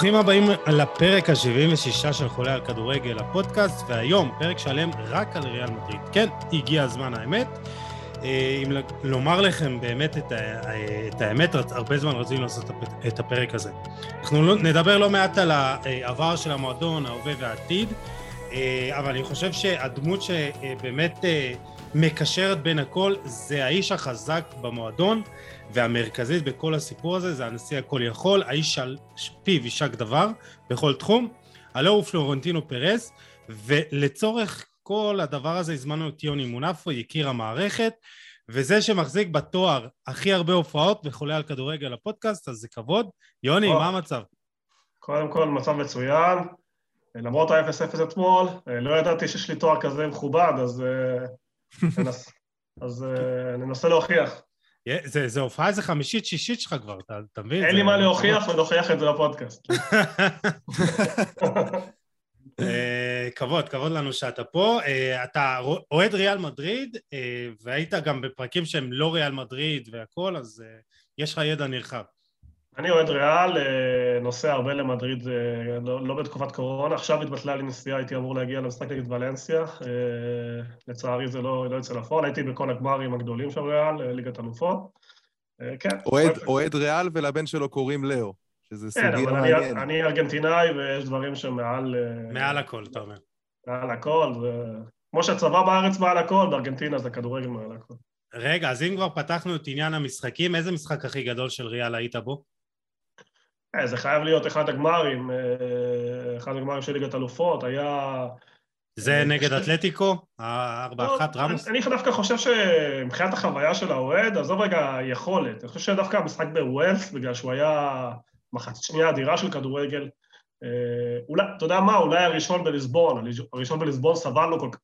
ברוכים הבאים לפרק ה-76 של חולה על כדורגל, הפודקאסט, והיום פרק שלם רק על ריאל מדריד. כן, הגיע הזמן האמת. אה, אם לומר לכם באמת את, את האמת, הרבה זמן רצינו לעשות את הפרק הזה. אנחנו לא- נדבר לא מעט על העבר של המועדון, ההווה והעתיד, אה, אבל אני חושב שהדמות שבאמת אה, מקשרת בין הכל זה האיש החזק במועדון. והמרכזית בכל הסיפור הזה זה הנשיא הכל יכול, האיש על פיו יישק דבר בכל תחום, הלא הוא פלורנטינו פרס, ולצורך כל הדבר הזה הזמנו את יוני מונפו, יקיר המערכת, וזה שמחזיק בתואר הכי הרבה הופעות וחולה על כדורגל הפודקאסט, אז זה כבוד. יוני, מה המצב? קודם כל, מצב מצוין. למרות ה-0-0 אתמול, לא ידעתי שיש לי תואר כזה מכובד, אז, אה, ננס, אז אה, ננסה להוכיח. זה, זה הופעה איזה חמישית, שישית שלך כבר, אתה, אתה מבין? אין לי מה להוכיח ונוכיח את זה בפודקאסט. אה, כבוד, כבוד לנו שאתה פה. אה, אתה אוהד ריאל מדריד, והיית גם בפרקים שהם לא ריאל מדריד והכל, אז יש לך ידע נרחב. אני אוהד ריאל, נוסע הרבה למדריד, לא, לא בתקופת קורונה, עכשיו התבטלה לי נסיעה, הייתי אמור להגיע למשחק נגד ולנסיה, לצערי זה לא, לא יצא לפועל, הייתי בכל הגמרים הגדולים של ריאל, ליגת אלופות. כן. אוהד, אוהד ריאל ולבן שלו קוראים לאו, שזה סוגיה מעניינת. כן, אבל אני, אני ארגנטינאי ויש דברים שמעל... מעל הכל, אתה אומר. מעל הכל, ו... כמו שהצבא בארץ מעל הכל, בארגנטינה זה כדורגל מעל הכל. רגע, אז אם כבר פתחנו את עניין המשחקים, איזה משחק הכי גדול של ריאל היית בו? אה, זה חייב להיות אחד הגמרים, אה, אחד הגמרים של ליגת אלופות, היה... זה אה, נגד אתלטיקו? הארבע לא, אחת רמוס? אני דווקא חושב שמבחינת החוויה של האוהד, עזוב רגע היכולת, אני חושב שדווקא המשחק בווילס, בגלל שהוא היה מחצית שנייה אדירה של כדורגל, אולי, אתה יודע מה, אולי הראשון בליסבון, הראשון בליסבון סבלנו כל כך...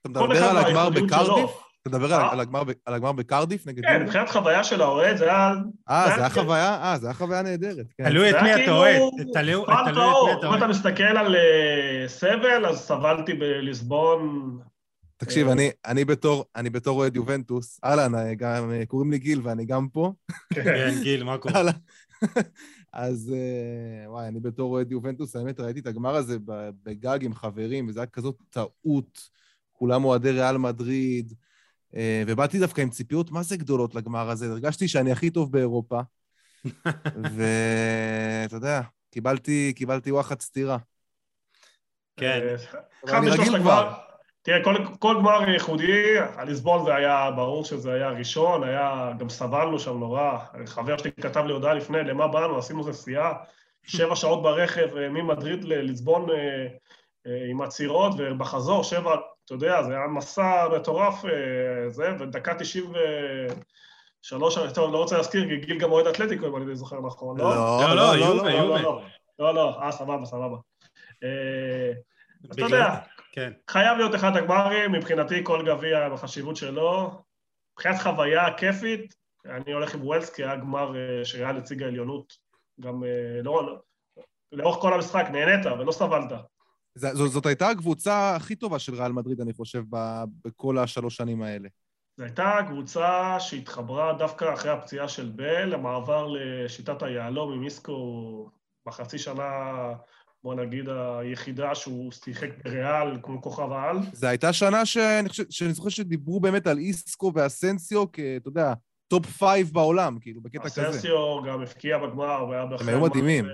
אתה מדבר על הגמר בקרדיף? אתה מדבר על אה? הגמר בקרדיף נגד כן, מבחינת חוויה של האוהד זה היה... אה, זה היה חוויה? אה, זה היה חוויה נהדרת. כן. תלוי את מי אתה אוהד. תלוי את מי אתה אוהד. אם אתה מסתכל על אה, סבל, אז סבלתי בליסבון. תקשיב, אני בתור אוהד יובנטוס, אהלן, גם קוראים לי גיל ואני גם פה. כן, גיל, מה קורה? אז וואי, אני בתור אוהד יובנטוס, האמת, ראיתי את הגמר הזה בגג עם חברים, וזו הייתה כזאת טעות. כולם אוהדי ריאל מדריד. אה, ובאתי דווקא עם ציפיות מה זה גדולות לגמר הזה. הרגשתי שאני הכי טוב באירופה, ואתה יודע, קיבלתי, קיבלתי וואחד סטירה. כן. אה, אני רגיל כבר. תראה, כל, כל גמר ייחודי, הליסבון זה היה, ברור שזה היה ראשון, היה, גם סבלנו שם נורא. חבר שלי כתב לי הודעה לפני, למה באנו, עשינו נסיעה, שבע שעות ברכב אה, ממדריד לליסבון עם עצירות, ובחזור שבע, אתה יודע, זה היה מסע מטורף, אה, זה, ודקה 93, טוב, לא רוצה להזכיר, כי גיל גם אוהד אתלטיקו, אם אני זוכר נכון, לא? לא, לא, יובה, יובה. לא, לא, אה, סבבה, סבבה. אה, אז אתה יודע, כן. חייב להיות אחד הגמרים, מבחינתי כל גביע בחשיבות שלו. מבחינת חוויה כיפית, אני הולך עם ווילס, כי היה גמר אה, שריאל הציג העליונות, גם לא, לאורך כל המשחק נהנית ולא סבלת. זאת, זאת הייתה הקבוצה הכי טובה של ריאל מדריד, אני חושב, בכל השלוש שנים האלה. זו הייתה קבוצה שהתחברה דווקא אחרי הפציעה של בל, המעבר לשיטת היהלום עם איסקו בחצי שנה, בוא נגיד, היחידה שהוא שיחק בריאל כמו כוכב העל. זו הייתה שנה שאני, חושב, שאני זוכר שדיברו באמת על איסקו ואסנסיו כ... אתה יודע, top five בעולם, כאילו, בקטע כזה. אסנסיו גם הפקיע בגמר, והיה בחיים... הם היו מדהימים.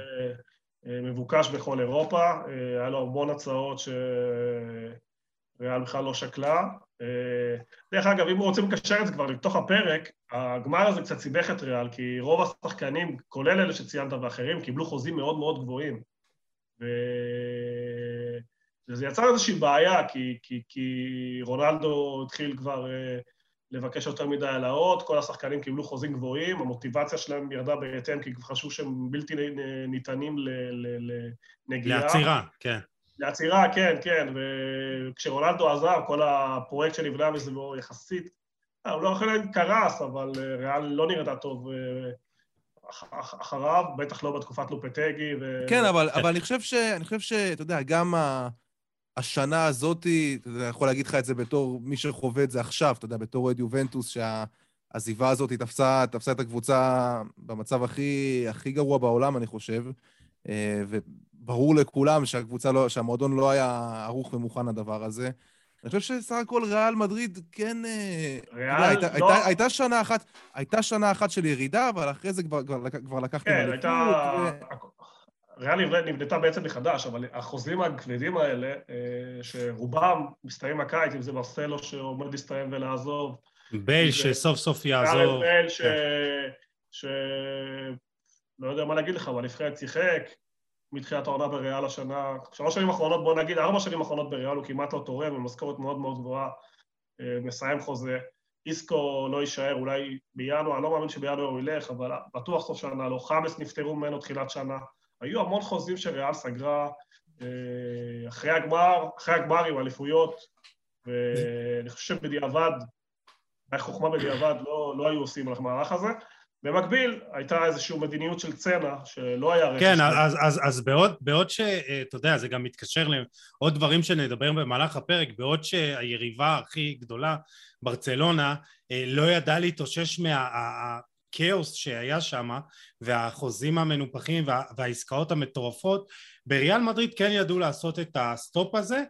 אה, מבוקש בכל אירופה, אה, היה לו המון הצעות שריאל בכלל לא שקלה. אה, דרך אגב, אם רוצים לקשר את זה כבר לתוך הפרק, הגמר הזה קצת סיבך את ריאל, כי רוב השחקנים, כולל אלה שציינת ואחרים, קיבלו חוזים מאוד מאוד גבוהים. ו... וזה יצר איזושהי בעיה, כי, כי, כי רונלדו התחיל כבר לבקש יותר מדי העלאות, כל השחקנים קיבלו חוזים גבוהים, המוטיבציה שלהם ירדה בהתאם, כי חשבו שהם בלתי ניתנים לנגיעה. לעצירה, כן. לעצירה, כן, כן, וכשרונלדו עזב, כל הפרויקט שנבנה מסביבו יחסית, אה, הוא לא יכול להיות קרס, אבל אה, ריאל לא נראתה טוב אה, אחריו, בטח לא בתקופת לופטגי. ו... כן, אבל, אבל אני חושב ש... אני חושב שאתה יודע, גם ה... השנה הזאתי, אני יכול להגיד לך את זה בתור מי שחווה את זה עכשיו, אתה יודע, בתור אוהד יובנטוס, שהעזיבה הזאת תפסה, תפסה את הקבוצה במצב הכי, הכי גרוע בעולם, אני חושב. וברור לכולם שהקבוצה לא, שהמועדון לא היה ערוך ומוכן לדבר הזה. אני חושב שסך הכל ריאל מדריד כן... ריאל, יודע, הייתה, לא... הייתה, הייתה שנה אחת, הייתה שנה אחת של ירידה, אבל אחרי זה כבר, כבר, כבר לקחתם כן, הייתה... ו... ריאל נבנתה בעצם מחדש, אבל החוזים הכבדים האלה, אה, שרובם מסתיים הקיץ, אם זה מרסלו שעומד להסתיים ולעזוב. בייל שסוף סוף יעזוב. בייל ש... ש... לא יודע מה להגיד לך, אבל נבחרת שיחק מתחילת העונה בריאל השנה. שלוש שנים אחרונות, בוא נגיד, ארבע שנים אחרונות בריאל הוא כמעט לא תורם, עם משכורת מאוד מאוד גבוהה, אה, מסיים חוזה. איסקו לא יישאר, אולי בינואר, אני לא מאמין שבינואר הוא ילך, אבל בטוח סוף שנה לא. חמאס נפטרו ממנו תחילת שנה. היו המון חוזים שריאל סגרה אה, אחרי הגמר, אחרי הגמר עם אליפויות, ואני חושב שבדיעבד, היה חוכמה בדיעבד, לא, לא היו עושים על המערך הזה. במקביל, הייתה איזושהי מדיניות של צנע, שלא היה רכש. כן, אז, אז, אז בעוד, בעוד ש... אה, אתה יודע, זה גם מתקשר לעוד דברים שנדבר במהלך הפרק, בעוד שהיריבה הכי גדולה, ברצלונה, אה, לא ידעה להתאושש מה... הכאוס שהיה שם והחוזים המנופחים וה, והעסקאות המטורפות בריאל מדריד כן ידעו לעשות את ה stop הזה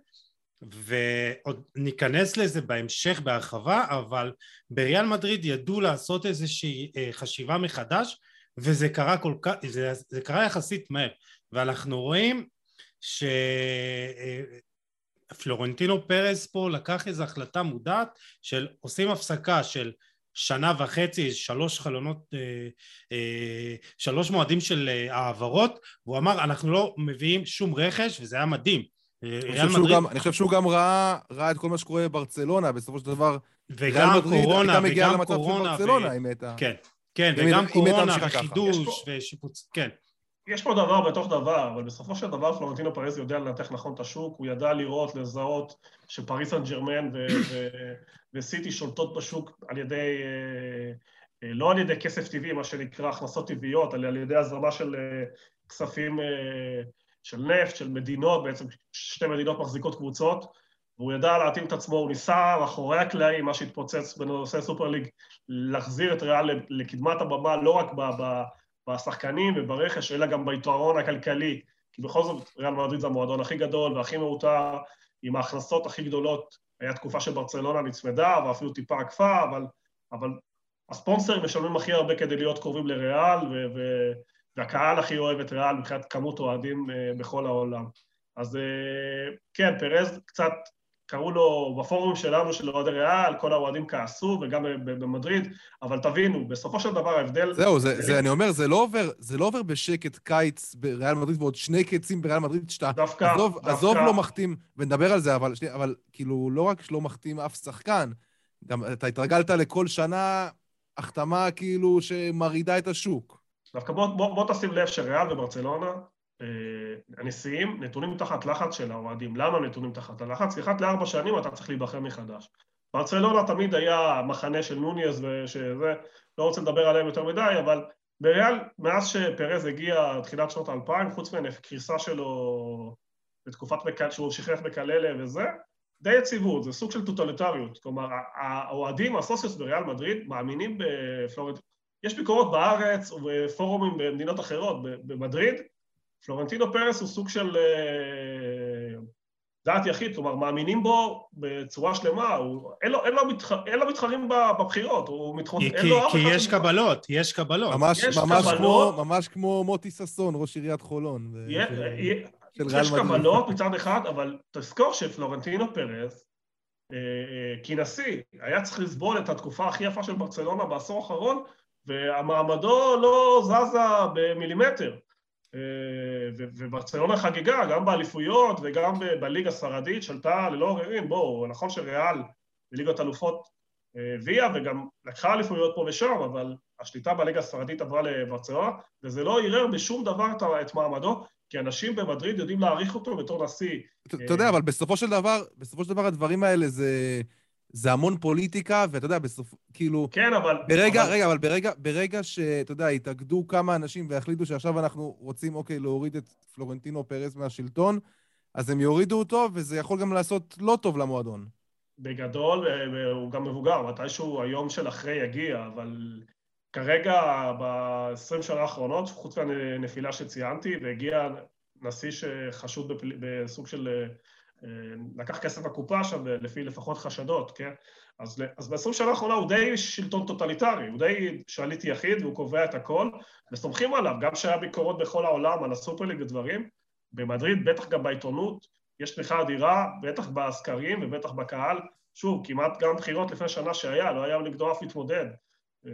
ועוד ניכנס לזה בהמשך בהרחבה אבל בריאל מדריד ידעו לעשות איזושהי אה, חשיבה מחדש וזה קרה כל כך, זה, זה קרה יחסית מהר. ואנחנו רואים שפלורנטינו אה, פרס פה לקח איזו החלטה מודעת של עושים הפסקה של שנה וחצי, שלוש חלונות, אה, אה, שלוש מועדים של אה, העברות, והוא אמר, אנחנו לא מביאים שום רכש, וזה היה מדהים. אני חושב, מדריד... גם, אני חושב שהוא גם ראה, ראה את כל מה שקורה בברצלונה, בסופו של דבר, וגם קורונה, וגם קורונה, ברצלונה, ו... אם הייתה... כן, כן, וגם קורונה, וחידוש, ושיפוץ, כן. יש פה דבר בתוך דבר, אבל בסופו של דבר פלורנטינו פריז יודע לנתח נכון את השוק, הוא ידע לראות, לזהות שפריס סן ג'רמן וסיטי שולטות בשוק על ידי, אה, אה, לא על ידי כסף טבעי, מה שנקרא הכנסות טבעיות, אלא על ידי הזרמה של אה, כספים של נפט, של מדינות, בעצם שתי מדינות מחזיקות קבוצות, והוא ידע להתאים את עצמו, הוא ניסה מאחורי הקלעים, מה שהתפוצץ בנושא סופר ליג, להחזיר את ריאל לקדמת הבמה, לא רק בשחקנים וברכש, אלא גם ביתרון הכלכלי, כי בכל זאת ריאל מדריד זה המועדון הכי גדול והכי מעוטר, עם ההכנסות הכי גדולות היה תקופה שברצלונה נצמדה ואפילו טיפה עקפה, אבל, אבל הספונסרים משלמים הכי הרבה כדי להיות קרובים לריאל, ו, ו, והקהל הכי אוהב את ריאל מבחינת כמות אוהדים uh, בכל העולם. אז uh, כן, פרז קצת, קראו לו בפורומים שלנו, של אוהדי ריאל, כל האוהדים כעסו, וגם במדריד, אבל תבינו, בסופו של דבר ההבדל... זהו, זה, זה, אני אומר, זה לא עובר, זה לא עובר בשקט קיץ בריאל מדריד ועוד שני קצים בריאל מדריד, שאתה... דווקא, עזוב, דווקא... עזוב לא מחתים, ונדבר על זה, אבל, שני, אבל כאילו, לא רק שלא מחתים אף שחקן, גם אתה התרגלת לכל שנה החתמה כאילו שמרעידה את השוק. דווקא בוא, בוא, בוא תשים לב שריאל וברצלונה, הנשיאים נתונים תחת לחץ של האוהדים. למה נתונים תחת הלחץ? כי אחת לארבע שנים אתה צריך להיבחר מחדש. ברצלונה תמיד היה מחנה של נוניאז ושזה, לא רוצה לדבר עליהם יותר מדי, אבל בריאל, מאז שפרז הגיע תחילת שנות האלפיים, חוץ מהקריסה שלו בתקופת מקל, שהוא שכח מקללה וזה, די יציבות, זה סוג של טוטליטריות. כלומר, האוהדים, הסוציוס בריאל מדריד, מאמינים בפלורנט... יש ביקורות בארץ ובפורומים במדינות אחרות, במדריד, פלורנטינו פרס הוא סוג של אה, דעת יחיד, כלומר, מאמינים בו בצורה שלמה, הוא, אין, לו, אין, לו מתח, אין לו מתחרים בבחירות, הוא מתחרות, כי, אין לו כי יש קבלות, יש קבלות. ממש, יש ממש, קבלות. כמו, ממש כמו מוטי ששון, ראש עיריית חולון. ו... יה, יה, יש קבלות מצד אחד, אבל תזכור שפלורנטינו פרס, אה, אה, כנשיא, היה צריך לסבול את התקופה הכי יפה של ברצלונה בעשור האחרון, והמעמדו לא זזה במילימטר. אה, וברצלונה חגיגה, גם באליפויות וגם בליגה הספרדית, שלטה ללא עוררין. בואו, נכון שריאל בליגת אלופות הביאה וגם לקחה אליפויות פה ושם, אבל השליטה בליגה הספרדית עברה לברצלונה, וזה לא ערער בשום דבר את מעמדו, כי אנשים במדריד יודעים להעריך אותו בתור נשיא. אתה יודע, אבל בסופו של דבר, בסופו של דבר הדברים האלה זה... זה המון פוליטיקה, ואתה יודע, בסוף, כאילו... כן, אבל... ברגע, אבל... רגע, אבל ברגע, ברגע שאתה יודע, התאגדו כמה אנשים והחליטו שעכשיו אנחנו רוצים, אוקיי, להוריד את פלורנטינו פרס מהשלטון, אז הם יורידו אותו, וזה יכול גם לעשות לא טוב למועדון. בגדול, הוא גם מבוגר, מתישהו היום של אחרי יגיע, אבל כרגע, ב-20 שנה האחרונות, חוץ מהנפילה שציינתי, והגיע נשיא שחשוד בפל... בסוג של... אה, לקח כסף בקופה שם, לפי לפחות חשדות, כן? אז, אז ב-20 שנה האחרונה הוא די שלטון טוטליטרי, הוא די שליט יחיד והוא קובע את הכל, וסומכים עליו, גם כשהיה ביקורות בכל העולם על הסופרליג ודברים, במדריד, בטח גם בעיתונות, יש תמיכה אדירה, בטח בסקרים ובטח בקהל. שוב, כמעט גם בחירות לפני שנה שהיה, לא היה נגדו אף מתמודד. אה,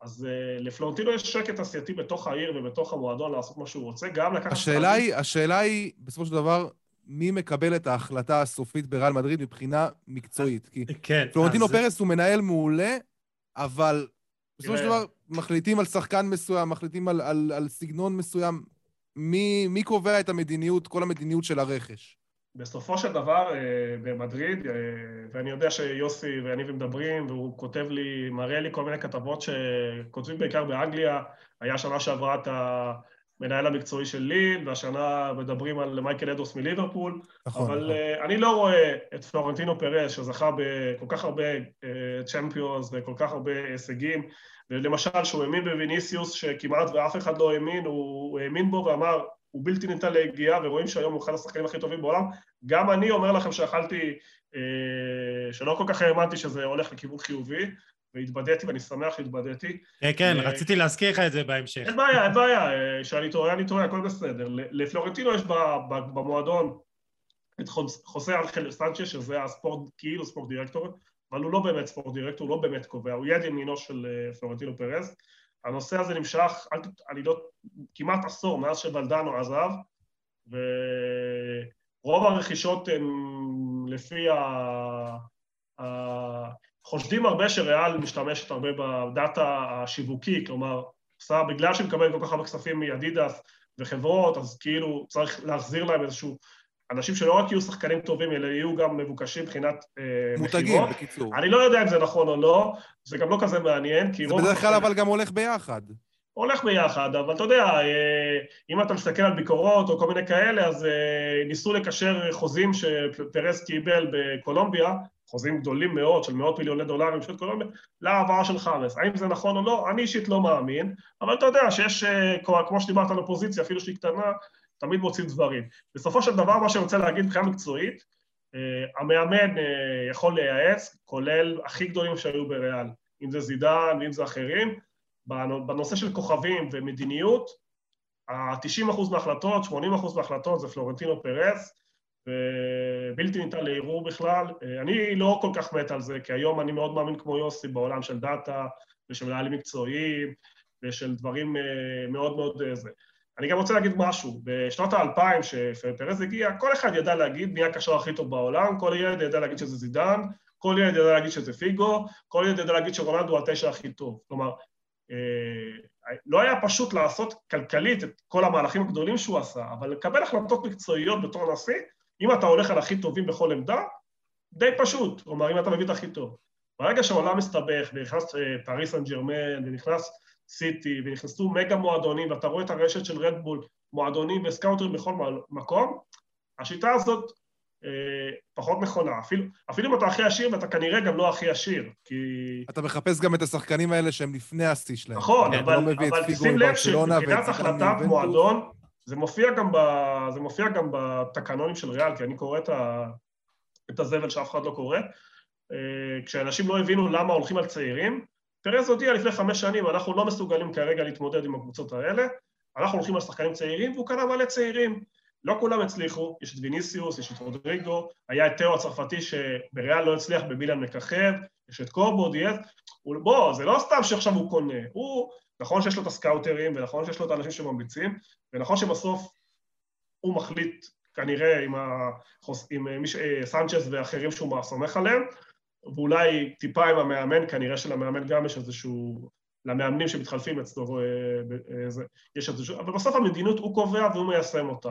אז אה, לפלורנטינו יש שקט עשייתי בתוך העיר ובתוך המועדון לעשות מה שהוא רוצה, גם לקחת... השאלה היא, השאלה היא, בסופו של דבר, מי מקבל את ההחלטה הסופית בריאל מדריד מבחינה מקצועית. כי כן, פלורנטינו אז... פרס הוא מנהל מעולה, אבל בסופו של דבר מחליטים על שחקן מסוים, מחליטים על, על, על סגנון מסוים. מי, מי קובע את המדיניות, כל המדיניות של הרכש? בסופו של דבר, אה, במדריד, אה, ואני יודע שיוסי ואני מדברים, והוא כותב לי, מראה לי כל מיני כתבות שכותבים בעיקר באנגליה, היה שנה שעברה את המנהל המקצועי של ליל, והשנה מדברים על מייקל אדוס מליברפול, נכון, אבל נכון. אה, אני לא רואה את פלורנטינו פרס, שזכה בכל כך הרבה צ'מפיונס וכל כך הרבה הישגים, ולמשל, שהוא האמין בוויניסיוס, שכמעט ואף אחד לא האמין, הוא האמין בו ואמר, הוא בלתי ניתן להגיעה, ורואים שהיום הוא אחד השחקנים הכי טובים בעולם. גם אני אומר לכם שאכלתי, אה, שלא כל כך האמנתי שזה הולך לכיוון חיובי, והתבדיתי, ואני שמח שהתבדיתי. כן, כן, אה, רציתי להזכיר לך את זה בהמשך. אין בעיה, אין בעיה, אה, כשאני טועה, אני טועה, הכל בסדר. לפלורנטינו יש במועדון את חוסה אנחל סנצ'ה, שזה הספורט, כאילו ספורט דירקטור, אבל הוא לא באמת ספורט דירקטור, הוא לא באמת קובע, הוא יד ימינו של פלורנטינו פרז. הנושא הזה נמשך, אני לא, כמעט עשור מאז שוולדנו עזב, ורוב הרכישות הן לפי ה... חושדים הרבה שריאל משתמשת הרבה בדאטה השיווקי, כלומר, עושה, בגלל שהיא מקבלת כל כך הרבה כספים מאדידס וחברות, אז כאילו צריך להחזיר להם איזשהו אנשים שלא רק יהיו שחקנים טובים, אלא יהיו גם מבוקשים מבחינת אה, מותגים, בקיצור. אני לא יודע אם זה נכון או לא, זה גם לא כזה מעניין, כי. זה בדרך כלל אבל גם הולך ביחד. הולך ביחד, אבל אתה יודע, אה, אם אתה מסתכל על ביקורות או כל מיני כאלה, אז אה, ניסו לקשר חוזים שפרס קיבל בקולומביה, חוזים גדולים מאוד, של מאות מיליוני דולרים של קולומביה, להעברה של חמאס. האם זה נכון או לא? אני אישית לא מאמין, אבל אתה יודע שיש, כמו שדיברת על אופוזיציה, אפילו שהיא קטנה, תמיד מוצאים דברים. בסופו של דבר, מה שאני רוצה להגיד מבחינה מקצועית, uh, המאמן uh, יכול לייעץ, כולל הכי גדולים שהיו בריאל, אם זה זידן ואם זה אחרים, בנושא של כוכבים ומדיניות, ה-90% מההחלטות, 80% מההחלטות זה פלורנטינו פרס, ובלתי ניתן לערעור בכלל. אה, אני לא כל כך מת על זה, כי היום אני מאוד מאמין כמו יוסי בעולם של דאטה ושל מנהלים מקצועיים ושל דברים מאוד מאוד זה. אני גם רוצה להגיד משהו, בשנות האלפיים שפרז הגיע, כל אחד ידע להגיד מי הקשר הכי טוב בעולם, כל ילד ידע להגיד שזה זידן, כל ילד ידע להגיד שזה פיגו, כל ילד ידע להגיד שרונלדו הוא התשע הכי טוב. כלומר, אה, לא היה פשוט לעשות כלכלית את כל המהלכים הגדולים שהוא עשה, אבל לקבל החלטות מקצועיות בתור נשיא, אם אתה הולך על הכי טובים בכל עמדה, די פשוט, כלומר, אם אתה מביא את הכי טוב. ברגע שהעולם מסתבך, ונכנס אה, פריס סן ג'רמן, ונכנס סיטי, ונכנסו מגה מועדונים, ואתה רואה את הרשת של רדבול, מועדונים וסקאוטרים בכל מקום, השיטה הזאת אה, פחות נכונה. אפילו, אפילו אם אתה הכי עשיר, ואתה כנראה גם לא הכי עשיר, כי... אתה מחפש גם את השחקנים האלה שהם לפני השיא שלהם. נכון, אבל, לא אבל תשים לב שמבחינת החלטת מועדון, זה מופיע, גם ב, זה מופיע גם בתקנונים של ריאל, כי אני קורא את, ה, את הזבל שאף אחד לא קורא. אה, כשאנשים לא הבינו למה הולכים על צעירים, פרז הודיע לפני חמש שנים, אנחנו לא מסוגלים כרגע להתמודד עם הקבוצות האלה, אנחנו הולכים על שחקנים צעירים, והוא קנה מלא צעירים. לא כולם הצליחו, יש את ויניסיוס, יש את רודריגו, היה את תאו הצרפתי שבריאל לא הצליח, במילן מככב, יש את קורבו, דיאט, בוא, זה לא סתם שעכשיו הוא קונה, הוא, נכון שיש לו את הסקאוטרים, ונכון שיש לו את האנשים שממליצים, ונכון שבסוף הוא מחליט כנראה עם, החוס, עם מיש, אה, סנצ'ס ואחרים שהוא סומך עליהם, ואולי טיפה עם המאמן, כנראה שלמאמן גם יש איזשהו... למאמנים שמתחלפים אצלו, אה, אה, יש איזשהו... אבל בסוף המדיניות הוא קובע והוא מיישם אותה.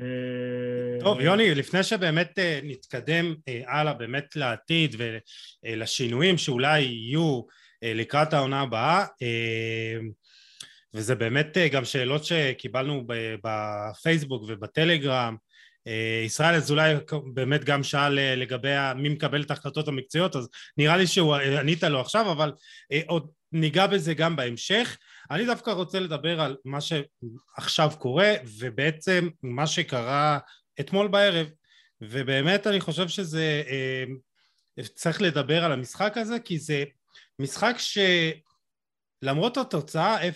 אה, טוב, יוני, לפני שבאמת נתקדם הלאה באמת לעתיד ולשינויים שאולי יהיו לקראת העונה הבאה, וזה באמת גם שאלות שקיבלנו בפייסבוק ובטלגרם, אה, ישראל אזולאי באמת גם שאל אה, לגבי מי מקבל את ההחלטות המקצועיות, אז נראה לי שהוא, אה, ענית לו עכשיו, אבל עוד ניגע בזה גם בהמשך. אני דווקא רוצה לדבר על מה שעכשיו קורה, ובעצם מה שקרה אתמול בערב. ובאמת אני חושב שזה... אה, צריך לדבר על המשחק הזה, כי זה משחק שלמרות התוצאה 0-0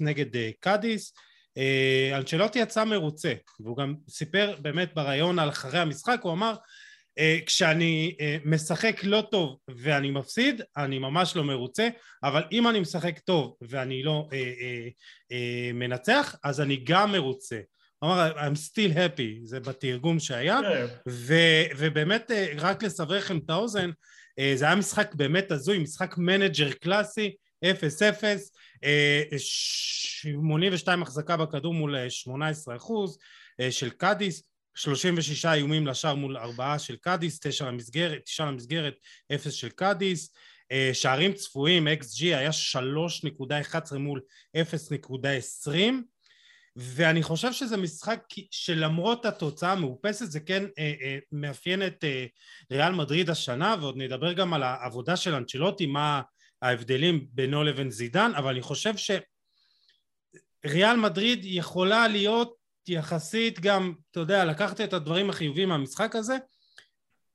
נגד אה, קאדיס, אה, אנצ'לוטי יצא מרוצה, והוא גם סיפר באמת בריאיון על אחרי המשחק, הוא אמר אה, כשאני אה, משחק לא טוב ואני מפסיד, אני ממש לא מרוצה, אבל אם אני משחק טוב ואני לא מנצח, אז אני גם מרוצה. הוא אמר, I'm still happy, זה בתרגום שהיה, כן. ו- ובאמת, רק לסבר לכם את האוזן, זה היה משחק באמת הזוי, משחק מנג'ר קלאסי, 0-0, 82 החזקה בכדור מול 18 אחוז של קאדיס, 36 איומים לשער מול ארבעה של קאדיס, תשע למסגרת, תשעה למסגרת, אפס של קאדיס, שערים צפויים, xG היה 3.11 מול 0.20 ואני חושב שזה משחק שלמרות התוצאה המאופסת זה כן אה, אה, מאפיין את אה, ריאל מדריד השנה ועוד נדבר גם על העבודה של אנצ'לוטי מה ההבדלים בינו לבין זידן אבל אני חושב שריאל מדריד יכולה להיות יחסית גם, אתה יודע, לקחת את הדברים החיובים מהמשחק הזה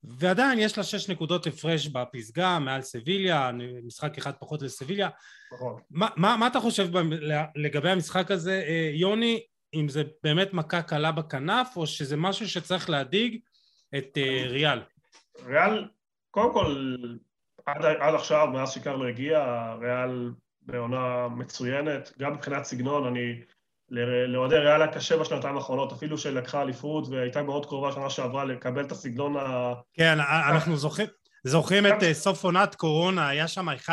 ועדיין יש לה שש נקודות הפרש בפסגה מעל סביליה, משחק אחד פחות לסביליה. נכון. מה, מה, מה אתה חושב לגבי המשחק הזה, אה, יוני, אם זה באמת מכה קלה בכנף או שזה משהו שצריך להדאיג את אה, ריאל? ריאל, קודם כל, עד, עד עכשיו, מאז שקרלו הגיע, ריאל בעונה מצוינת, גם מבחינת סגנון, אני לאוהדי ריאל היה קשה בשנתיים האחרונות, אפילו שלקחה אליפות והייתה מאוד קרובה שנה שעברה לקבל את הסגנון ה... כן, אנחנו זוכרים, זוכרים את אה, סוף עונת קורונה, היה שם 1-0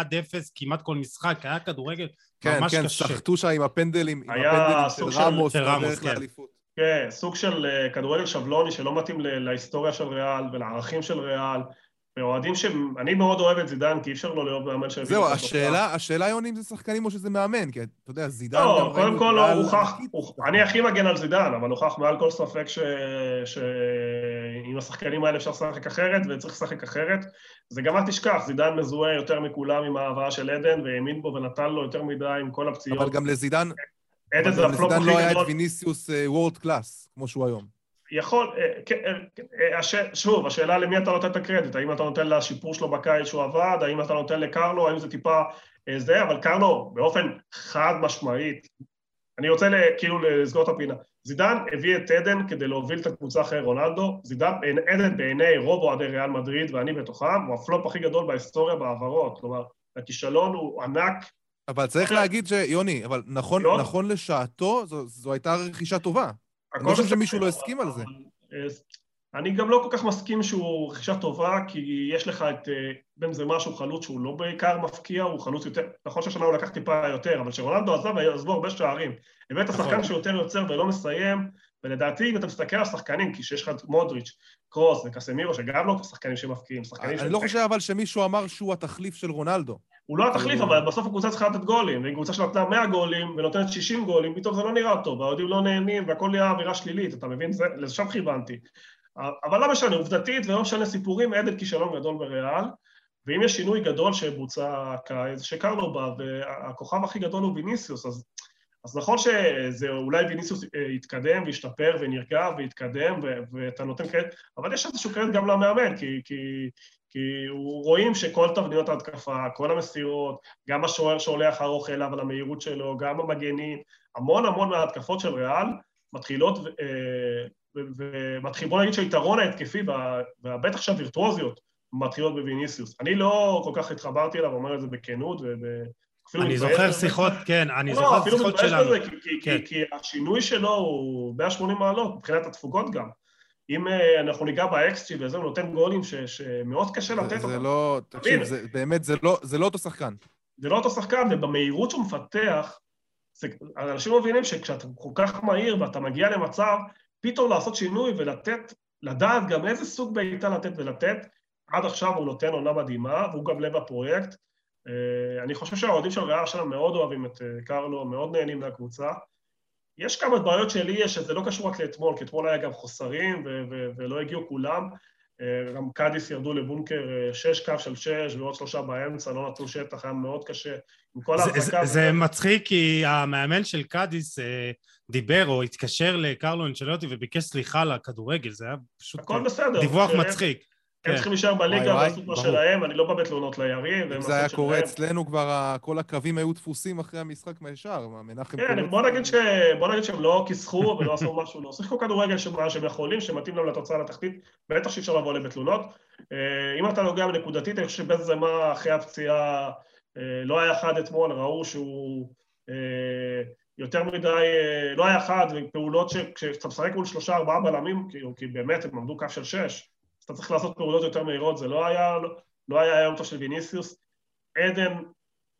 כמעט כל משחק, היה כדורגל כן, ממש כן, קשה. כן, כן, סחטו שם עם הפנדלים, עם הפנדלים של רמוס, של רמוס, כן. כן, סוג של אה, כדורגל שבלוני שלא מתאים להיסטוריה של ריאל ולערכים של ריאל. ואוהדים שהם... אני מאוד אוהב את זידן, כי אי אפשר לא להיות מאמן של... זהו, השאלה, השאלה, יוני, אם זה שחקנים או שזה מאמן, כי אתה יודע, זידן... לא, קודם כל הוא הוכח, אני הכי מגן על זידן, אבל הוכח מעל כל ספק שעם השחקנים האלה אפשר לשחק אחרת, וצריך לשחק אחרת. זה גם אל תשכח, זידן מזוהה יותר מכולם עם ההעברה של הזארד, והאמין בו ונתן לו יותר מדי עם כל הפציעות. אבל גם לזידן... הזארד זה הפלופ הכי גדול. לזידן לא היה את ויניסיוס world class, כמו שהוא היום. יכול, אה, כן, אה, אה, שוב, השאלה למי אתה נותן את הקרדיט, האם אתה נותן לשיפור שלו בקיץ שהוא עבד, האם אתה נותן לקרלו, האם זה טיפה זה, אבל קרלו באופן חד משמעית, אני רוצה כאילו לסגור את הפינה, זידן הביא את הזארד כדי להוביל את הקבוצה אחרי רונלדו, זידן, עדן בעיני רוב אוהדי ריאל מדריד ואני בתוכם, הוא הפלופ הכי גדול בהיסטוריה בהעברות, כלומר, הכישלון הוא ענק. אבל צריך להגיד שיוני, אבל נכון, נכון לשעתו, זו, זו הייתה רכישה טובה. אני לא חושב שמישהו לא הסכים על זה. אה, אני גם לא כל כך מסכים שהוא רכישה טובה, כי יש לך את אה, בן זה משהו חלוץ שהוא לא בעיקר מפקיע, הוא חלוץ יותר, נכון שהשנה הוא לקח טיפה יותר, אבל כשרונלדו עזב, עזבו הרבה שערים. הבאת נכון. שחקן שיותר יוצר ולא מסיים, ולדעתי אם אתה מסתכל על שחקנים, כי שיש לך את מודריץ', קרוס וקסמירו, שגם לא שחקנים שמפקיעים, שחקנים אני לא חושב אבל שמישהו אמר שהוא התחליף של רונלדו. הוא לא התחליף, אבל בסוף הקבוצה צריכה לתת גולים, ואם קבוצה שנתנה 100 גולים ונותנת 60 גולים, פתאום זה לא נראה טוב, והאוהדים לא נהנים והכל נהיה אווירה שלילית, אתה מבין? לשם כיוונתי. אבל לא משנה, עובדתית ולא משנה סיפורים, עדן כישלון גדול בריאל, ואם יש שינוי גדול שבוצע הקיץ, שקרלו בא, והכוכב הכי גדול הוא ויניסיוס, אז, אז נכון שזה אולי ויניסיוס אה, יתקדם וישתפר ונרגע ויתקדם ואתה נותן קרדיט, אבל יש איזשהו קרדיט גם למאמן, כי, כי כי רואים שכל תבניות ההתקפה, כל המסירות, גם השוער שהולך ארוך אליו על המהירות שלו, גם המגנים, המון המון מההתקפות של ריאל מתחילות, אה, ומתחיל, בוא נגיד שהיתרון ההתקפי, ובטח שהווירטואוזיות, מתחילות בוויניסיוס. אני לא כל כך התחברתי אליו, אומר את זה בכנות, אני זוכר שיחות, כן, אני לא, זוכר שיחות שלנו. לא, אפילו מתבייש בזה, כן. כי השינוי שלו הוא 180 מעלות, מבחינת התפוקות גם. אם אה, אנחנו ניגע באקסטי וזה, הוא נותן גולים ש, שמאוד קשה לתת אותם. זה לא, תקשיב, זה, באמת, זה לא, זה לא אותו שחקן. זה לא אותו שחקן, ובמהירות שהוא מפתח, זה, אנשים מבינים שכשאתה כל כך מהיר ואתה מגיע למצב, פתאום לעשות שינוי ולתת, לדעת גם איזה סוג בעיטה לתת ולתת, עד עכשיו הוא נותן עונה מדהימה, והוא גם לב הפרויקט. אה, אני חושב שהאוהדים של ריאל שלנו מאוד אוהבים את אה, קרלו, מאוד נהנים מהקבוצה. יש כמה בעיות שלי יש, שזה לא קשור רק לאתמול, כי אתמול היה גם חוסרים ו- ו- ולא הגיעו כולם. אה, גם קאדיס ירדו לבונקר שש קו של שש ועוד שלושה באמצע, לא נתנו שטח, היה מאוד קשה. עם כל ההחזקה... זה, זה, זה מצחיק כי המאמן של קאדיס דיבר או התקשר לקרלו אנצ'לוטי וביקש סליחה מהכדורגל, זה היה פשוט דיווח מצחיק. הם צריכים להישאר בליגה והסופר שלהם, אני לא בא בתלונות ליריב. אם זה היה קורה אצלנו כבר, כל הקווים היו דפוסים אחרי המשחק מהשאר, מנחם... כן, בוא נגיד שהם לא כיסחו ולא עשו משהו, לא שיחקו כדורגל שהם יכולים, שמתאים להם לתוצאה לתחתית, בטח שאי אפשר לבוא להם בתלונות. אה, אם אתה נוגע בנקודתית, אני חושב שבנזמה אחרי הפציעה אה, לא היה חד אתמול, ראו שהוא... אה, יותר מדי, לא היה חד, ופעולות שכשאתה משחק מול שלושה ארבעה בלמים, כי באמת הם עמדו קו של שש, אתה צריך לעשות פעולות יותר מהירות, זה לא היה, לא, היה היום טוב של ויניסיוס. עדן,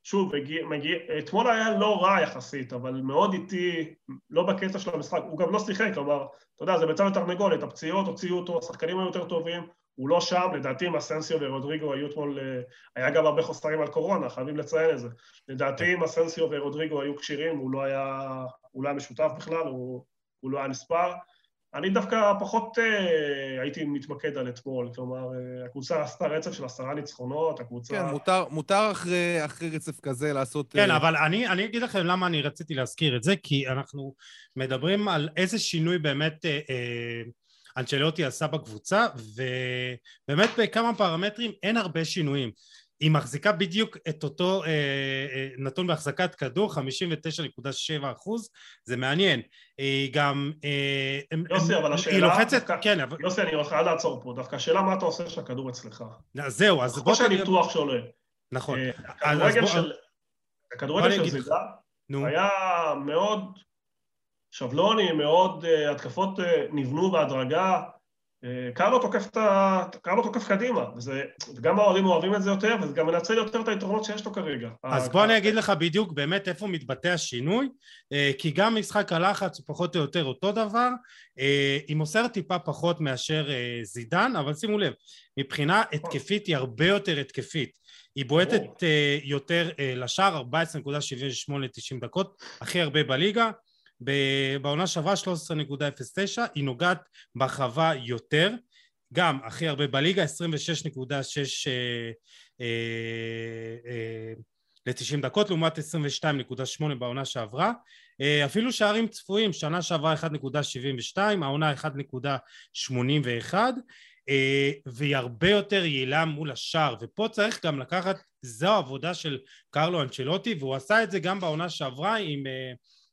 שוב, מגיע, מגיע, אתמול היה לא רע יחסית, אבל מאוד איטי, לא בקטע של המשחק, הוא גם לא שיחק, כלומר, אתה יודע, זה ביצה ותרנגולת, הפציעות הוציאו אותו, השחקנים היו יותר טובים, הוא לא שם, לדעתי אם אסנסיו ורודריגו היו אתמול, אה, היה גם הרבה חוסרים על קורונה, חייבים לציין את זה. לדעתי אם אסנסיו ורודריגו היו כשירים, הוא לא היה, הוא לא היה משותף בכלל, הוא, הוא לא היה נספר. אני דווקא פחות אה, הייתי מתמקד על אתמול, כלומר, אה, הקבוצה עשתה רצף של עשרה ניצחונות, הקבוצה... כן, מותר, מותר אחרי, אחרי רצף כזה לעשות... כן, אה... אבל אני, אני אגיד לכם למה אני רציתי להזכיר את זה, כי אנחנו מדברים על איזה שינוי באמת אה, אה, אנצ'לוטי עשה בקבוצה, ובאמת בכמה פרמטרים אין הרבה שינויים. היא מחזיקה בדיוק את אותו אה, אה, נתון בהחזקת כדור, 59.7 אחוז, זה מעניין. היא גם... אה, יוסי, אבל השאלה... היא לוחצת, דווקא, כן, אבל... יוסי, אני חייב לעצור פה. דווקא השאלה מה אתה עושה כשהכדור אצלך. זהו, אז בוא... כמו שהניתוח שעולה. נכון. אה, הכדורגל של... הכדורגל של זידה היה מאוד שבלוני, מאוד uh, התקפות uh, נבנו בהדרגה. אה, קרלו תוקף, תוקף קדימה, וזה... וגם האוהדים אוהבים את זה יותר, וזה גם מנצל יותר את היתרונות שיש לו כרגע. אז בוא אני אגיד לך בדיוק באמת איפה מתבטא השינוי, אה, כי גם משחק הלחץ הוא פחות או יותר אותו דבר, אה, היא מוסרת טיפה פחות מאשר זידן, אבל שימו לב, מבחינה התקפית היא הרבה יותר התקפית. היא בועטת יותר לשער, 14.78 ל-90 דקות, הכי הרבה בליגה. בעונה שעברה 13.09, היא נוגעת ברחבה יותר, גם הכי הרבה בליגה, 26.6 אה, אה, אה, ל-90 דקות לעומת 22.8 בעונה שעברה. אפילו שערים צפויים, שנה שעברה 1.72, העונה 1.81, והיא הרבה יותר יעילה מול השער, ופה צריך גם לקחת, זו העבודה של קרלו אנצ'לוטי, והוא עשה את זה גם בעונה שעברה עם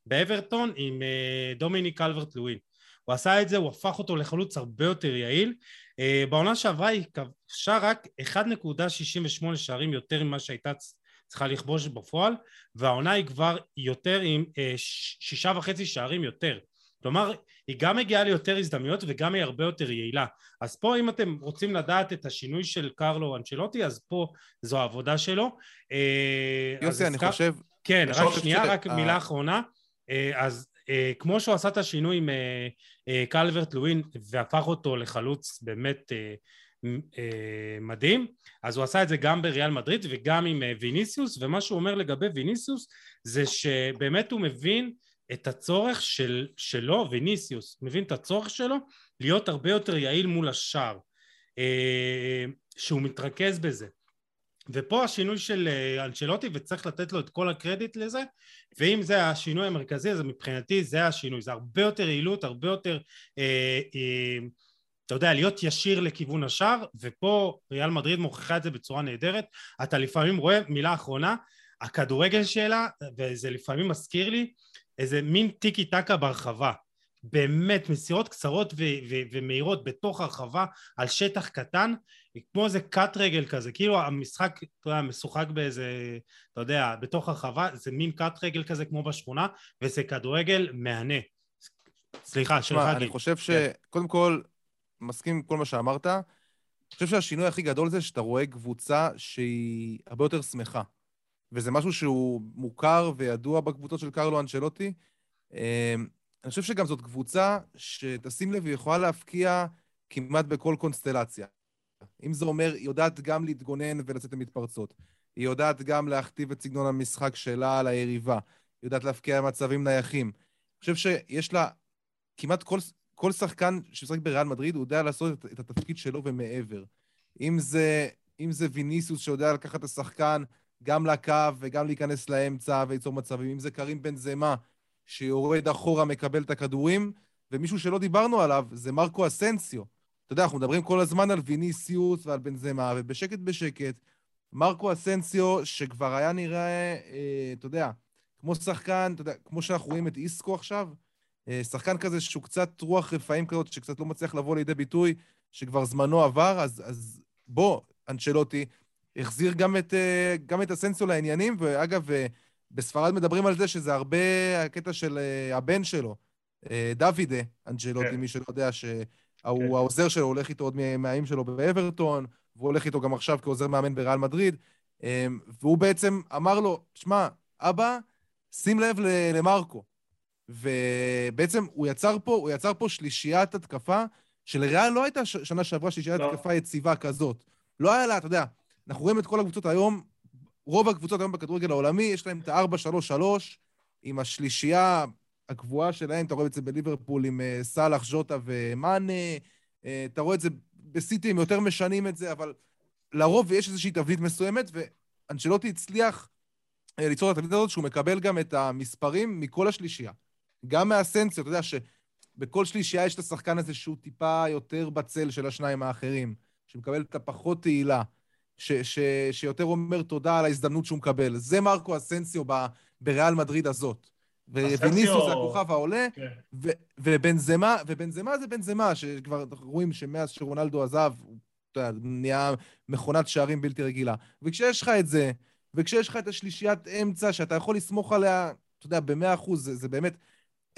באברטון עם אה, דומיניק קלברט לואין. הוא עשה את זה, הוא הפך אותו לחלוץ הרבה יותר יעיל. אה, בעונה שעברה היא כבשה רק 1.68 שערים יותר ממה שהייתה צריכה לכבוש בפועל, והעונה היא כבר יותר עם אה, שישה וחצי שערים יותר. כלומר, היא גם מגיעה ליותר הזדמנויות וגם היא הרבה יותר יעילה. אז פה אם אתם רוצים לדעת את השינוי של קרלו אנצ'לוטי, אז פה זו העבודה שלו. יוסי, אני חושב... כן, רק שנייה, רק מילה אחרונה. אה, אז אה, כמו שהוא עשה את השינוי עם אה, קלברט לואין והפך אותו לחלוץ באמת מדהים, אז הוא עשה את זה גם בריאל מדריד וגם עם ויניסיוס, ומה שהוא אומר לגבי ויניסיוס זה שבאמת הוא מבין את הצורך של, שלו, ויניסיוס, מבין את הצורך שלו להיות הרבה יותר יעיל מול השאר, שהוא מתרכז בזה. ופה השינוי של אה, אנצ'לוטי וצריך לתת לו את כל הקרדיט לזה ואם זה השינוי המרכזי אז מבחינתי זה השינוי. זה הרבה יותר יעילות הרבה יותר אה, אה, אתה יודע להיות ישיר לכיוון השאר ופה ריאל מדריד מוכיחה את זה בצורה נהדרת. אתה לפעמים רואה מילה אחרונה הכדורגל שלה וזה לפעמים מזכיר לי איזה מין טיקי טקה ברחבה באמת מסירות קצרות ו- ו- ומהירות בתוך הרחבה על שטח קטן כמו איזה קאט רגל כזה כאילו המשחק אתה יודע, משוחק באיזה אתה יודע בתוך הרחבה זה מין קאט רגל כזה כמו בשכונה וזה כדורגל מהנה. סליחה שלך אני חושב שקודם כן. כל מסכים עם כל מה שאמרת. אני חושב שהשינוי הכי גדול זה שאתה רואה קבוצה שהיא הרבה יותר שמחה. וזה משהו שהוא מוכר וידוע בקבוצות של קרלו אנצ'לוטי. אמ, אני חושב שגם זאת קבוצה שתשים לב, היא יכולה להפקיע כמעט בכל קונסטלציה. אם זה אומר, היא יודעת גם להתגונן ולצאת למתפרצות. היא יודעת גם להכתיב את סגנון המשחק שלה על היריבה. היא יודעת להפקיע מצבים נייחים. אני חושב שיש לה כמעט כל, כל שחקן שמשחק בריאל מדריד, הוא יודע לעשות את, את התפקיד שלו ומעבר. אם זה, אם זה ויניסיוס שיודע לקחת את השחקן גם לקו וגם להיכנס לאמצע וליצור מצבים, אם זה קרים בן זמה, שיורד אחורה, מקבל את הכדורים, ומישהו שלא דיברנו עליו זה מרקו אסנסיו. אתה יודע, אנחנו מדברים כל הזמן על ויניסיוס ועל בן זמה, ובשקט בשקט, מרקו אסנסיו, שכבר היה נראה, אה, אתה יודע, כמו שחקן, אתה יודע, כמו שאנחנו רואים את איסקו עכשיו, אה, שחקן כזה שהוא קצת רוח רפאים כזאת, שקצת לא מצליח לבוא לידי ביטוי, שכבר זמנו עבר, אז, אז בוא, אנצ'לוטי, החזיר גם את, אה, גם את אסנסיו לעניינים, ואגב, אה, בספרד מדברים על זה שזה הרבה הקטע של אה, הבן שלו, אה, דוידה אנג'לוטי, כן. מי שלא יודע, שהוא כן. העוזר שלו, הולך איתו עוד מהאים שלו באברטון, והוא הולך איתו גם עכשיו כעוזר מאמן בריאל מדריד, אה, והוא בעצם אמר לו, שמע, אבא, שים לב למרקו. ובעצם הוא יצר פה, הוא יצר פה שלישיית התקפה, שלריאל לא הייתה שנה שעברה שלישיית לא. התקפה יציבה כזאת. לא היה לה, אתה יודע, אנחנו רואים את כל הקבוצות היום, רוב הקבוצות היום בכדורגל העולמי, יש להם את ה-4-3-3, עם השלישייה הקבועה שלהם, אתה רואה את זה בליברפול עם uh, סאלח, ז'וטה ומאנה, uh, אתה רואה את זה בסיטי, הם יותר משנים את זה, אבל לרוב יש איזושהי תבנית מסוימת, ואנשלוטי הצליח uh, ליצור את התבנית הזאת, שהוא מקבל גם את המספרים מכל השלישייה. גם מהסנסיה, אתה יודע שבכל שלישייה יש את השחקן הזה שהוא טיפה יותר בצל של השניים האחרים, שמקבל את הפחות תהילה. ש, ש, שיותר אומר תודה על ההזדמנות שהוא מקבל. זה מרקו אסנסיו בריאל מדריד הזאת. וויניסו זה הכוכב העולה, כן. ובנזמה, ובנזמה זה בנזמה, שכבר רואים שמאז שרונלדו עזב, הוא נהיה מכונת שערים בלתי רגילה. וכשיש לך את זה, וכשיש לך את השלישיית אמצע, שאתה יכול לסמוך עליה, אתה יודע, במאה אחוז, זה, זה באמת...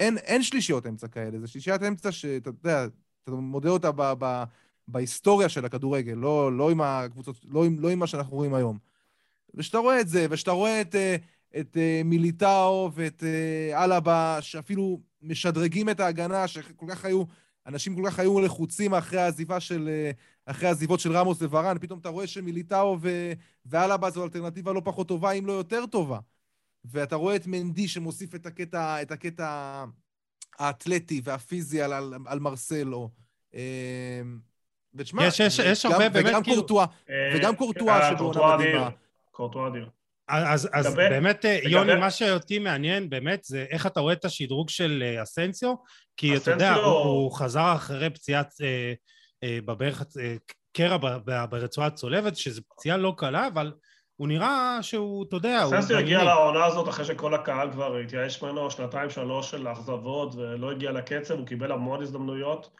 אין, אין שלישיות אמצע כאלה, זה שלישיית אמצע שאתה יודע, אתה מודד אותה ב, ב, בהיסטוריה של הכדורגל, לא, לא עם הקבוצות, לא עם, לא עם מה שאנחנו רואים היום. ושאתה רואה את זה, ושאתה רואה את, אה, את אה, מיליטאו ואת אה, אלבה, שאפילו משדרגים את ההגנה, שכל כך היו, אנשים כל כך היו לחוצים אחרי העזיבה של, אחרי העזיבות של רמוס וורן, פתאום אתה רואה שמיליטאו ו, ואלבה זו אלטרנטיבה לא פחות טובה, אם לא יותר טובה. ואתה רואה את מנדי שמוסיף את הקטע, את הקטע האתלטי והפיזי על, על, על מרסלו. ותשמע, יש, יש, יש הרבה באמת וגם כאילו... קורטואה, אה, וגם קורטואה אה, שבעונה מדהימה. קורטואה אדיר. אז, אז לגבי, באמת, אה, לגבי... יוני, מה שאותי מעניין באמת זה איך אתה רואה את השדרוג של אסנסיו, כי אסנסיו... אתה יודע, הוא, הוא חזר אחרי פציעת אה, אה, בברך, אה, קרע ברצועה צולבת, שזו פציעה לא קלה, אבל הוא נראה שהוא, אתה יודע, הוא... אסנסיו הגיע לעונה הזאת אחרי שכל הקהל כבר התייאש ממנו שנתיים שלוש של אכזבות ולא הגיע לקצב, הוא קיבל המון הזדמנויות.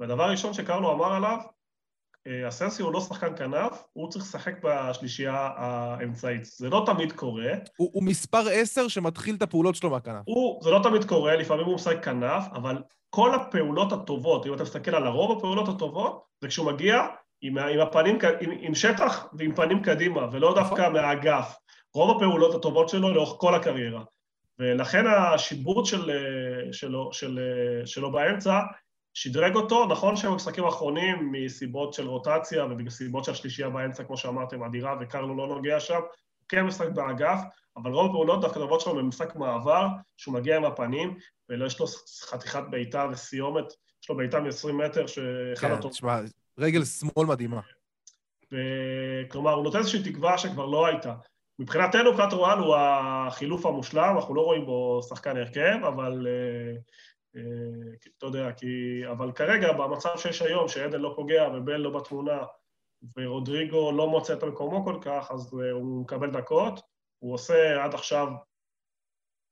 והדבר הראשון שקרלו אמר עליו, אסנסי הוא לא שחקן כנף, הוא צריך לשחק בשלישייה האמצעית. זה לא תמיד קורה. הוא, הוא מספר עשר שמתחיל את הפעולות שלו מהכנף. הוא, זה לא תמיד קורה, לפעמים הוא משחק כנף, אבל כל הפעולות הטובות, אם אתה מסתכל על הרוב הפעולות הטובות, זה כשהוא מגיע עם, עם הפנים, עם, עם שטח ועם פנים קדימה, ולא נכון. דווקא מהאגף. רוב הפעולות הטובות שלו לאורך כל הקריירה. ולכן השיבוט של, שלו, של, שלו באמצע שדרג אותו, נכון שבמשחקים האחרונים מסיבות של רוטציה ומסיבות של שלישייה באמצע, כמו שאמרתם, אדירה, וקרלו לא נוגע שם, הוא כן משחק באגף, אבל רוב הפעולות דווקא טובות שלו במשחק מעבר, שהוא מגיע עם הפנים, ויש לו חתיכת בעיטה וסיומת, יש לו בעיטה מ-20 מטר, שאחד כן, תשמע, רגל שמאל מדהימה. כלומר, הוא נותן איזושהי תקווה שכבר לא הייתה. מבחינתנו, מבחינת רואן הוא החילוף המושלם, אנחנו לא רואים בו שחקן הרכב, אבל אה, אתה יודע, כי... אבל כרגע, במצב שיש היום, שעדן לא פוגע ובל לא בתמונה, ורודריגו לא מוצא את מקומו כל כך, אז אה, הוא מקבל דקות. הוא עושה עד עכשיו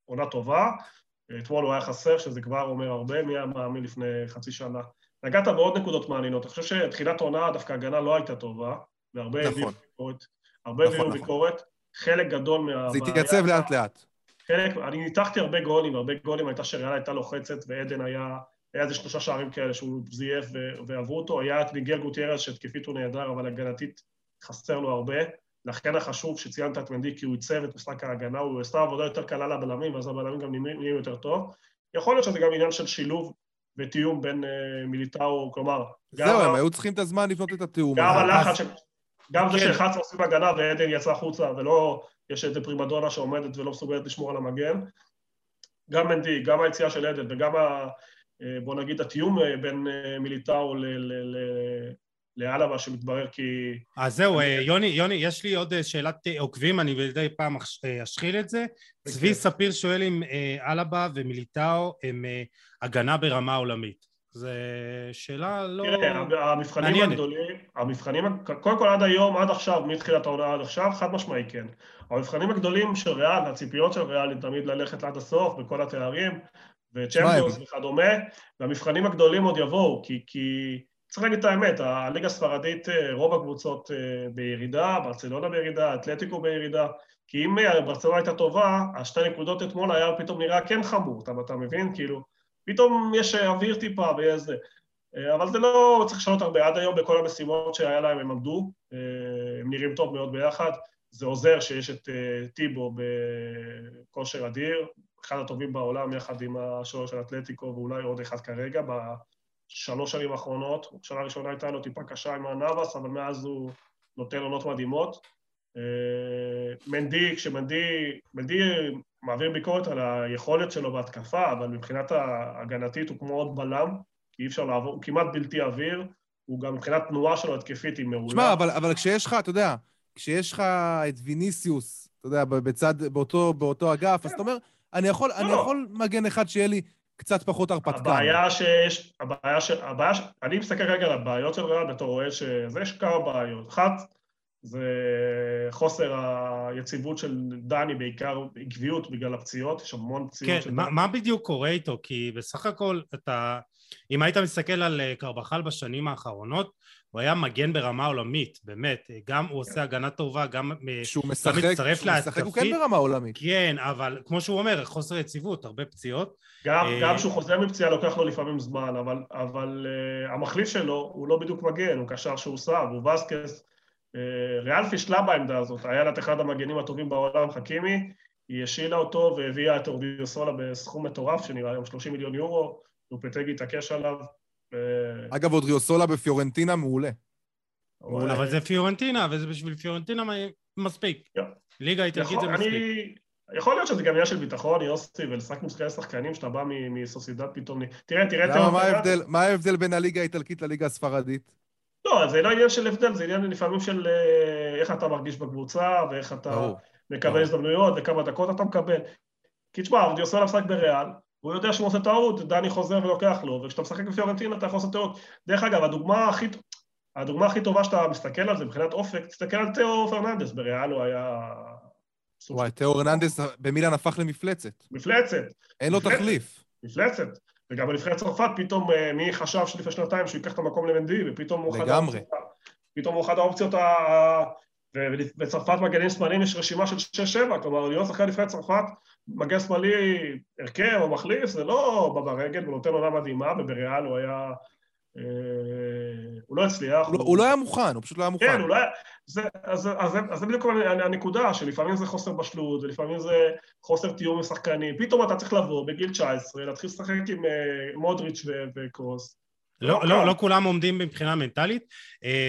עונה טובה. אתמול הוא היה חסר, שזה כבר אומר הרבה, מי היה מאמין לפני חצי שנה. נגעת בעוד נקודות מעניינות. אני חושב שתחילת העונה דווקא הגנה לא הייתה טובה, והרבה נכון. הביאו ביקורת. הרבה הביאו נכון, נכון. ביקורת. חלק גדול מה... זה התייצב לאט-לאט. חלק, אני ניתחתי הרבה גולים, הרבה גולים הייתה שריאל הייתה לוחצת ועדן היה, היה איזה שלושה שערים כאלה שהוא זייף ועברו אותו, היה את מיגל גוטיירס שהתקפית הוא נהדר, אבל הגנתית חסר לו הרבה, לכן החשוב שציינת את מנדי כי הוא עיצב את משחק ההגנה, הוא עשה עבודה יותר קלה לבלמים, ואז הבלמים גם נהיים יותר טוב. יכול להיות שזה גם עניין של שילוב ותיאום בין uh, מיליטאו, כלומר... זהו, הם היו צריכים את הזמן לבנות את התיאום. גם הלחץ. גם זה כן. שהלחץ עושים הגנה ועדן יצא החוצה ולא יש איזה פרימדונה שעומדת ולא מסוגלת לשמור על המגן. גם מנדי, גם היציאה של עדן וגם בוא נגיד, התיאום בין מיליטאו לאלבה שמתברר כי... אז זהו, יוני, יוני, יש לי עוד שאלת עוקבים, אני מדי פעם אשחיל את זה. צבי ספיר שואל אם אלבה ומיליטאו הם הגנה ברמה עולמית. זו שאלה לא... תראה, המבחנים הגדולים, המבחנים, קודם כל עד היום, עד עכשיו, מתחילת העונה עד עכשיו, חד משמעי כן. המבחנים הגדולים של ריאל, הציפיות של ריאל, תמיד ללכת עד הסוף בכל התארים, וצ'מפיונס וכדומה, והמבחנים הגדולים עוד יבואו, כי, כי צריך להגיד את האמת, הליגה הספרדית, רוב הקבוצות בירידה, ברצלונה בירידה, אתלטיקו בירידה, כי אם ברצלונה הייתה טובה, השתי נקודות אתמול היה פתאום נראה כן חמור, אתה, אתה מבין? כאילו, פתאום יש אוויר טיפה ויש זה. אבל זה לא צריך לשנות הרבה. עד היום בכל המשימות שהיה להם הם עמדו, הם נראים טוב מאוד ביחד. זה עוזר שיש את טיבו בכושר אדיר, אחד הטובים בעולם יחד עם השוער של אתלטיקו ואולי עוד אחד כרגע בשלוש שנים האחרונות. שנה ראשונה הייתה לו טיפה קשה עם הנאבס, אבל מאז הוא נותן עונות מדהימות. מנדי, כשמנדי, מנדי מעביר ביקורת על היכולת שלו בהתקפה, אבל מבחינת ההגנתית הוא כמו עוד בלם, כי אי אפשר לעבור, הוא כמעט בלתי עביר, הוא גם מבחינת תנועה שלו התקפית היא מעולה. שמע, אבל, אבל כשיש לך, אתה יודע, כשיש לך את ויניסיוס, אתה יודע, בצד, באותו, באותו אגף, כן. אז אתה אומר, אני יכול, לא, אני לא. יכול מגן אחד שיהיה לי קצת פחות הרפתקן. הבעיה שיש, הבעיה ש... הבעיה ש... אני מסתכל רגע על הבעיות של ריאל בתור רואה שזה, יש כמה בעיות. אחת, זה חוסר היציבות של דני, בעיקר עקביות בגלל הפציעות, יש המון פציעות כן, של מה, דני. מה בדיוק קורה איתו? כי בסך הכל אתה... אם היית מסתכל על אה, קרבחל בשנים האחרונות, הוא היה מגן ברמה עולמית, באמת. גם הוא עושה הגנה טובה, גם, כשהוא משחק, מצטרף להתקפית. משחק הוא כן ברמה עולמית. כן, אבל כמו שהוא אומר, חוסר יציבות, הרבה פציעות. גם, אה, גם כשהוא חוזר מפציעה לוקח לו לפעמים זמן, אבל, אבל uh, המחליף שלו הוא לא בדיוק מגן, הוא קשר שהוא סב, הוא וסקס. ריאל פישלה בעמדה הזאת, היה לה את אחד המגנים הטובים בעולם, חכימי, היא השילה אותו והביאה את אורדיוסולה בסכום מטורף, שנראה היום 30 מיליון יורו, לופטגי התעקש עליו. אגב, אורדיוסולה בפיורנטינה מעולה. אבל זה פיורנטינה, וזה בשביל פיורנטינה מספיק. ליגה איטלקית זה מספיק. יכול להיות שזה גם עניין של ביטחון, יוסי, ולשחק מול שחקנים שאתה בא מסוסידד פתאום... תראה, תראה... למה, מה ההבדל בין הליגה האיטלקית לליגה הספרדית? לא, זה לא עניין של הבדל, זה עניין לפעמים של אה, איך אתה מרגיש בקבוצה, ואיך אתה מקבל הזדמנויות, וכמה דקות אתה מקבל. כי תשמע, אודריוסולה משחק בריאל, הוא יודע שהוא עושה טעות, דני חוזר ולוקח לו, וכשאתה משחק בפיורנטינה אתה יכול לעשות טעות. דרך אגב, הדוגמה הכי, הדוגמה הכי טובה שאתה מסתכל על זה מבחינת אופק, תסתכל על תיאו הרננדס, בריאל הוא היה... וואי, תיאו הרננדס במילאן הפך למפלצת. מפלצת. אין לו תחליף. מפלצת. וגם בנבחרת צרפת פתאום אה, מי חשב שלפני שנתיים שהוא ייקח את המקום למנדי, ופתאום הוא אחד האופציות, פתאום הוא אחד האופציות, ה... ובצרפת מגנים שמאליים יש רשימה של 6-7, כלומר להיות שחקן נבחרת צרפת, מגן שמאלי הרכב או מחליף, זה לא בא ברגל, הוא נותן עונה מדהימה, ובריאל הוא היה... אה, הוא לא הצליח. הוא, לא- הוא לא היה מוכן, הוא פשוט לא היה מוכן. כן, הוא לא היה... זה, אז, אז, אז זה בדיוק הנקודה, שלפעמים זה חוסר בשלות, ולפעמים זה חוסר תיאום עם שחקנים. פתאום אתה צריך לבוא בגיל 19, להתחיל לשחק עם uh, מודריץ' וקרוס. לא, לא, לא, לא כולם עומדים מבחינה מנטלית.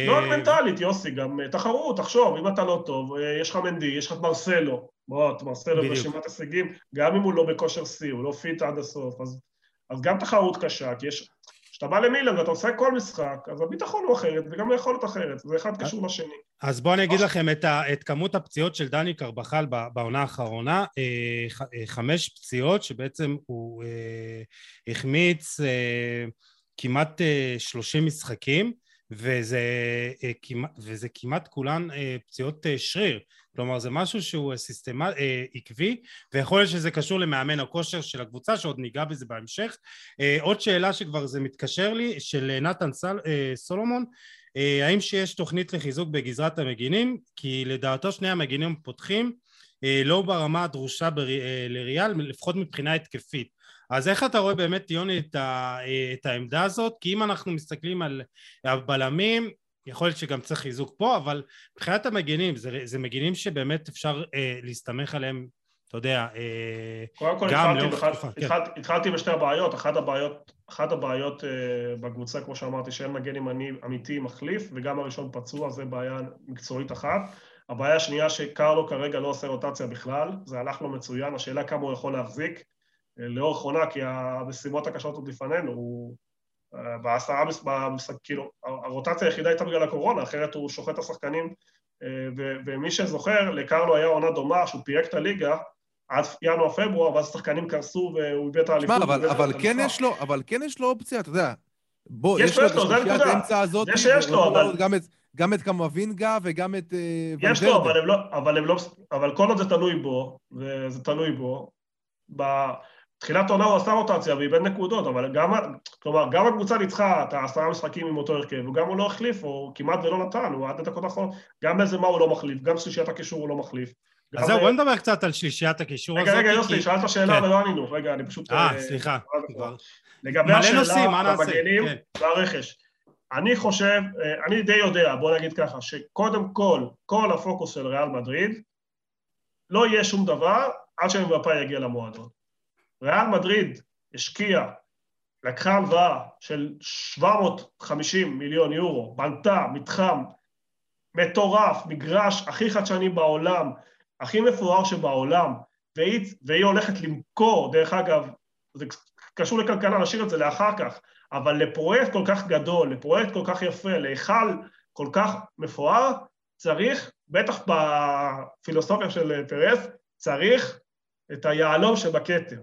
לא רק מנטלית, יוסי, גם תחרות, תחשוב, אם אתה לא טוב, יש לך מנדי, יש לך את מרסלו, בוא, את מרסלו ברשימת ההישגים, גם אם הוא לא בכושר שיא, הוא לא fit עד הסוף, אז, אז גם תחרות קשה, כי יש, כשאתה בא למילאן ואתה עושה כל משחק, אז הביטחון הוא אחרת וגם היכולת אחרת, זה אחד קשור לשני. אז בואו אני אגיד לכם את, ה, את כמות הפציעות של דני קרבחאל בעונה האחרונה, אה, אה, חמש פציעות שבעצם הוא אה, החמיץ כמעט שלושים משחקים וזה, וזה כמעט כולן פציעות שריר. כלומר זה משהו שהוא סיסטמה, אה, עקבי ויכול להיות שזה קשור למאמן הכושר של הקבוצה שעוד ניגע בזה בהמשך. אה, עוד שאלה שכבר זה מתקשר לי של נתן סל, אה, סולומון אה, האם שיש תוכנית לחיזוק בגזרת המגינים? כי לדעתו שני המגינים פותחים אה, לא ברמה הדרושה בר, אה, לריאל לפחות מבחינה התקפית אז איך אתה רואה באמת יוני את, ה, את העמדה הזאת כי אם אנחנו מסתכלים על הבלמים יכול להיות שגם צריך חיזוק פה, אבל מבחינת המגינים, זה, זה מגינים שבאמת אפשר אה, להסתמך עליהם, אתה יודע, אה, קודם כל גם לאורך תקופה. כן. התחל, התחלתי בשתי הבעיות, אחת הבעיות, אחת הבעיות אה, בקבוצה, כמו שאמרתי, שאין מגן ימני אמיתי מחליף, וגם הראשון פצוע, זה בעיה מקצועית אחת. הבעיה השנייה שקרלו כרגע לא עושה רוטציה בכלל, זה הלך לו מצוין, השאלה כמה הוא יכול להחזיק. לאורך עונה, כי המשימות הקשות עוד לפנינו, הוא... בעשרה, במשחק, כאילו, הרוטציה היחידה הייתה בגלל הקורונה, אחרת הוא שוחט את השחקנים, ומי שזוכר, לקרלו היה עונה דומה, שהוא פירק את הליגה, עד ינואר-פברואר, ואז השחקנים קרסו והוא איבד את האליפות. שמע, אבל, אבל, כן יש לו, אבל כן יש לו אופציה, אתה יודע. בוא, יש, יש לו את השלישיית האמצע הזאת. זה שיש לו, אבל... גם את, גם את קמבינגה וגם את יש לו, אבל, הם לא, אבל, הם לא, אבל כל עוד זה תלוי בו, וזה תלוי בו, בתחילת העונה הוא עשה רוטציה ואיבד נקודות, אבל גם, כלומר, גם הקבוצה ניצחה את העשרה משחקים עם אותו הרכב, וגם הוא לא החליף, או כמעט ולא נתן, הוא עד לדקות האחרונות, גם באיזה מה הוא לא מחליף, גם שלישיית הקישור הוא לא מחליף. אז זהו, בוא נדבר קצת על שלישיית הקישור הזאת. רגע, רגע, יוסי, שאלת שאלה כן. ולא ענינו. רגע, אני פשוט... אה, אה סליחה. לגבי השאלה, המגנים והרכש. אני חושב, אה, אני די יודע, בוא נגיד ככה, שקודם כל, כל הפוקוס של ריאל מדריד, לא יהיה שום דבר עד שמבפה יגיע למועדון. ריאל מדריד השקיעה, לקחה הלוואה של 750 מיליון יורו, בנתה מתחם מטורף, מגרש הכי חדשני בעולם, הכי מפואר שבעולם, והיא, והיא הולכת למכור, דרך אגב, זה קשור לכלכלה, נשאיר את זה לאחר כך, אבל לפרויקט כל כך גדול, לפרויקט כל כך יפה, להיכל כל כך מפואר, צריך, בטח בפילוסופיה של פרס, צריך את היהלום שבכתר.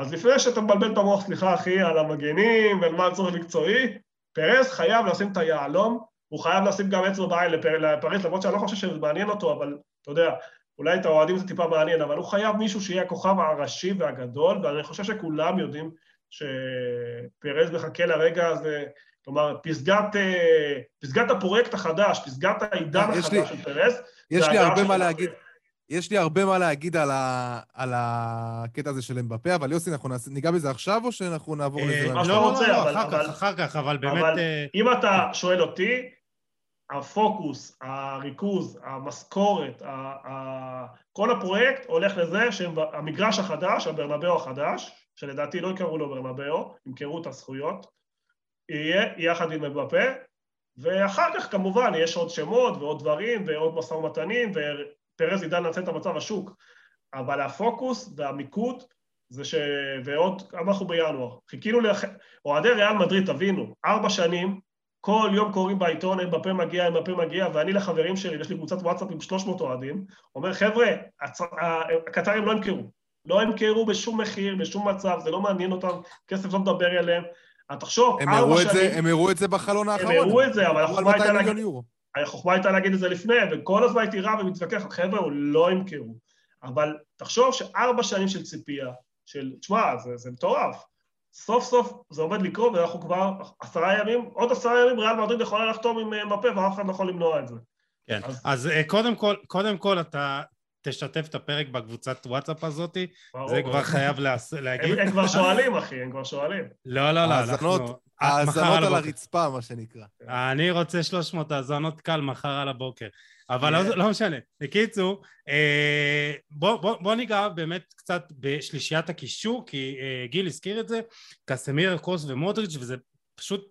אז לפני שאתה מבלבל את המוח, סליחה אחי, על המגנים ועל מה הצורך מקצועי, פרס חייב לשים את היהלום, הוא חייב לשים גם אצבע בעין לפרס, למרות שאני לא חושב שזה מעניין אותו, אבל אתה יודע, אולי את האוהדים זה טיפה מעניין, אבל הוא חייב מישהו שיהיה הכוכב הראשי והגדול, ואני חושב שכולם יודעים שפרז מחכה לרגע הזה, כלומר, פסגת, אה, פסגת הפרויקט החדש, פסגת העידן החדש לי, של פרז. יש לי הרבה מה להגיד. יש לי הרבה מה להגיד על, ה, על הקטע הזה של אמבפה, אבל יוסי, אנחנו ניגע בזה עכשיו, או שאנחנו נעבור לזה? אה, מה שאתה רוצה, לא, אבל... אחר כך, אחר כך, אבל באמת... אבל אה, אם אתה שואל אותי, הפוקוס, הריכוז, המשכורת, כל הפרויקט הולך לזה שהמגרש החדש, הברנבאו החדש, שלדעתי לא יקראו לו ברנבאו, ימכרו את הזכויות, יהיה יחד עם מבפה, ואחר כך כמובן יש עוד שמות ועוד דברים ועוד משא ומתנים, ופרז ידע לנצל את המצב השוק, אבל הפוקוס והמיקוד זה ש... ועוד, אנחנו בינואר, חיכינו לח... אוהדי ריאל מדריד, תבינו, ארבע שנים כל יום קוראים בעיתון, אין בפה מגיע, אין בפה מגיע, ואני לחברים שלי, יש לי קבוצת וואטסאפ עם 300 אוהדים, אומר, חבר'ה, הצ... הקטרים לא ימכרו. לא ימכרו בשום מחיר, בשום מצב, זה לא מעניין אותם, כסף לא מדבר אליהם. תחשוב, ארבע שנים... הם הראו את זה בחלון האחרון. הם הראו את זה, אבל החוכמה הייתה להגיד... החוכמה הייתה להגיד את זה לפני, וכל הזמן הייתי רב ומתווכח, חבר'ה, הוא לא ימכרו. אבל תחשוב שארבע שנים של ציפייה, של, תשמע, זה, זה מטורף. סוף סוף זה עומד לקרות, ואנחנו כבר עשרה ימים, עוד עשרה ימים ריאל מדריד יכולה לחתום עם אה, מפה ואף אחד לא יכול למנוע את זה. כן, אז, אז אה, קודם כל, קודם כל אתה תשתף את הפרק בקבוצת וואטסאפ הזאת, זה כבר חייב להגיד. הם כבר שואלים, אחי, הם כבר שואלים. לא, לא, לא, אנחנו... האזנות על הרצפה, מה שנקרא. אני רוצה 300 האזנות קל מחר על הבוקר. אבל לא, לא משנה. בקיצור, אה, בוא ניגע באמת קצת בשלישיית הקישור, כי אה, גיל הזכיר את זה, קסמירו, קרוס ומודריץ', וזה פשוט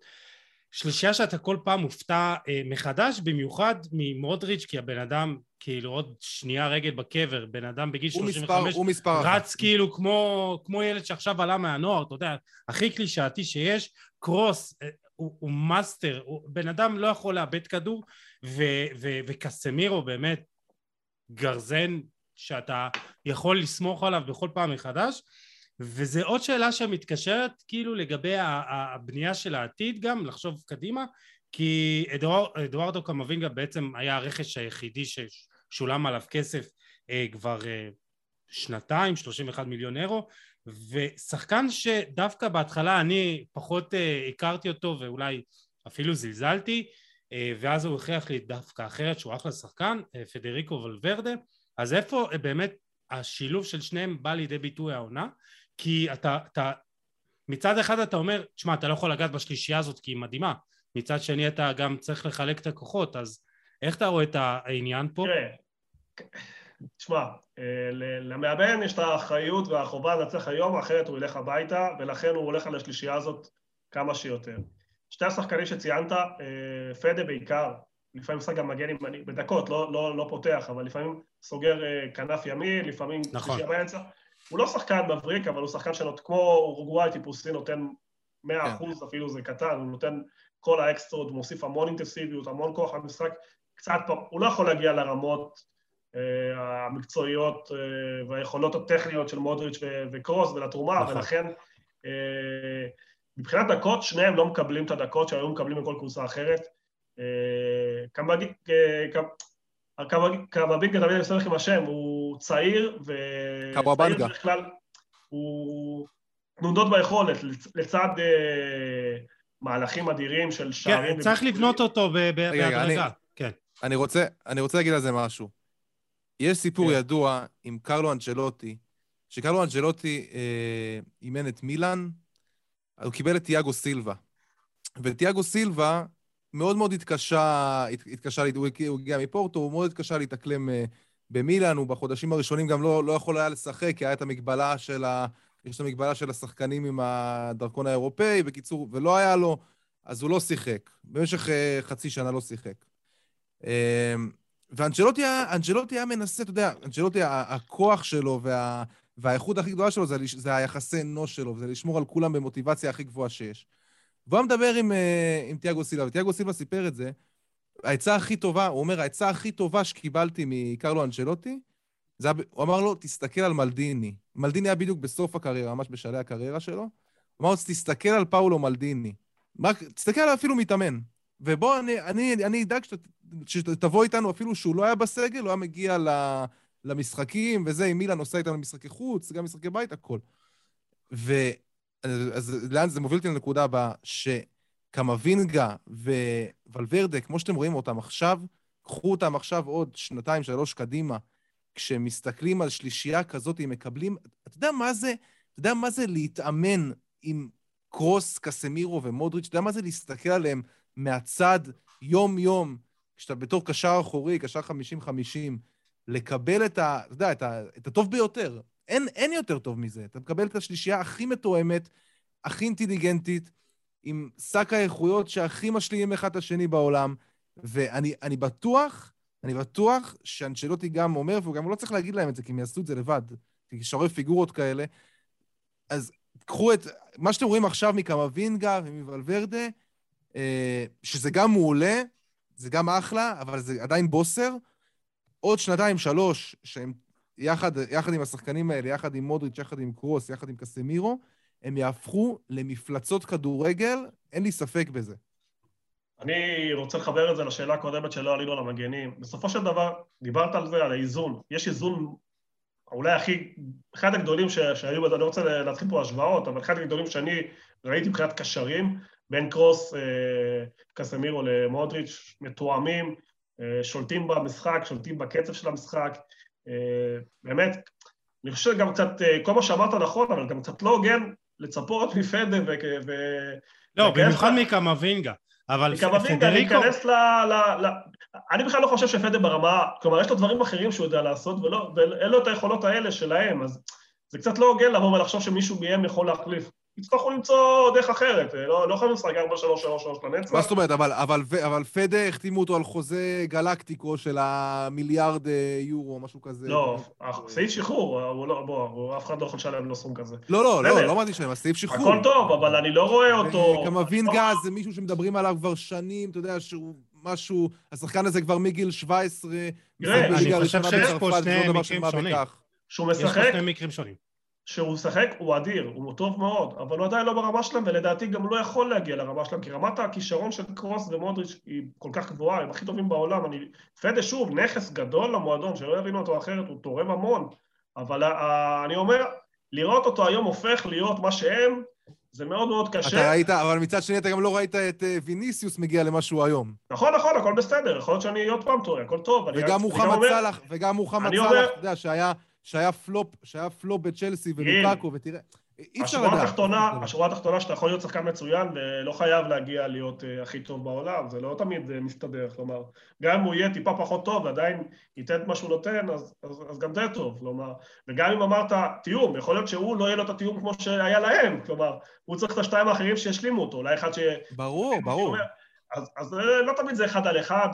שלישייה שאתה כל פעם מופתע אה, מחדש, במיוחד ממודריץ', כי הבן אדם, כאילו עוד שנייה רגל בקבר, בן אדם בגיל 35, הוא מספר רץ כאילו כמו, כמו ילד שעכשיו עלה מהנוער, אתה יודע, הכי קלישאתי שיש, קרוס, הוא, הוא מאסטר, הוא, בן אדם לא יכול לאבד כדור, ו, ו, וקסמירו באמת גרזן שאתה יכול לסמוך עליו בכל פעם מחדש, וזה עוד שאלה שמתקשרת כאילו לגבי הבנייה של העתיד גם, לחשוב קדימה, כי אדואר, אדוארדו קמבינגה בעצם היה הרכש היחידי ששולם עליו כסף אה, כבר אה, שנתיים, 31 מיליון אירו, ושחקן שדווקא בהתחלה אני פחות אה, הכרתי אותו ואולי אפילו זלזלתי אה, ואז הוא הכריח לי דווקא אחרת שהוא אחלה שחקן, אה, פדריקו ולוורדה. אז איפה אה, באמת השילוב של שניהם בא לידי ביטוי העונה כי אתה, אתה מצד אחד אתה אומר תשמע אתה לא יכול לגעת בשלישייה הזאת כי היא מדהימה מצד שני אתה גם צריך לחלק את הכוחות אז איך אתה רואה את העניין פה? תראה תשמע, אה, למאמן יש את האחריות והחובה לנצח היום, אחרת הוא ילך הביתה, ולכן הוא הולך על השלישייה הזאת כמה שיותר. שתי השחקנים שציינת, אה, פדה בעיקר, לפעמים משחק גם מגן עם, בדקות, לא, לא, לא פותח, אבל לפעמים סוגר אה, כנף ימין, לפעמים נכון. באמצע. הוא לא שחקן מבריק, אבל הוא שחקן שנותן, כמו אורוגוואי טיפוסי, נותן 100 כן. אחוז, אפילו זה קטן, הוא נותן כל האקסטרות, הוא מוסיף המון אינטנסיביות, המון כוח למשחק, קצת, הוא לא יכול להגיע לרמות אה, המקצועיות אה, והיכולות הטכניות של מודריץ' וקרוס ולתרומה, נכון. ולכן אה, מבחינת דקות, שניהם לא מקבלים את הדקות שהיו מקבלים בכל קבוצה אחרת. קמבינגה, תמיד אני מסתכל עם השם, הוא צעיר, וצעיר בדרך כלל, הוא תנודות ביכולת, לצד מהלכים אדירים של שערים. כן, צריך לבנות אותו בהדרגה, כן. אני רוצה, אני רוצה להגיד על זה משהו. יש סיפור כן. ידוע עם קרלו אנג'לוטי, שקרלו אנג'לוטי אה, אימן את מילאן, הוא קיבל את תיאגו סילבה. ותיאגו סילבה מאוד מאוד התקשה, הת, התקשה, הוא הגיע מפורטו, הוא מאוד התקשה להתאקלם אה, במילאן, הוא בחודשים הראשונים גם לא, לא יכול היה לשחק, כי היה את המגבלה של ה... יש את המגבלה של השחקנים עם הדרכון האירופאי, בקיצור, ולא היה לו, אז הוא לא שיחק. במשך אה, חצי שנה לא שיחק. אה, ואנג'לוטי היה מנסה, אתה יודע, אנג'לוטי, הכוח שלו וה, והאיכות הכי גדולה שלו זה, זה היחסי אנוש שלו, זה לשמור על כולם במוטיבציה הכי גבוהה שיש. והוא מדבר עם, אה, עם תיאגו סילבה, ותיאגו סילבה סיפר את זה, העצה הכי טובה, הוא אומר, העצה הכי טובה שקיבלתי מקרלו אנג'לוטי, זה, הוא אמר לו, תסתכל על מלדיני. מלדיני היה בדיוק בסוף הקריירה, ממש בשלהי הקריירה שלו. הוא אמר לו, תסתכל על פאולו מלדיני. תסתכל עליו אפילו מתאמן. ובוא, אני, אני, אני אדאג שת, שתבוא איתנו, אפילו שהוא לא היה בסגל, הוא היה מגיע למשחקים, וזה, עם מילן עושה איתנו משחקי חוץ, גם משחקי בית, הכל. ו... אז לאן זה מוביל אותי לנקודה הבאה, שקמבינגה וולברדה, כמו שאתם רואים אותם עכשיו, קחו אותם עכשיו עוד שנתיים, שלוש קדימה, כשמסתכלים על שלישייה כזאת, הם מקבלים... אתה יודע מה זה, אתה יודע מה זה להתאמן עם קרוס, קסמירו ומודריץ'? אתה יודע מה זה להסתכל עליהם מהצד, יום-יום, כשאתה בתור קשר אחורי, קשר 50-50, לקבל את ה... אתה יודע, את, ה, את הטוב ביותר. אין, אין יותר טוב מזה. אתה מקבל את השלישייה הכי מתואמת, הכי אינטליגנטית, עם שק האיכויות שהכי משלימים אחד את השני בעולם, ואני בטוח, אני בטוח שאנשלוטי גם אומר, והוא גם לא צריך להגיד להם את זה, כי הם יעשו את זה לבד, כי כשרואה פיגורות כאלה. אז קחו את מה שאתם רואים עכשיו מקמבינגה ומוולברדה, אה, שזה גם מעולה, זה גם אחלה, אבל זה עדיין בוסר. עוד שנתיים, שלוש, שהם יחד, יחד עם השחקנים האלה, יחד עם מודריץ', יחד עם קרוס, יחד עם קסמירו, הם יהפכו למפלצות כדורגל, אין לי ספק בזה. אני רוצה לחבר את זה לשאלה הקודמת שלא עלינו על המגנים. בסופו של דבר, דיברת על זה, על האיזון. יש איזון אולי הכי, אחד הגדולים ש, שהיו, אני לא רוצה להתחיל פה השוואות, אבל אחד הגדולים שאני ראיתי מבחינת קשרים, בין קרוס, אה, קסמירו למודריץ', מתואמים, אה, שולטים במשחק, שולטים בקצב של המשחק. אה, באמת, אני חושב שגם קצת, כל מה שאמרת נכון, אבל גם קצת לא הוגן לצפות מפדה ו... לא, במיוחד מקמבינגה. אבל פדריקו... להיכנס ל... ל, ל אני בכלל לא חושב שפדה ברמה... כלומר, יש לו דברים אחרים שהוא יודע לעשות, ולא, ואין לו את היכולות האלה שלהם, אז זה קצת לא הוגן לבוא ולחשוב שמישהו מהם יכול להחליף. יצטרכו למצוא דרך אחרת, לא, לא יכולים לשחק 4-3-3 לנצח. מה זאת אומרת, אבל, אבל, אבל פדה החתימו אותו על חוזה גלקטיקו של המיליארד אה, יורו, משהו כזה. לא, סעיף שחרור, הוא לא, בוא, אף אחד לא יכול לשלם לו סכום כזה. לא, לא, לא, לא אמרתי שלהם, סעיף שחרור. הכל טוב, אבל אני לא רואה אותו... כמבין גז זה מישהו שמדברים עליו כבר שנים, אתה יודע, שהוא משהו, השחקן הזה כבר מגיל 17, תראה, אני חושב שיש פה שני מקרים שונים. שהוא משחק... יש פה שני מקרים שונים. שהוא משחק הוא אדיר, הוא טוב מאוד, אבל הוא עדיין לא ברמה שלהם, ולדעתי גם לא יכול להגיע לרמה שלהם, כי רמת הכישרון של קרוס ומודריץ' היא כל כך גבוהה, הם הכי טובים בעולם. אני... פדה שוב, נכס גדול למועדון, שלא יבינו אותו אחרת, הוא תורם המון, אבל אני אומר, לראות אותו היום הופך להיות מה שהם, זה מאוד מאוד קשה. אתה ראית, אבל מצד שני אתה גם לא ראית את אה, ויניסיוס מגיע למה שהוא היום. נכון, נכון, הכל בסדר, יכול להיות שאני עוד פעם טועה, הכל טוב. וגם מוחמד סאלח, וגם מוחמד סאלח, אתה יודע, שהיה... שהיה פלופ, שהיה פלופ בצ'לסי ולוקקו, ותראה... אי אפשר לדעת. התחתונה, השורה התחתונה שאתה יכול להיות שחקן מצוין ולא חייב להגיע להיות uh, הכי טוב בעולם, זה לא תמיד uh, מסתדר, כלומר, גם אם הוא יהיה טיפה פחות טוב ועדיין ייתן את מה שהוא נותן, אז, אז, אז גם זה טוב, כלומר, וגם אם אמרת תיאום, יכול להיות שהוא לא יהיה לו את התיאום כמו שהיה להם, כלומר, הוא צריך את השתיים האחרים שישלימו אותו, אולי אחד ש... ברור, ברור. אומר, אז, אז אה, לא תמיד זה אחד על אחד.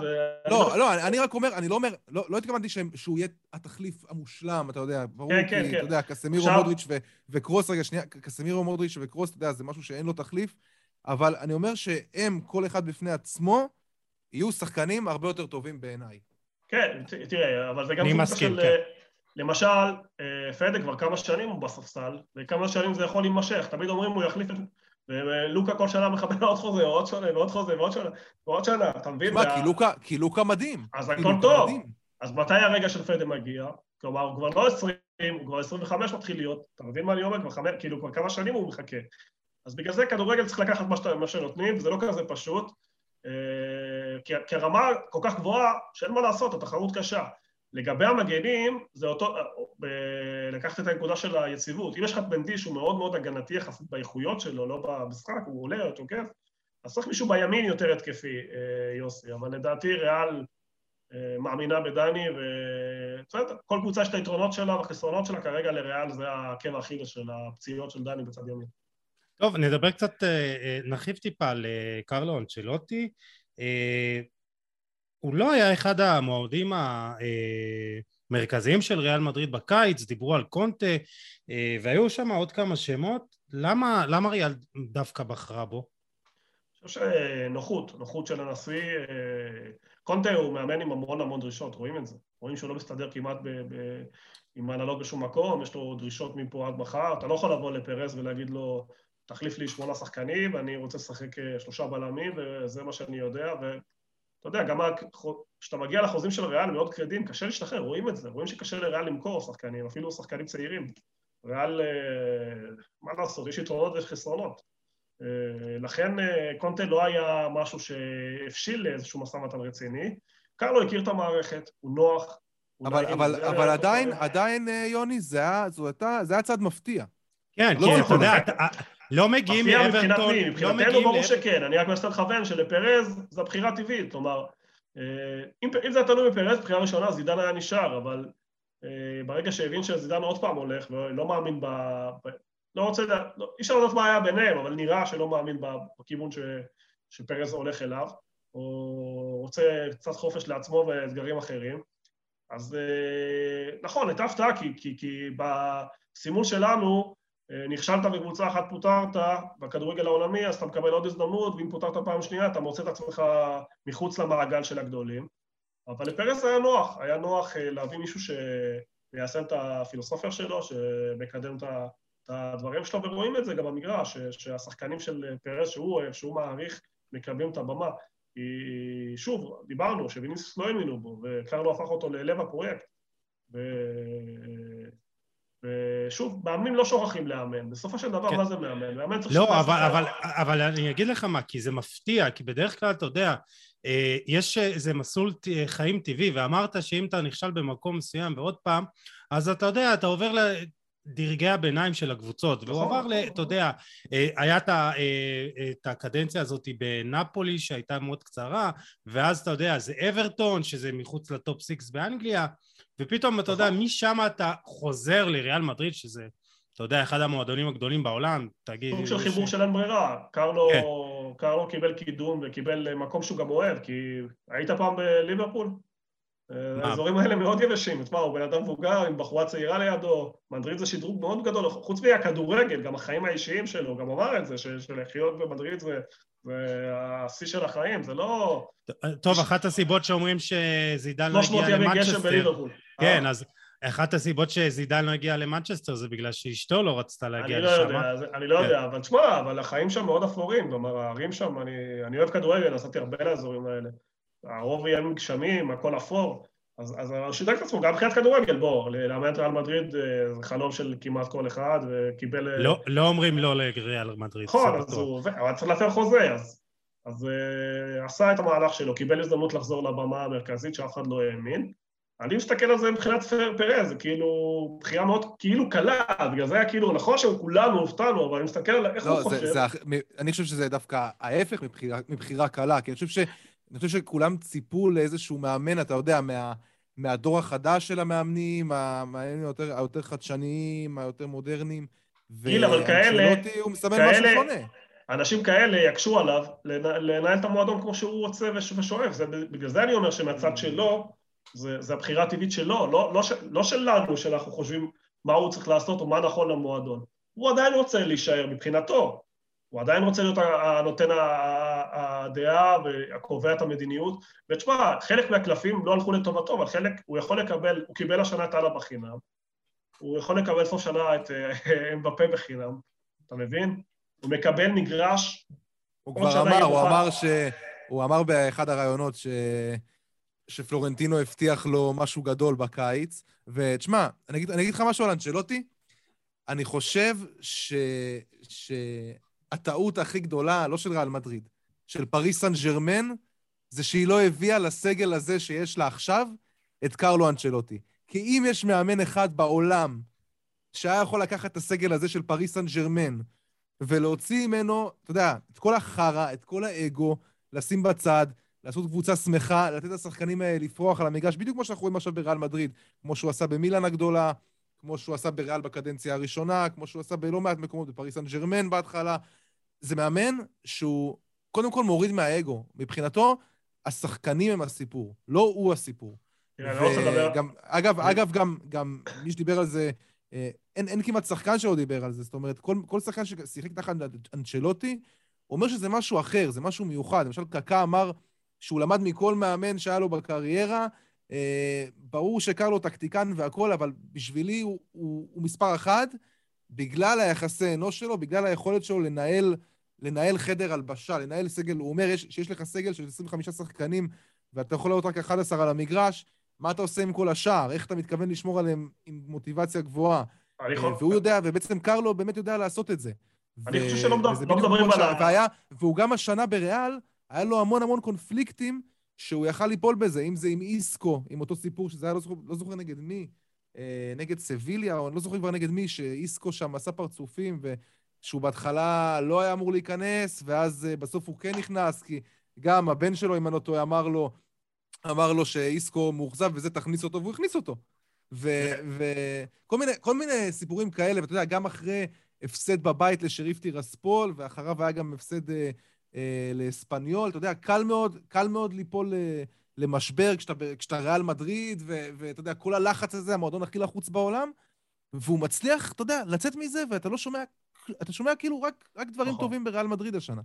לא, לא, אני, אני רק אומר, אני לא אומר, לא, לא התכוונתי שהוא יהיה התחליף המושלם, אתה יודע, ברור, כן, כן, כי, כן. אתה יודע, קסמירו עכשיו... מודריץ' ו, וקרוס, רגע, שנייה, קסמירו מודריץ' וקרוס, אתה יודע, זה משהו שאין לו תחליף, אבל אני אומר שהם, כל אחד בפני עצמו, יהיו שחקנים הרבה יותר טובים בעיניי. כן, תראה, אבל זה גם סוג של... כן. למשל, אה, פדה כבר כמה שנים הוא בספסל, וכמה שנים זה יכול להימשך. תמיד אומרים הוא יחליף את... ולוקה כל שנה מחבל עוד חוזה, עוד שנה, ועוד חוזה, ועוד שנה, ועוד שנה, אתה מבין? תשמע, כי לוקה, כי לוקה מדהים. אז הכל טוב. אז מתי הרגע של פדה מגיע? כלומר, הוא כבר לא 20, הוא כבר 25 מתחיל להיות. אתה מבין מה אני אומר? כבר חמש, כאילו, כבר כמה שנים הוא מחכה. אז בגלל זה כדורגל צריך לקחת מה, מה שנותנים, וזה לא כזה פשוט. אה, כי, כי הרמה כל כך גבוהה, שאין מה לעשות, התחרות קשה. לגבי המגנים, זה אותו, לקחת את הנקודה של היציבות. אם יש לך בנדי שהוא מאוד מאוד הגנתי יחסית באיכויות שלו, לא במשחק, הוא עולה, הוא תוקף, אז צריך מישהו בימין יותר התקפי, אה, יוסי. אבל לדעתי ריאל אה, מאמינה בדני, ובסדר, כל קבוצה יש את היתרונות שלה והחסרונות שלה, כרגע לריאל זה העקב האכילס של הפציעות של דני בצד ימין. טוב, נדבר קצת, אה, נרחיב טיפה על קרלו אנצ'לוטי. הוא לא היה אחד המועמדים המרכזיים של ריאל מדריד בקיץ, דיברו על קונטה, אה, והיו שם עוד כמה שמות. למה, למה ריאל דווקא בחרה בו? אני חושב שנוחות, נוחות של הנשיא. אה, קונטה הוא מאמן עם המון המון דרישות, רואים את זה. רואים שהוא לא מסתדר כמעט ב, ב, עם הנהלות בשום מקום, יש לו דרישות מפה עד מחר. אתה לא יכול לבוא לפרס ולהגיד לו, תחליף לי שמונה שחקנים, ואני רוצה לשחק אה, שלושה בלמים, וזה מה שאני יודע, אתה יודע, גם כשאתה מגיע לחוזים של ריאל מאוד כבדים, קשה להשתחרר, רואים את זה, רואים שקשה לריאל למכור שחקנים, אפילו שחקנים צעירים. ריאל, אה, מה לעשות, יש יתרונות ויש חסרונות. אה, לכן אה, קונטה לא היה משהו שהבשיל לאיזשהו משא ומתן רציני. קרלו הכיר את המערכת, הוא נוח. אבל, אבל, אבל עדיין, עדיין, יוני, זה היה, זה היה צעד מפתיע. כן, לא כי אתה יודע, לא מגיעים מאברטון, לא מגיעים... מבחינתנו ברור שכן, אני רק מנסה לכוון שלפרז זו הבחירה טבעית, כלומר, אה, אם, אם זה היה תלוי בפרז, בחירה ראשונה, זידן היה נשאר, אבל אה, ברגע שהבין שזידן עוד פעם הולך ולא מאמין ב... ב לא רוצה, לא, אי אפשר לדעת מה היה ביניהם, אבל נראה שלא מאמין בכיוון ש, שפרז הולך אליו, או רוצה קצת חופש לעצמו ואתגרים אחרים. אז אה, נכון, הייתה הפתעה, כי, כי, כי בסימון שלנו, נכשלת בקבוצה אחת פוטרת בכדורגל העולמי, אז אתה מקבל עוד הזדמנות, ואם פוטרת פעם שנייה, אתה מוצא את עצמך מחוץ למעגל של הגדולים. אבל לפרס היה נוח, היה נוח אה, להביא מישהו שמיישם את הפילוסופיה שלו, שמקדם את הדברים שלו, ורואים את זה גם במגרש, שהשחקנים של פרס, שהוא אוהב, שהוא מעריך, מקבלים את הבמה. שוב, דיברנו שוויניסיוס לא האמינו בו, וקרלו הפך אותו ללב הפרויקט. ו... ושוב, מאמנים לא שוכחים לאמן, בסופו של דבר כן. מה זה מאמן? מאמן צריך... לא, אבל, אבל, אבל אני אגיד לך מה, כי זה מפתיע, כי בדרך כלל אתה יודע, אה, יש איזה מסלול חיים טבעי, ואמרת שאם אתה נכשל במקום מסוים ועוד פעם, אז אתה יודע, אתה עובר לדרגי הביניים של הקבוצות, והוא נכון, עבר, נכון. אתה יודע, אה, היה אה, את הקדנציה הזאת בנפולי שהייתה מאוד קצרה, ואז אתה יודע, זה אברטון, שזה מחוץ לטופ סיקס באנגליה, ופתאום אתה יודע, נכון. משם אתה חוזר לריאל מדריד, שזה, אתה יודע, אחד המועדונים הגדולים בעולם, תגיד... סוג של חיבור של אין ברירה. קרלו, כן. קרלו קיבל קידום וקיבל מקום שהוא גם אוהב, כי היית פעם בליברפול? האזורים האלה מאוד יבשים, תשמע, הוא בן אדם מבוגר עם בחורה צעירה לידו, מדריד זה שדרוג מאוד גדול, חוץ מהכדורגל, גם החיים האישיים שלו, גם אמר את זה, שלחיות במדריד זה, זה השיא של החיים, זה לא... טוב, אחת הסיבות שאומרים שזידן לא הגיע למנצ'סטר, כן, אז אחת הסיבות שזידן לא הגיע למנצ'סטר זה בגלל שאשתו לא רצתה להגיע לשם. אני לא יודע, אני לא יודע, אבל תשמע, אבל החיים שם מאוד אפורים, כלומר, הערים שם, אני אוהב כדורגל, נסעתי הרבה לאזורים האלה. הרוב ימים גשמים, הכל אפור, אז, אז שידק את עצמו, גם מבחינת כדורגל, בוא, לאמן את ריאל מדריד אה, זה חלום של כמעט כל אחד, וקיבל... אה, לא, לא אומרים לא לריאל מדריד. נכון, אז הוא, הוא צריך להפר חוזה, אז, אז עשה את המהלך שלו, קיבל הזדמנות לחזור לבמה המרכזית שאף אחד לא האמין. אני מסתכל על זה מבחינת פרז, זה כאילו בחירה מאוד כאילו קלה, בגלל זה היה כאילו, נכון שכולנו הופתענו, אבל אני מסתכל על איך לא, הוא זה, חושב. זה, אני חושב שזה דווקא ההפך מבחירה, מבחירה קלה, כי אני חושב ש... אני חושב שכולם ציפו לאיזשהו מאמן, אתה יודע, מה, מהדור החדש של המאמנים, המאמנים היותר, היותר חדשניים, היותר מודרניים. גיל, אבל כאלה... הוא מסמן משהו שונה. אנשים כאלה יקשו עליו לנהל את המועדון כמו שהוא רוצה ושואף. זה, בגלל זה אני אומר שמהצד שלו, זה, זה הבחירה הטבעית שלו, לא, לא, לא שלנו, שאנחנו חושבים מה הוא צריך לעשות או מה נכון למועדון. הוא עדיין רוצה להישאר מבחינתו. הוא עדיין רוצה להיות הנותן הדעה והקובע את המדיניות. ותשמע, חלק מהקלפים לא הלכו לטובתו, אבל חלק, הוא יכול לקבל, הוא קיבל השנה את אללה בחינם, הוא יכול לקבל סוף שנה את אה, אמבפה בחינם, אתה מבין? הוא מקבל מגרש... הוא כבר אמר, הוא אמר ש... הוא אמר באחד הראיונות ש... שפלורנטינו הבטיח לו משהו גדול בקיץ, ותשמע, אני אני אגיד לך משהו על אנצ'לוטי, אני חושב ש... שהטעות הכי גדולה, לא של ריאל מדריד, של פריס סן ג'רמן, זה שהיא לא הביאה לסגל הזה שיש לה עכשיו את קרלו אנצ'לוטי. כי אם יש מאמן אחד בעולם שהיה יכול לקחת את הסגל הזה של פריס סן ג'רמן ולהוציא ממנו, אתה יודע, את כל החרא, את כל האגו, לשים בצד, לעשות קבוצה שמחה, לתת לשחקנים האלה לפרוח על המגרש, בדיוק כמו שאנחנו רואים עכשיו בריאל מדריד, כמו שהוא עשה במילאן הגדולה, כמו שהוא עשה בריאל בקדנציה הראשונה, כמו שהוא עשה בלא מעט מקומות, בפריס סן ג'רמן בהתחלה. זה מאמן שהוא קודם כל מוריד מהאגו. מבחינתו, השחקנים הם הסיפור, לא הוא הסיפור. לא וגם, אגב, אגב, גם, גם מי שדיבר על זה, אה, אין, אין כמעט שחקן שלא דיבר על זה. זאת אומרת, כל, כל שחקן ששיחק תחת אנצ'לוטי, אומר שזה משהו אחר, זה משהו מיוחד. למשל, קקה אמר שהוא למד מכל מאמן שהיה לו בקריירה. אה, ברור שקרלו טקטיקן והכול, אבל בשבילי הוא, הוא, הוא מספר אחת, בגלל היחסי אנוש שלו, בגלל היכולת שלו לנהל, לנהל חדר הלבשה, לנהל סגל. הוא אומר יש, שיש לך סגל של 25 שחקנים, ואתה יכול לראות רק 11 על המגרש, מה אתה עושה עם כל השאר? איך אתה מתכוון לשמור עליהם עם מוטיבציה גבוהה? והוא יודע, ובעצם קרלו באמת יודע לעשות את זה. אני חושב שלא לא מדברים על ה... והוא גם השנה בריאל, היה לו המון המון קונפליקטים שהוא יכל ליפול בזה, אם זה עם איסקו, עם אותו סיפור שזה היה לא זוכר, לא זוכר נגד מי, אה, נגד סביליה, או אני לא זוכר כבר נגד מי, שאיסקו שם עשה פרצופים, ושהוא בהתחלה לא היה אמור להיכנס, ואז אה, בסוף הוא כן נכנס, כי גם הבן שלו, אם אני לא טועה, אמר לו, אמר לו שאיסקו מאוכזב וזה, תכניס אותו, והוא הכניס אותו. וכל מיני, מיני סיפורים כאלה, ואתה יודע, גם אחרי הפסד בבית לשריף טירספול, ואחריו היה גם הפסד אה, אה, לאספניול, אתה יודע, קל מאוד, קל מאוד ליפול אה, למשבר כשאתה, כשאתה ריאל מדריד, ואתה יודע, כל הלחץ הזה, המועדון הכי לחוץ בעולם, והוא מצליח, אתה יודע, לצאת מזה, ואתה לא שומע, אתה שומע כאילו רק, רק דברים נכון. טובים בריאל מדריד השנה.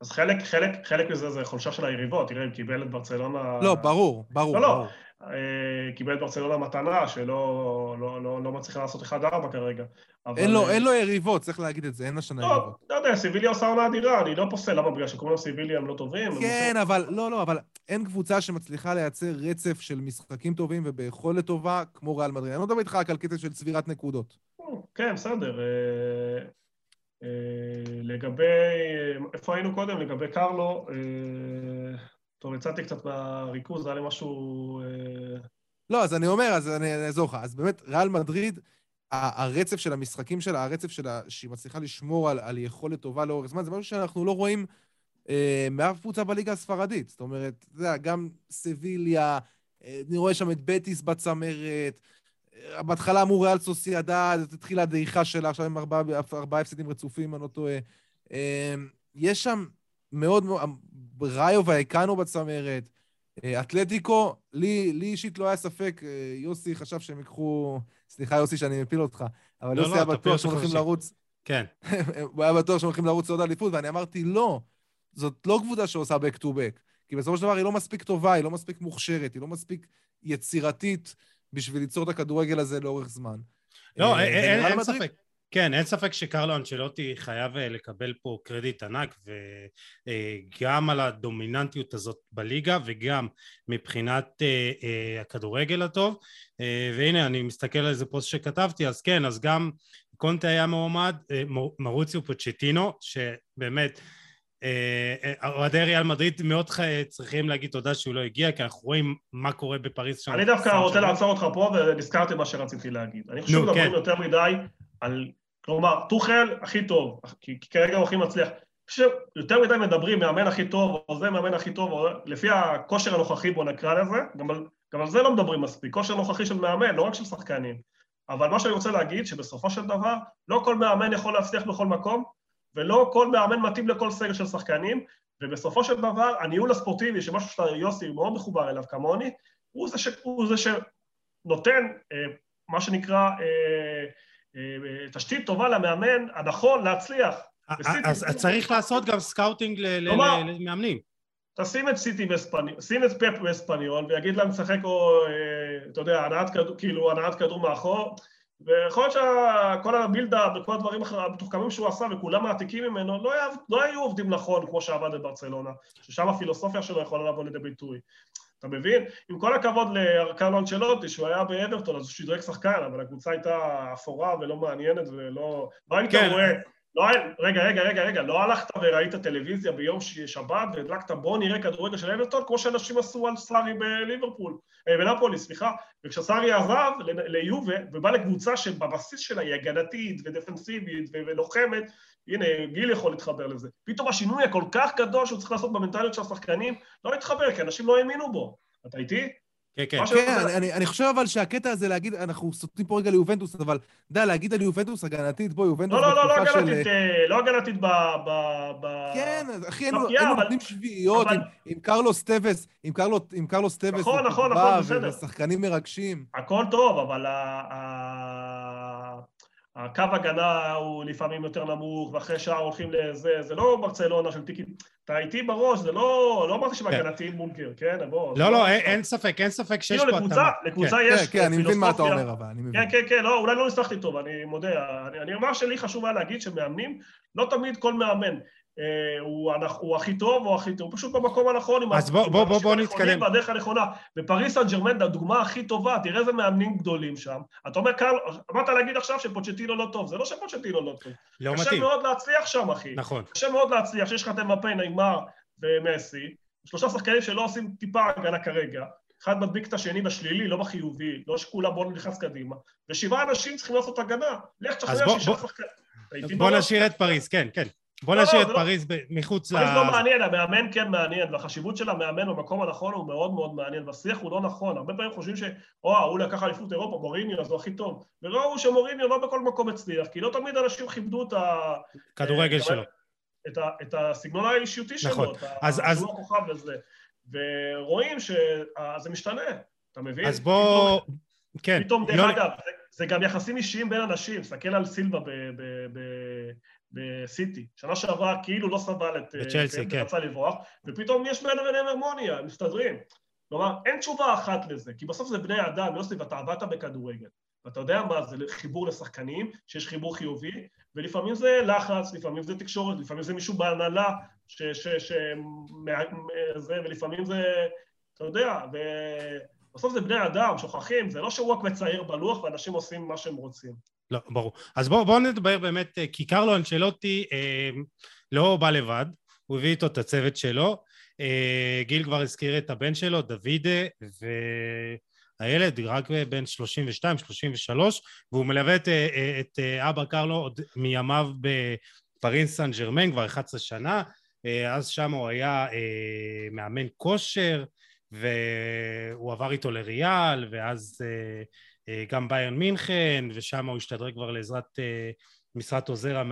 אז חלק, חלק, חלק מזה זה חולשה של היריבות, תראה, הוא קיבל את ברצלונה... לא, ברור, ברור. לא, לא, ברור. אה, קיבל את ברצלונה מתנה, שלא לא, לא, לא מצליחה לעשות 1-4 כרגע. אבל... אין, לו, אין לו יריבות, צריך להגיד את זה, אין לשנה לא, יריבות. לא, לא יודע, סיביליה עושה עונה אדירה, אני לא פוסל, למה? בגלל שכולם סיביליה הם לא טובים? כן, הם אבל, לא, לא, אבל אין קבוצה שמצליחה לייצר רצף של משחקים טובים וביכולת טובה כמו ריאל מדריד. אני לא מדבר איתך רק על קטע של צבירת נקודות. כן, בסדר. אה, אה, לגבי, איפה היינו קודם? לגבי קרלו, טוב, יצאתי קצת מהריכוז, היה לי משהו... אה, לא, אז אני אומר, אז אני אעזור לך. אז באמת, ריאל מדריד, הרצף של המשחקים שלה, הרצף שלה, שהיא מצליחה לשמור על, על יכולת טובה לאורך זמן, זה משהו שאנחנו לא רואים אה, מאף קבוצה בליגה הספרדית. זאת אומרת, אתה יודע, גם סביליה, אה, אני רואה שם את בטיס בצמרת, אה, בהתחלה אמרו ריאל סוסיידד, התחילה הדעיכה שלה, עכשיו עם ארבעה ארבע הפסדים רצופים, אני לא טועה. אה, יש שם מאוד מאוד, ראיו והיקנו בצמרת. אה, אתלטיקו, לי, לי אישית לא היה ספק, אה, יוסי חשב שהם ייקחו... סליחה, יוסי, שאני מפיל אותך, אבל לא, יוסי לא, היה בטוח שהם הולכים לרוץ... כן. הוא היה בטוח שהם הולכים לרוץ עוד אליפות, ואני אמרתי, לא, זאת לא קבוצה שעושה back to back. כי בסופו של דבר היא לא מספיק טובה, היא לא מספיק מוכשרת, היא לא מספיק יצירתית בשביל ליצור את הכדורגל הזה לאורך זמן. לא, אה, אין, ספק. כן, אין ספק שקרלו אנצ'לוטי חייב אה, לקבל פה קרדיט ענק וגם על הדומיננטיות הזאת בליגה וגם מבחינת אה, אה, הכדורגל הטוב והנה אני מסתכל על איזה פוסט שכתבתי אז כן, אז גם קונטה היה מועמד, מרוציו פוצ'טינו שבאמת אוהדי ריאל מדריד מאוד צריכים להגיד תודה שהוא לא הגיע כי אנחנו רואים מה קורה בפריז שם. אני דווקא רוצה לעצור אותך פה ונזכרתי מה שרציתי להגיד. אני חושב שמדברים כן. יותר מדי על, כלומר, טוחל הכי טוב, כי, כרגע הוא הכי מצליח. יותר מדי מדברים, מאמן הכי טוב, או זה מאמן הכי טוב, או לפי הכושר הנוכחי, בוא נקרא לזה, גם על, גם על זה לא מדברים מספיק, כושר נוכחי של מאמן, לא רק של שחקנים. אבל מה שאני רוצה להגיד, שבסופו של דבר, לא כל מאמן יכול להצליח בכל מקום, ולא כל מאמן מתאים לכל סגל של שחקנים, ובסופו של דבר, הניהול הספורטיבי, שמשהו שאתה, יוסי, מאוד מחובר אליו כמוני, הוא זה, ש, הוא זה שנותן אה, מה שנקרא אה, אה, תשתית טובה למאמן הנכון להצליח. אז צריך לעשות גם scouting למאמנים. תשים את סיטי באספניול, שים את פפ באספניול ויגיד להם לשחק או, אתה יודע, הנעת כדור, כאילו הנעת כדור מאחור, ויכול להיות שכל ה build up וכל הדברים המתוחכמים שהוא עשה וכולם מעתיקים ממנו לא, היה, לא היו עובדים נכון כמו שעבד בברצלונה, ששם הפילוסופיה שלו יכולה לבוא לידי ביטוי. אתה מבין? עם כל הכבוד לארקלו אנצ'לוטי, שהוא היה באברטון, אז הוא שדרג שחקן, אבל הקבוצה הייתה אפורה ולא מעניינת ולא... לא היית כן. רואה... לא, רגע, רגע, רגע, רגע, לא הלכת וראית טלוויזיה ביום שבת והדלקת בוא נראה כדורגל של אברטון כמו שאנשים עשו על סארי בליברפול, אה, בנפולי, סליחה. וכשסארי עזב ליובה ובא לקבוצה שבבסיס שלה היא הגנתית ודפנסיבית ולוחמת, הנה, גיל יכול להתחבר לזה. פתאום השינוי הכל כך גדול שהוא צריך לעשות במנטליות של השחקנים לא התחבר, כי אנשים לא האמינו בו. אתה איתי? כן, כן. כן, אני, אני חושב אבל שהקטע הזה להגיד, אנחנו סוטים פה רגע ליובנטוס, אבל די, להגיד על יובנטוס הגנתית, בוא, יובנטוס לא, לא, לא, לא הגנתית, אה, לא הגנתית ב... כן, אחי, היינו נותנים שביעיות עם קרלוס טבס, עם קרלוס טבס, נכון, נכון, נכון, בסדר. ושחקנים מרגשים. הכל טוב, אבל הקו הגנה הוא לפעמים יותר נמוך, ואחרי שעה הולכים לזה, זה לא ברצלונה של טיקי, אתה איתי בראש, זה לא, לא אמרתי שבהגנתי בונקר, כן, בוא. לא, לא, אין ספק, אין ספק שיש כאילו, פה התאמה. לקבוצה כן. יש כן, כן, אני מבין מה אתה אומר, אבל אני מבין. כן, כן, כן, לא, אולי לא ניסחתי טוב, אני מודה. אני אומר שלי חשוב היה להגיד שמאמנים, לא תמיד כל מאמן. אה, הוא, הוא הכי טוב או הכי טוב, הוא פשוט במקום הנכון, אז בוא, בוא, בוא, בוא נתקדם. בדרך הנכונה. בפריס סן ג'רמן, הדוגמה הכי טובה, תראה איזה מאמנים גדולים שם. אתה אומר, קל, אמרת להגיד עכשיו שפוצ'טינו לא טוב, זה לא שפוצ'טינו לא טוב. לא קשה מתאים. מאוד להצליח שם, אחי. נכון. קשה מאוד להצליח, שיש לך את אמפה, נגמר ומסי, שלושה שחקנים שלא עושים טיפה הגנה כרגע. אחד מדביק את השני בשלילי, לא בחיובי, לא שכולם בואו נכנס קדימה, ושבעה אנשים צריכים לעשות הגנה. לך תשכנע שישה שחקנים. בוא נשאיר את פריז, כן, כן. בוא לא, נשאיר לא, את פריז לא... מחוץ ל... פריז לא מעניין, המאמן כן מעניין, והחשיבות של המאמן במקום הנכון הוא מאוד מאוד מעניין, והשיח הוא לא נכון. הרבה פעמים חושבים ש... או, הוא לקח אליפות אירופה, מוריניו, אז הוא הכי טוב. וראו שמוריניו לא בכל מקום הצליח, כי לא תמיד אנשים כיבדו את ה... כדורגל אה, שלו. את, ה... את הסגנון האישיותי נכון. שלו, את אז, אז... הכוכב וזה. ורואים שזה משתנה, אתה מבין? אז בוא... פתאום, כן. פתאום, דרך לא... אגב, זה, זה גם יחסים אישיים בין אנשים, תסתכל על סילבה ב... ב... ב... בסיטי. שנה שעברה כאילו לא סבל את... אה, בצ'לסי, כן. רצה לברוח, ופתאום יש ביניהם וביניהם הרמוניה, הם מסתדרים. כלומר, אין תשובה אחת לזה, כי בסוף זה בני אדם, יוסי, ואתה עבדת בכדורגל. ואתה יודע מה זה חיבור לשחקנים, שיש חיבור חיובי, ולפעמים זה לחץ, לפעמים זה תקשורת, לפעמים זה מישהו בהנהלה, ש... ש, ש זה, ולפעמים זה, אתה יודע, ובסוף זה בני אדם, שוכחים, זה לא שהוא רק מצייר בלוח ואנשים עושים מה שהם רוצים. לא, ברור. אז בואו בוא נדבר באמת, אה, כי קרלו אנצ'לוטי אה, לא בא לבד, הוא הביא איתו את הצוות שלו. אה, גיל כבר הזכיר את הבן שלו, דוידה, והילד רק בן 32-33, והוא מלווה את, אה, את אה, אבא קרלו עוד מימיו בפריס סן ג'רמן כבר 11 שנה, אז שם הוא היה אה, מאמן כושר, והוא עבר איתו לריאל, ואז אה, אה, גם ביירן מינכן, ושם הוא השתדרג כבר לעזרת אה, משרת עוזר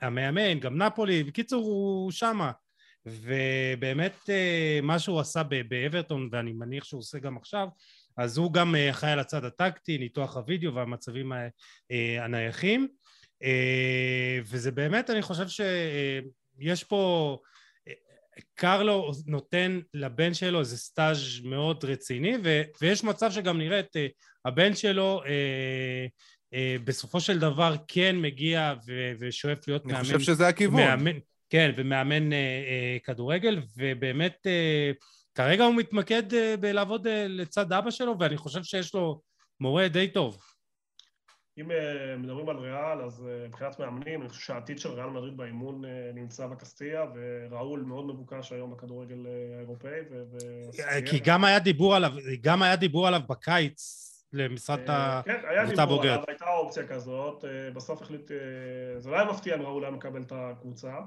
המאמן, גם נפולי, בקיצור הוא שמה. ובאמת אה, מה שהוא עשה באברטון, ואני מניח שהוא עושה גם עכשיו, אז הוא גם אחראי על הצד הטקטי, ניתוח הוידאו והמצבים הנייחים. וזה באמת, אני חושב שיש פה... קרלו נותן לבן שלו איזה סטאז' מאוד רציני, ו, ויש מצב שגם נראה את הבן שלו אה, אה, בסופו של דבר כן מגיע ו, ושואף להיות אני מאמן... אני חושב שזה הכיוון. מאמן, כן, ומאמן אה, אה, כדורגל, ובאמת אה, כרגע הוא מתמקד אה, בלעבוד אה, לצד אבא שלו, ואני חושב שיש לו מורה די טוב. אם uh, מדברים על ריאל, אז uh, מבחינת מאמנים, אני חושב שהעתיד של ריאל מדריד באימון uh, נמצא בקסטיה, וראול מאוד מבוקש היום בכדורגל האירופאי. ו... כי גם היה דיבור עליו, גם היה דיבור עליו בקיץ למשרד הקבוצה הבוגרת. כן, היה דיבור עליו, הייתה אופציה כזאת, בסוף החליט, זה לא היה מפתיע אם ראול היה מקבל את הקבוצה.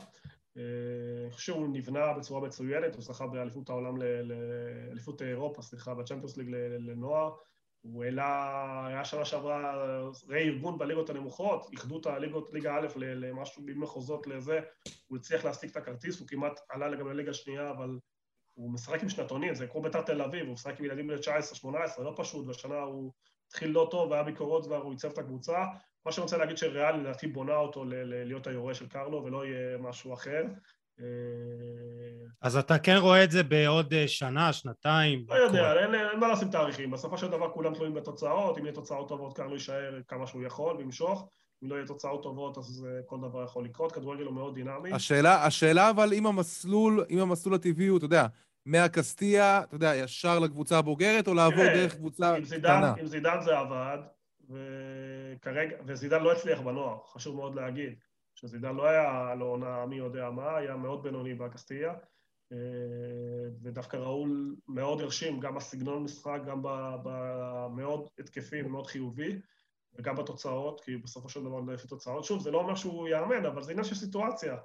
אני חושב שהוא נבנה בצורה מצוינת, הוא זכה באליפות העולם, לאליפות אירופה, סליחה, בצ'מפיונס ליג לנוער. הוא העלה, היה שנה שעברה רה-ארגון בליגות הנמוכות, איחדו את הליגות, ליגה א' למשהו במחוזות לזה, הוא הצליח להשיג את הכרטיס, הוא כמעט עלה לגבי ליגה שנייה, אבל הוא משחק עם שנתונים, זה כמו ביתר תל אביב, הוא משחק עם ילדים בני 19-18, לא פשוט, והשנה הוא התחיל לא טוב, היה ביקורות כבר, הוא ייצב את הקבוצה. מה שאני רוצה להגיד שריאל לדעתי בונה אותו להיות היורה של קרלו ולא יהיה משהו אחר. אה, אז אתה כן רואה את זה בעוד אה, שנה, שנתיים? לא יודע, אין, אין מה לשים תאריכים. בסופו של דבר כולם תלויים בתוצאות, אם יהיו תוצאות טובות קרלו יישאר כמה שהוא יכול וימשוך. אם לא יהיו תוצאות טובות, אז אה, כל דבר יכול לקרות. כדורגל הוא מאוד דינמי. השאלה, השאלה אבל אם המסלול, אם המסלול הטבעי הוא, אתה יודע, מהקסטיה, אתה יודע, ישר לקבוצה הבוגרת, או לעבור דרך קבוצה קטנה? עם זידן זה עבד, וכרגע, וזידן לא הצליח בנוער, חשוב מאוד להגיד. שזידן לא היה לא עונה מי יודע מה, היה מאוד בינוני בקסטיה, אה, ודווקא ראול מאוד הרשים, גם בסגנון משחק, גם במאוד התקפי ומאוד חיובי, וגם בתוצאות, כי בסופו של דבר לא לפי תוצאות. שוב, זה לא אומר שהוא יאמן, אבל זה עניין של סיטואציה.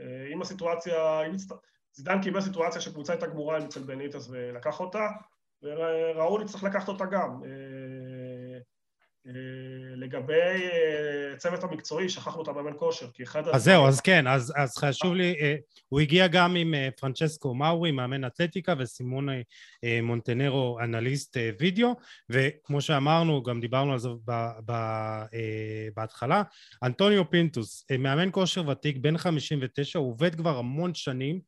אה, אם הסיטואציה, אם זידן קיבל סיטואציה שקבוצה הייתה גמורה אצל בניטס ולקח אותה, וראול יצטרך לקחת אותה גם. אה, אה, לגבי הצוות המקצועי, שכחנו את המאמן כושר, כי אחד... אז זהו, אז כן, אז, אז חשוב לי, הוא הגיע גם עם פרנצ'סקו מאורי, מאמן אתלטיקה, וסימון מונטנרו, אנליסט וידאו, וכמו שאמרנו, גם דיברנו על זה בהתחלה, אנטוניו פינטוס, מאמן כושר ותיק, בן 59, הוא עובד כבר המון שנים,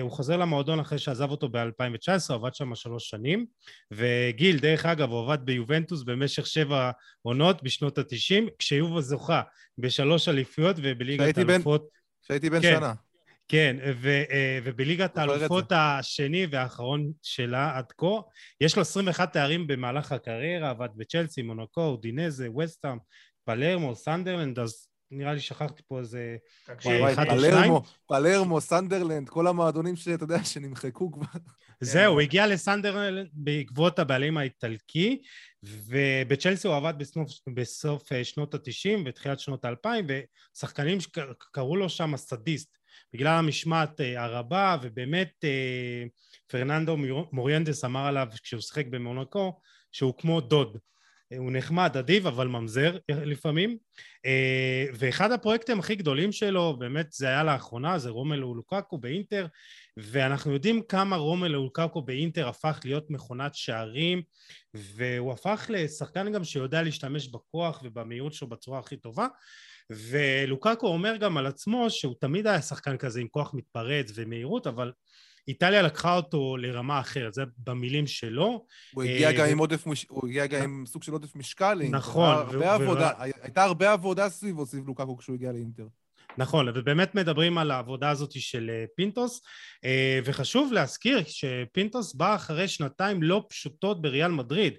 הוא חוזר למועדון אחרי שעזב אותו ב-2019, עבד שם שלוש שנים, וגיל, דרך אגב, הוא עבד ביובנטוס במשך שבע עונות בשנות התשעים, כשיובה זוכה בשלוש אליפויות ובליגת האלופות... כשהייתי בן, כן, שנה. כן, ו, אה, ובליגת האלופות השני והאחרון שלה עד כה, יש לו 21 תארים במהלך הקריירה, עבד בצ'לסי, מונקו, אודינזה, וסטאם, פלרמו, סנדרלנד, אז נראה לי שכחתי פה איזה... פלרמו, פלרמו, סנדרלנד, כל המועדונים שאתה יודע, שנמחקו כבר. זהו, הוא הגיע לסנדרלנד בעקבות הבעלים האיטלקי, ובצ'לסי הוא עבד בסוף, בסוף אה, שנות ה-90 ותחילת שנות ה-2000, ושחקנים שקראו לו שם סדיסט, בגלל המשמעת אה, הרבה, ובאמת אה, פרננדו מוריינטס אמר עליו כשהוא שיחק במונקו, שהוא כמו דוד. הוא נחמד, אדיב, אבל ממזר לפעמים. אה, ואחד הפרויקטים הכי גדולים שלו, באמת זה היה לאחרונה, זה רומלו לוקאקו באינטר, ואנחנו יודעים כמה רומלו לוקאקו באינטר הפך להיות מכונת שערים, והוא הפך לשחקן גם שיודע להשתמש בכוח ובמהירות שלו בצורה הכי טובה. ולוקקו אומר גם על עצמו שהוא תמיד היה שחקן כזה עם כוח מתפרץ ומהירות, אבל איטליה לקחה אותו לרמה אחרת, זה במילים שלו. הוא הגיע אה, גם עם עודף, הוא הגיע גם עם סוג של עודף משקל. נכון. הייתה הרבה עבודה סביבו, סביב לוקקו כשהוא הגיע לאינטר. נכון, ובאמת מדברים על העבודה הזאת של אה, פינטוס, אה, וחשוב להזכיר שפינטוס בא אחרי שנתיים לא פשוטות בריאל מדריד,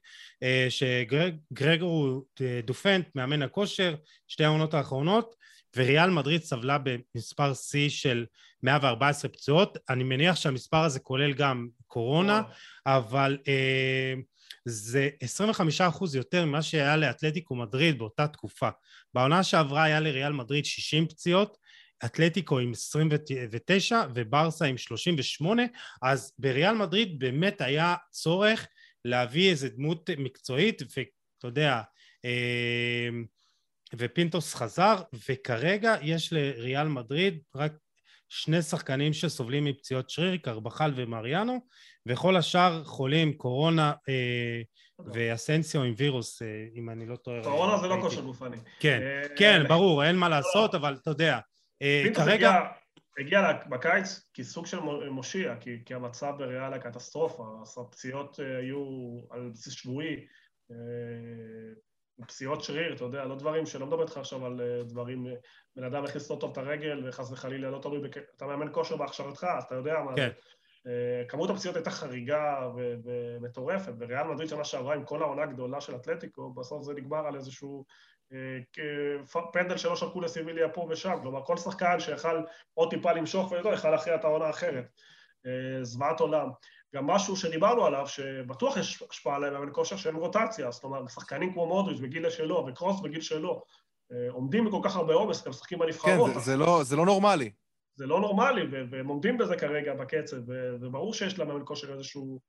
שגרגור דופנט, מאמן הכושר, שתי העונות האחרונות, וריאל מדריד סבלה במספר שיא של 114 פצועות, אני מניח שהמספר הזה כולל גם קורונה, אבל אה, זה 25% יותר ממה שהיה לאתלטיקו מדריד באותה תקופה. בעונה שעברה היה לריאל מדריד 60 פציעות, אתלטיקו עם 29 וברסה עם 38, אז בריאל מדריד באמת היה צורך להביא איזה דמות מקצועית, ואתה יודע, אה, ופינטוס חזר, וכרגע יש לריאל מדריד רק שני שחקנים שסובלים מפציעות שריר, קרבחל ומריאנו, וכל השאר חולים קורונה אה, ואסנסיו עם וירוס, אה, אם אני לא טועה. קורונה זה לא כושר גופני. כן, אה, כן, ברור, אין מה לעשות, אבל אתה יודע, אה, כרגע... הגיע בקיץ כסוג של מושיע, כי, כי המצב בריאל היה קטסטרופה, הפציעות אה, היו על בסיס שבועי, אה, פציעות שריר, אתה יודע, לא דברים שלא מדבר איתך עכשיו על אה, דברים, אה, בן אדם הכניס לא טוב את הרגל וחס וחלילה לא תלוי. אתה מאמן כושר בהכשרתך, אז אתה יודע מה כן. אה, כמות הפציעות הייתה חריגה ומטורפת, וריאל מדריד שנה שעברה עם כל העונה הגדולה של אתלטיקו, בסוף זה נגמר על איזשהו פנדל שלא שרקו לסיביליה פה ושם, כלומר כל שחקן שיכל עוד טיפה למשוך ולא, יכל להכריע את העונה האחרת. זוועת עולם. גם משהו שדיברנו עליו, שבטוח יש השפעה עליהם מאמן כושר שאין רוטציה, זאת אומרת, שחקנים כמו מודריץ' בגיל שלו וקרוס בגיל שלו, אה, עומדים בכל כך הרבה עומס, הם משחקים בנבחרות. כן, זה, זה, לא, זה לא נורמלי. זה לא נורמלי, והם עומדים בזה כרגע בקצב, וברור שיש למאמן כושר איזשהו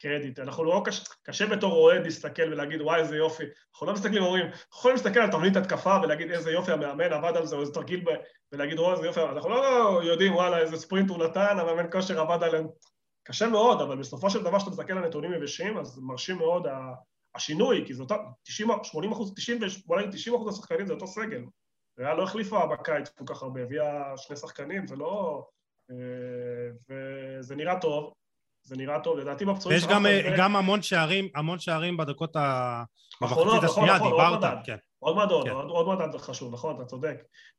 קרדיט. אנחנו לא קשה, קשה בתור אוהד להסתכל ולהגיד, וואי, איזה יופי. אנחנו לא מסתכלים ואומרים, אנחנו יכולים להסתכל על תבנית התקפה ולהגיד איזה יופי המאמן עבד על זה, או איזה תרגיל, ב... ולהגיד, וואי, איזה יופי, אנחנו לא יודעים, וואלה, איזה ספרינט הוא נתן, המאמן כושר עבד עליהם. קשה מאוד, אבל בסופו של דבר, כשאתה מסתכל על נתונים יבשים, אז מרשים מאוד השינוי, כי זה אותם 90, 80 אחוז, 90, בוא 90 אחוז השחקנים זה אותו סגל. ריאל לא החליפה בקיץ כל כך הרבה, הביאה שני שחקנים, זה לא... אה, וזה נראה טוב, זה נראה טוב, לדעתי בפצועים... יש גם, הרבה... גם המון שערים, המון שערים בדקות ה... במחצית השנייה, נכון, דיברת, עוד כן. עוד מדד, כן. עוד, עוד מדד חשוב, נכון, אתה צודק.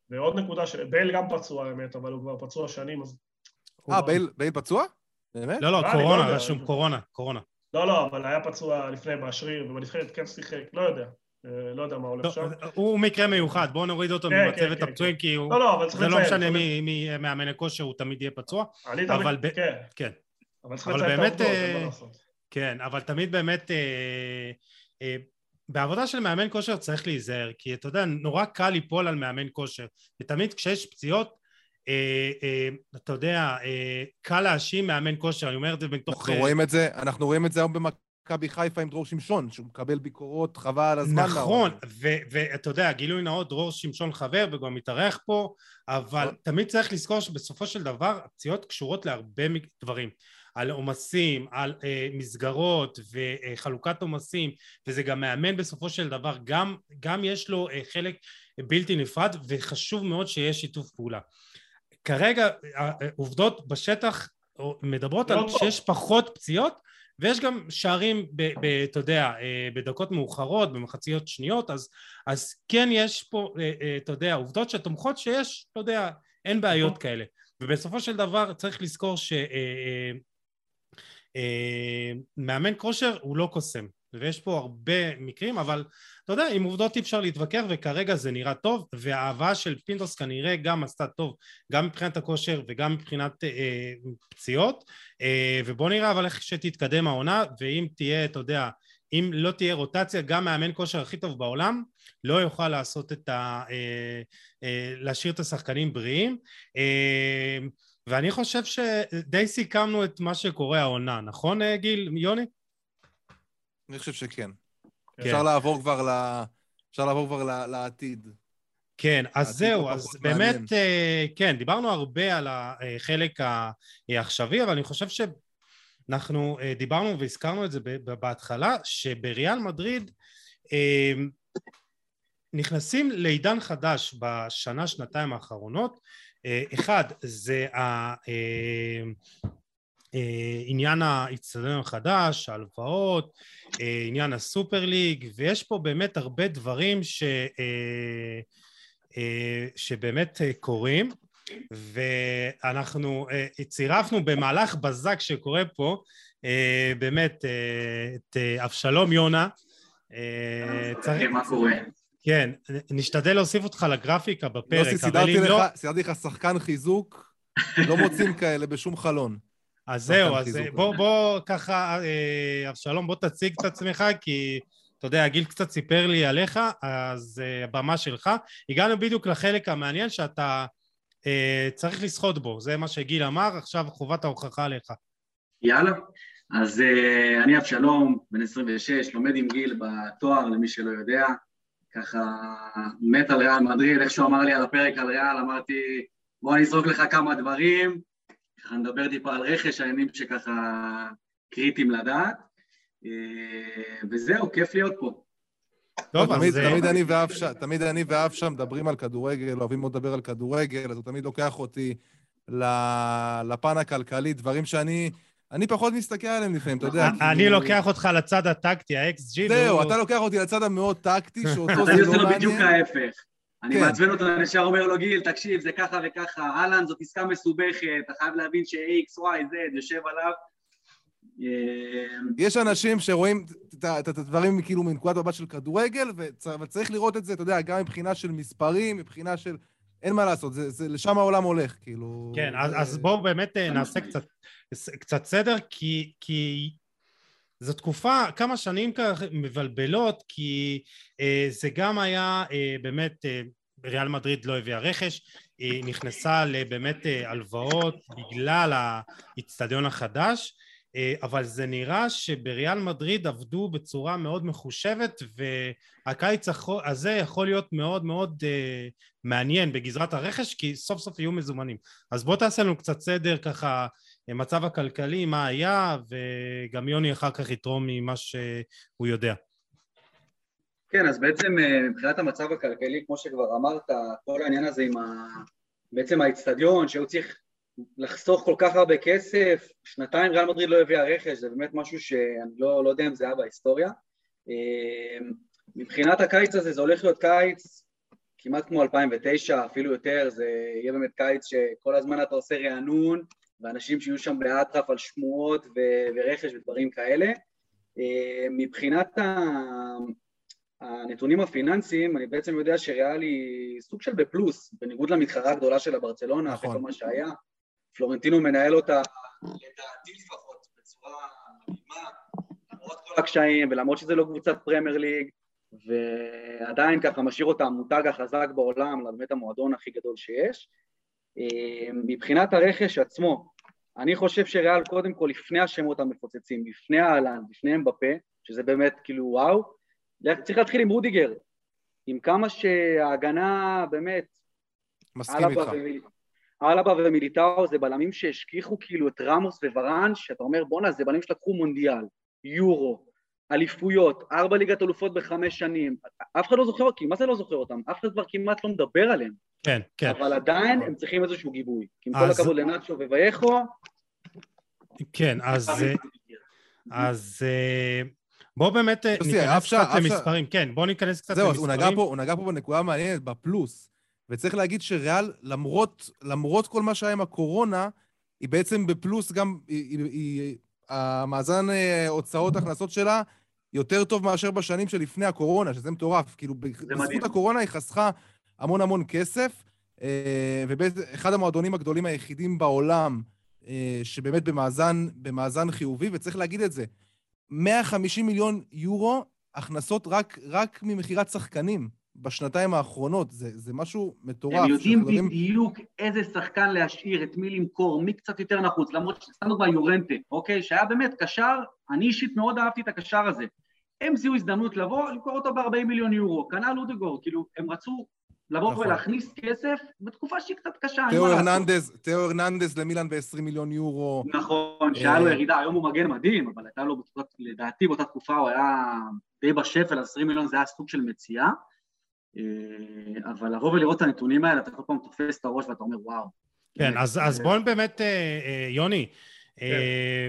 ועוד נקודה, ש... בייל גם פצוע האמת, אבל הוא כבר פצוע שנים, אז... אה, בייל, בייל פצוע? באמת? לא, לא, לא קורונה, רשום קורונה, קורונה. לא, לא, אבל היה פצוע לפני בשריר, ובנבחרת כן שיחק, לא יודע. אה, לא יודע מה הולך לא, שם. הוא מקרה מיוחד, בואו נוריד אותו כן, ממצבת כן, כן, הפצועים, כי הוא... לא, לא, אבל צריך לציין. זה לא משנה מי מאמן הכושר, הוא תמיד יהיה פצוע. אני תמיד, כן. כן. אבל צריך לציין את העובדות, אין מה אה, לעשות. כן, אבל תמיד באמת... אה, בעבודה של מאמן כושר צריך להיזהר, כי אתה יודע, נורא קל ליפול על מאמן כושר, ותמיד כשיש פציעות, אה, אה, אתה יודע, אה, קל להאשים מאמן כושר, אני אומר את זה מתוך... אנחנו רואים את זה, אנחנו רואים את זה היום במכבי חיפה עם דרור שמשון, שהוא מקבל ביקורות חבל על הזמן. נכון, ואתה יודע, גילוי נאות, דרור שמשון חבר וגם מתארח פה, אבל נכון. תמיד צריך לזכור שבסופו של דבר הפציעות קשורות להרבה דברים. על עומסים, על אה, מסגרות וחלוקת עומסים, וזה גם מאמן בסופו של דבר, גם, גם יש לו אה, חלק בלתי נפרד, וחשוב מאוד שיש שיתוף פעולה. כרגע עובדות בשטח מדברות על שיש פחות פציעות ויש גם שערים, אתה יודע, אה, בדקות מאוחרות, במחציות שניות, אז, אז כן יש פה, אה, אה, אתה יודע, עובדות שתומכות שיש, אתה יודע, אין בעיות נכון. כאלה. ובסופו של דבר צריך לזכור שמאמן כושר הוא לא קוסם. ויש פה הרבה מקרים, אבל אתה יודע, עם עובדות אי אפשר להתווכח, וכרגע זה נראה טוב, והאהבה של פינדוס כנראה גם עשתה טוב, גם מבחינת הכושר וגם מבחינת אה, פציעות, אה, ובוא נראה אבל איך שתתקדם העונה, ואם תהיה, אתה יודע, אם לא תהיה רוטציה, גם מאמן כושר הכי טוב בעולם לא יוכל לעשות את ה... אה, אה, להשאיר את השחקנים בריאים. אה, ואני חושב שדי סיכמנו את מה שקורה העונה, נכון גיל, יוני? אני חושב שכן. כן. אפשר לעבור כבר ל... אפשר לעבור כבר ל... לעתיד. כן, אז זהו, אז באמת, uh, כן, דיברנו הרבה על החלק העכשווי, אבל אני חושב שאנחנו uh, דיברנו והזכרנו את זה בהתחלה, שבריאל מדריד נכנסים לעידן חדש בשנה, שנתיים האחרונות. אחד, זה ה... אה, עניין האיצטדיון החדש, ההלוואות, אה, עניין הסופר ליג, ויש פה באמת הרבה דברים ש, אה, שבאמת קורים, ואנחנו צירפנו במהלך בזק שקורה פה, באמת, את אבשלום יונה. צריך... מה קורה? כן, נשתדל להוסיף אותך לגרפיקה בפרק, אבל אם לא... סידרתי לך שחקן חיזוק, לא מוצאים כאלה בשום חלון. אז זהו, אז בוא, בוא ככה, אה, אבשלום, בוא תציג את עצמך, כי אתה יודע, גיל קצת סיפר לי עליך, אז אה, הבמה שלך. הגענו בדיוק לחלק המעניין שאתה אה, צריך לסחוט בו, זה מה שגיל אמר, עכשיו חובת ההוכחה עליך. יאללה. אז אני אבשלום, בן 26, לומד עם גיל בתואר, למי שלא יודע. ככה מת על ריאל מדריד, איך שהוא אמר לי על הפרק על ריאל, אמרתי, בוא אני אזרוק לך כמה דברים, ככה נדבר טיפה על רכש, העניינים שככה קריטיים לדעת. אה, וזהו, כיף להיות פה. טוב, תמיד, אז... תמיד, אני ואף שם, תמיד אני ואף שם מדברים על כדורגל, אוהבים מאוד לדבר על כדורגל, אז הוא תמיד לוקח אותי לפן הכלכלי, דברים שאני... אני פחות מסתכל עליהם לפעמים, אתה יודע. אני כאילו- לוקח אותך לצד הטקטי, ה-XG. זהו, אתה לוקח אותי לצד המאוד טקטי, שאותו זה לא מעניין. אני עושה לו בדיוק ההפך. אני כן. מעצבן אותו, אני ישר אומר לו, גיל, תקשיב, זה ככה וככה, אהלן, זאת עסקה מסובכת, אתה חייב להבין ש-X, Y, Z יושב עליו. אמ, יש אנשים שרואים את הדברים כאילו מנקודת מבט של כדורגל, וצריך לראות את זה, אתה יודע, גם מבחינה של מספרים, מבחינה של... אין מה לעשות, זה, זה לשם העולם הולך, כאילו... כן, אז, אז בואו באמת אה, נעשה קצת, קצת סדר, כי, כי זו תקופה, כמה שנים ככה מבלבלות, כי אה, זה גם היה אה, באמת, אה, ריאל מדריד לא הביאה רכש, היא נכנסה לבאמת אה, הלוואות בגלל האיצטדיון החדש, אה, אבל זה נראה שבריאל מדריד עבדו בצורה מאוד מחושבת והקיץ הזה יכול להיות מאוד מאוד uh, מעניין בגזרת הרכש כי סוף סוף יהיו מזומנים. אז בוא תעשה לנו קצת סדר ככה מצב הכלכלי מה היה וגם יוני אחר כך יתרום ממה שהוא יודע כן אז בעצם אה, מבחינת המצב הכלכלי כמו שכבר אמרת כל העניין הזה עם ה... בעצם האיצטדיון שהוא צריך לחסוך כל כך הרבה כסף, שנתיים ריאל מדריד לא הביאה רכש, זה באמת משהו שאני לא, לא יודע אם זה היה בהיסטוריה. אמ, מבחינת הקיץ הזה, זה הולך להיות קיץ כמעט כמו 2009, אפילו יותר, זה יהיה באמת קיץ שכל הזמן אתה עושה רענון, ואנשים שיהיו שם באטרף על שמועות ו- ורכש ודברים כאלה. אמ, מבחינת הנתונים הפיננסיים, אני בעצם יודע שריאל היא סוג של בפלוס, בניגוד למתחרה הגדולה של הברצלונה, נכון. אחרי כל מה שהיה. פלורנטינו מנהל אותה, לדעתי לפחות, בצורה מדהימה, למרות כל הקשיים ולמרות שזה לא קבוצת פרמייר ליג, ועדיין ככה משאיר אותה המותג החזק בעולם, באמת המועדון הכי גדול שיש. אה, מבחינת הרכש עצמו, אני חושב שריאל קודם כל לפני השמות המפוצצים, לפני אהלנד, לפני אמבפה, שזה באמת כאילו וואו, צריך להתחיל עם רודיגר, עם כמה שההגנה באמת... מסכים איתך. אלבה ומיליטאו זה בלמים שהשכיחו כאילו את רמוס וורן, שאתה אומר בואנה זה בלמים שלקחו מונדיאל, יורו, אליפויות, ארבע ליגת אלופות בחמש שנים, אף אחד לא זוכר, כי מה זה לא זוכר אותם? אף אחד כבר כמעט לא מדבר עליהם. כן, כן. אבל עדיין הם צריכים איזשהו גיבוי. כי עם כל הכבוד לנאצ'ו ווייכו... כן, אז... אז אה, בואו באמת אה, ניכנס קצת למספרים. כן, בואו ניכנס קצת למספרים. זהו, הוא נגע פה בנקודה מעניינת, בפלוס. וצריך להגיד שריאל, למרות, למרות כל מה שהיה עם הקורונה, היא בעצם בפלוס גם, היא, היא, היא, המאזן אה, הוצאות הכנסות שלה יותר טוב מאשר בשנים שלפני הקורונה, שזה מטורף. כאילו, בזכות הקורונה היא חסכה המון המון כסף, אה, ובאחד המועדונים הגדולים היחידים בעולם, אה, שבאמת במאזן, במאזן חיובי, וצריך להגיד את זה, 150 מיליון יורו הכנסות רק, רק ממכירת שחקנים. בשנתיים האחרונות, זה, זה משהו מטורף. הם יודעים שחברים... בדיוק איזה שחקן להשאיר, את מי למכור, מי קצת יותר נחוץ, למרות שסתם דוגמא יורנטה, אוקיי? שהיה באמת קשר, אני אישית מאוד אהבתי את הקשר הזה. הם זיהו הזדמנות לבוא, למכור אותו ב-40 מיליון יורו, כנ"ל לודגור, כאילו, הם רצו לבוא נכון. ולהכניס כסף בתקופה שהיא קצת קשה. תיאו הרננדז, תיאו הרננדז למילאן ב-20 מיליון יורו. נכון, שהיה לו אה, ירידה, היום הוא מגן מדהים, אבל הייתה לו, לדעתי באותה תקופה הוא היה די בשפל, 20 מיליון זה היה סוג של מציאה. אה, אבל לבוא ולראות את הנתונים האלה, אתה כל פעם תופס את הראש ואתה אומר, וואו. כן, אז, אז בואו באמת, אה, אה, יוני, כן.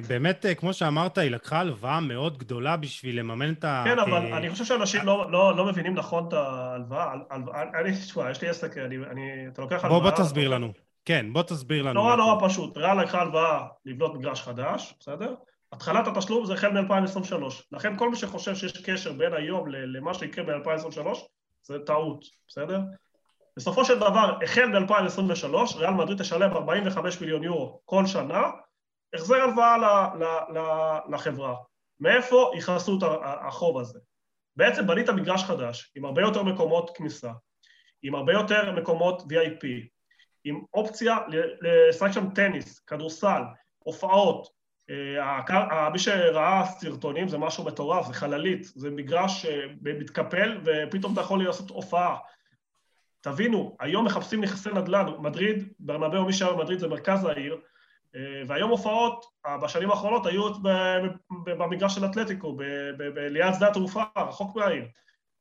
באמת, כמו שאמרת, היא לקחה הלוואה מאוד גדולה בשביל לממן את ה... כן, אבל אני חושב שאנשים לא, לא, לא מבינים נכון את ההלוואה. אני, תשמע, יש לי עסק, אני, אני, אתה לוקח הלוואה... בוא, בוא תסביר לנו. כן, בוא תסביר לנו. נורא נורא פשוט. ריאל לקחה הלוואה לבנות מגרש חדש, בסדר? התחלת התשלום זה החל מ-2023. לכן כל מי שחושב שיש קשר בין היום למה שיקרה ב-2023, זה טעות, בסדר? בסופו של דבר, החל ב-2023, ריאל מדריד תשלם 45 מיליון יורו כל שנה, החזר הלוואה לחברה. מאיפה יכנסו את החוב הזה? בעצם בנית מגרש חדש, עם הרבה יותר מקומות כניסה, עם הרבה יותר מקומות VIP, עם אופציה לשחק שם טניס, כדורסל, הופעות, מי שראה סרטונים זה משהו מטורף, זה חללית, זה מגרש אה, מתקפל ופתאום אתה יכול לעשות הופעה. תבינו, היום מחפשים נכסי נדל"ן, מדריד, ברנבאו, מי שהיה במדריד זה מרכז העיר, אה, והיום הופעות, בשנים האחרונות היו במגרש של אתלטיקו, ליד שדה התעופה, רחוק מהעיר.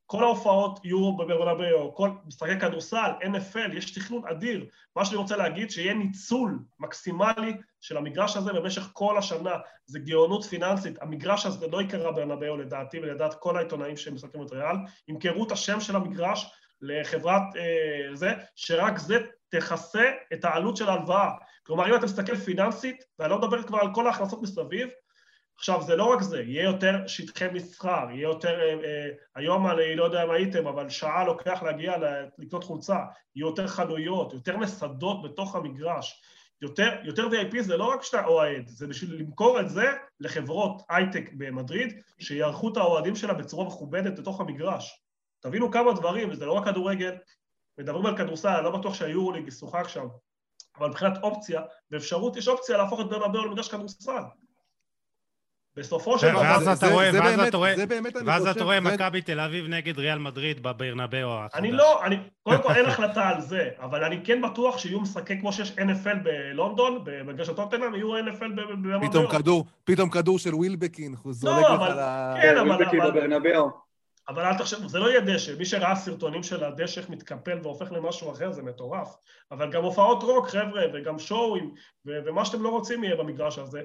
כל ההופעות יורו בברנבאו, כל משחקי כדורסל, NFL, יש תכנון אדיר. מה שאני רוצה להגיד, שיהיה ניצול מקסימלי של המגרש הזה במשך כל השנה. זה גאונות פיננסית. המגרש הזה לא ייקרא ברנבאו לדעתי ולדעת כל העיתונאים שמסתכלים את ריאל, ימכרו את השם של המגרש לחברת אה, זה, שרק זה תכסה את העלות של ההלוואה. כלומר, אם אתה מסתכל פיננסית, ואני לא מדבר כבר על כל ההכנסות מסביב, עכשיו, זה לא רק זה, יהיה יותר שטחי מסחר, יהיה יותר, אה, אה, היום אני לא יודע אם הייתם, אבל שעה לוקח להגיע לקנות חולצה, יהיו יותר חנויות, יותר מסעדות בתוך המגרש, יותר, יותר VIP זה לא רק שאתה אוהד, זה בשביל למכור את זה לחברות הייטק במדריד, שיערכו את האוהדים שלה בצורה מכובדת בתוך המגרש. תבינו כמה דברים, וזה לא רק כדורגל, מדברים על כדורסל, אני לא בטוח שהיורוליג ישוחק שם, אבל מבחינת אופציה ואפשרות, יש אופציה להפוך את ברנבאו למגרש כדורסל. בסופו של דבר... ואז אתה רואה, ואז אתה רואה, ואז. אתה רואה מכבי תל אביב נגד ריאל מדריד בברנבאו החדש. אני לא, אני, קודם כל אין החלטה על זה, אבל אני כן בטוח שיהיו משחקי כמו שיש NFL בלונדון, במגרש הטוטנאם, יהיו NFL ב- במרבאו. פתאום כדור, פתאום כדור של ווילבקין, הוא זולג לך אבל- ל... כן, אבל- ווילבקין בברנבאו. אבל אל תחשבו, זה לא יהיה דשא. מי שראה סרטונים של הדשא איך מתקפל והופך למשהו אחר, זה מטורף. אבל גם הופעות רוק, חבר'ה, וגם שואוים, ו- ומה שאתם לא רוצים יהיה במגרש הזה.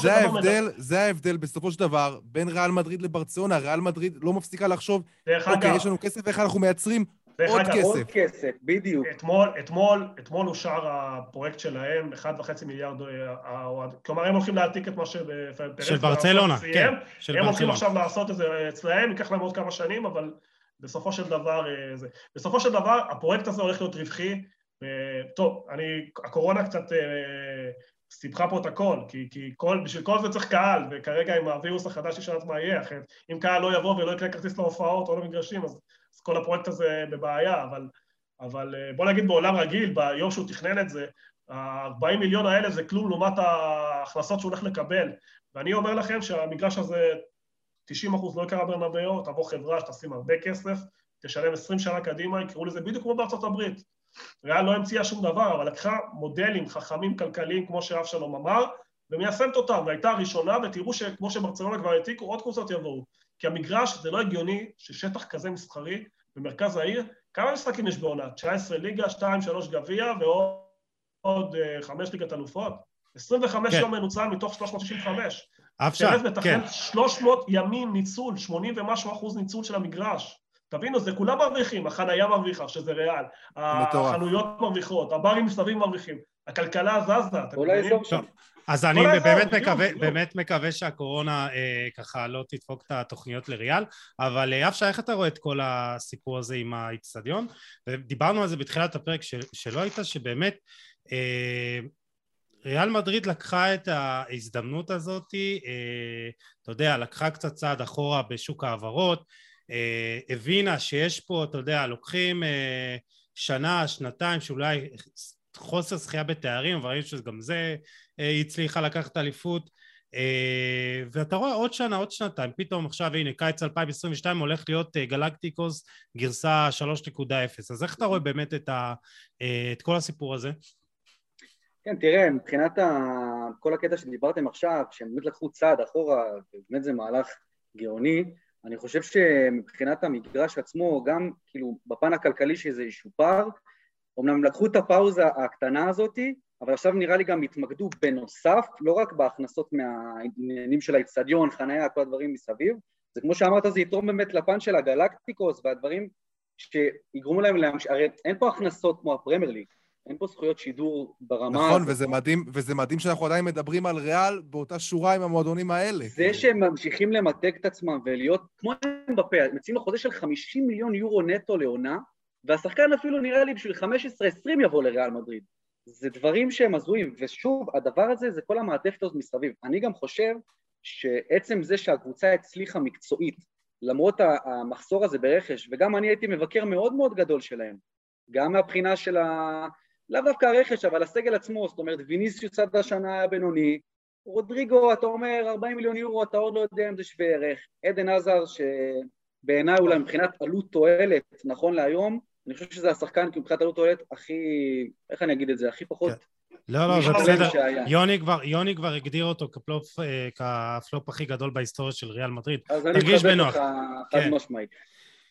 זה ההבדל, זה ההבדל בסופו של דבר בין ריאל מדריד לברצלונה. ריאל מדריד לא מפסיקה לחשוב, אוקיי, אגב, יש לנו כסף, איך אנחנו מייצרים עוד כסף. עוד כסף, בדיוק. אתמול, אתמול, אתמול אושר הפרויקט שלהם, 1.5 מיליארד, אה, האוהד- כלומר הם הולכים להעתיק את מה שפרס של ברצלונה. כן, של הם הולכים ברצלונה. עכשיו לעשות את זה אצלהם, ייקח להם עוד כמה שנים, אבל בסופו של דבר אה, זה. בסופו של דבר, הפרויקט הזה הולך להיות רווחי. אה, טוב, אני, הקורונה קצת אה, סיבכה פה את הכל, כי, כי כל, בשביל כל זה צריך קהל, וכרגע עם הווירוס החדש אפשר לדעת מה יהיה, אחרת אם קהל לא יבוא ולא יקנה כרטיס להופעות או למגרשים, אז, אז כל הפרויקט הזה בבעיה, אבל, אבל אה, בוא נגיד בעולם רגיל, ביום שהוא תכנן את זה, ה-40 מיליון האלה זה כלום לעומת ההכנסות שהוא הולך לקבל. ואני אומר לכם שהמגרש הזה, 90 אחוז לא יקרה ברנבאו, תבוא חברה שתשים הרבה כסף, תשלם 20 שנה קדימה, יקראו לזה בדיוק כמו בארצות הברית. ריאל לא המציאה שום דבר, אבל לקחה מודלים חכמים כלכליים, כמו שאבשלום אמר, ומיישמת אותם, והייתה הראשונה, ותראו שכמו שברצלונה כבר העתיקו, עוד קבוצות יבואו. כי המגרש, זה לא הגיוני ששטח כזה מסחרי במרכז העיר, כמה משחקים יש בעונה? 19 ליגה, 2-3 גביע, ועוד 5 ליגת אלופות? 25 כן. יום מנוצל מתוך 365. אבשה, שרף כן. מתכנן 300 ימים ניצול, 80 ומשהו אחוז ניצול של המגרש. תבינו, זה כולם מרוויחים, החנייה מרוויחה, שזה ריאל, מטורף. החנויות מרוויחות, הברים מסביב מרוויחים, הכלכלה זזה, אתם מבינים? אז אני באמת מקווה, בדיוק. באמת מקווה שהקורונה אה, ככה לא תדפוק את התוכניות לריאל, אבל אה, אבשה, איך אתה רואה את כל הסיפור הזה עם האיצטדיון? ודיברנו על זה בתחילת הפרק של, שלא היית, שבאמת אה, ריאל מדריד לקחה את ההזדמנות הזאת, אה, אתה יודע, לקחה קצת צעד אחורה בשוק ההעברות, אה, הבינה שיש פה, אתה יודע, לוקחים אה, שנה, שנתיים, שאולי חוסר זכייה בתארים, אבל ראינו שגם זה אה, היא הצליחה לקחת אליפות אה, ואתה רואה עוד שנה, עוד שנתיים, פתאום עכשיו הנה קיץ 2022 הולך להיות אה, גלקטיקוס גרסה 3.0 אז איך אתה רואה באמת את, ה, את כל הסיפור הזה? כן, תראה, מבחינת ה... כל הקטע שדיברתם עכשיו, שהם באמת לקחו צעד אחורה, ובאמת זה מהלך גאוני, אני חושב שמבחינת המגרש עצמו, גם כאילו בפן הכלכלי שזה ישופר, אמנם לקחו את הפאוזה הקטנה הזאתי, אבל עכשיו נראה לי גם התמקדו בנוסף, לא רק בהכנסות מהעניינים של האיצטדיון, חניה, כל הדברים מסביב, זה כמו שאמרת, זה יתרום באמת לפן של הגלקטיקוס והדברים שיגרמו להם להמשיך, הרי אין פה הכנסות כמו הפרמייר ליג, אין פה זכויות שידור ברמה... נכון, הזאת. וזה מדהים, וזה מדהים שאנחנו עדיין מדברים על ריאל באותה שורה עם המועדונים האלה. זה שהם ממשיכים למתג את עצמם ולהיות, כמו בפה, מציעים לו חוזה של 50 מיליון יורו נטו לעונה, והשחקן אפילו נראה לי בשביל 15-20 יבוא לריאל מדריד. זה דברים שהם הזויים, ושוב, הדבר הזה זה כל המעטפת הזאת מסביב. אני גם חושב שעצם זה שהקבוצה הצליחה מקצועית, למרות המחסור הזה ברכש, וגם אני הייתי מבקר מאוד מאוד גדול שלהם, גם מהבחינה של ה... לאו דווקא הרכש, אבל הסגל עצמו, זאת אומרת, ויניסיוס עד השנה היה בינוני, רודריגו, אתה אומר, 40 מיליון יורו, אתה עוד לא יודע אם זה שווה ערך. עדן עזר, שבעיניי אולי מבחינת עלות תועלת, נכון להיום, אני חושב שזה השחקן, כי מבחינת עלות תועלת הכי, איך אני אגיד את זה, הכי פחות... לא, לא, זה בסדר. יוני כבר, יוני כבר הגדיר אותו כפלופ, אה, כפלופ הכי גדול בהיסטוריה של ריאל מדריד. אז אני תרגיש מכבד בנוח. אותך כן. חד משמעית.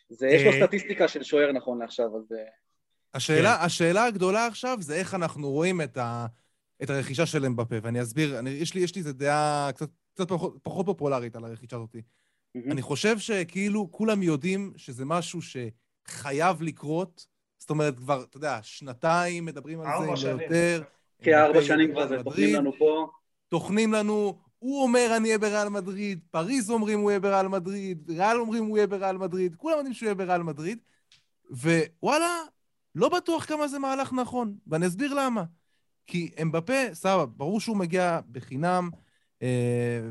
זה, יש לו אה, סטטיסטיקה של שוער נכון לעכשיו, אז... אה, השאלה, כן. השאלה הגדולה עכשיו זה איך אנחנו רואים את, ה, את הרכישה של אמבפה, ואני אסביר, אני, יש לי, יש לי איזו דעה קצת, קצת פחות, פחות פופולרית על הרכישה הזאת. מהמם. אני חושב שכאילו כולם יודעים שזה משהו שחייב לקרות, זאת אומרת, כבר, אתה יודע, שנתיים מדברים על זה, אם לא שנים. יותר. כארבע אמבפה שנים כבר זה מדריד, לנו פה. טוחנים לנו, הוא אומר אני אהיה בריאל מדריד, פריז אומרים הוא יהיה בריאל מדריד, ריאל אומרים הוא יהיה בריאל מדריד, כולם יודעים שהוא יהיה בריאל מדריד, ווואלה, לא בטוח כמה זה מהלך נכון, ואני אסביר למה. כי אמבפה, סבבה, ברור שהוא מגיע בחינם,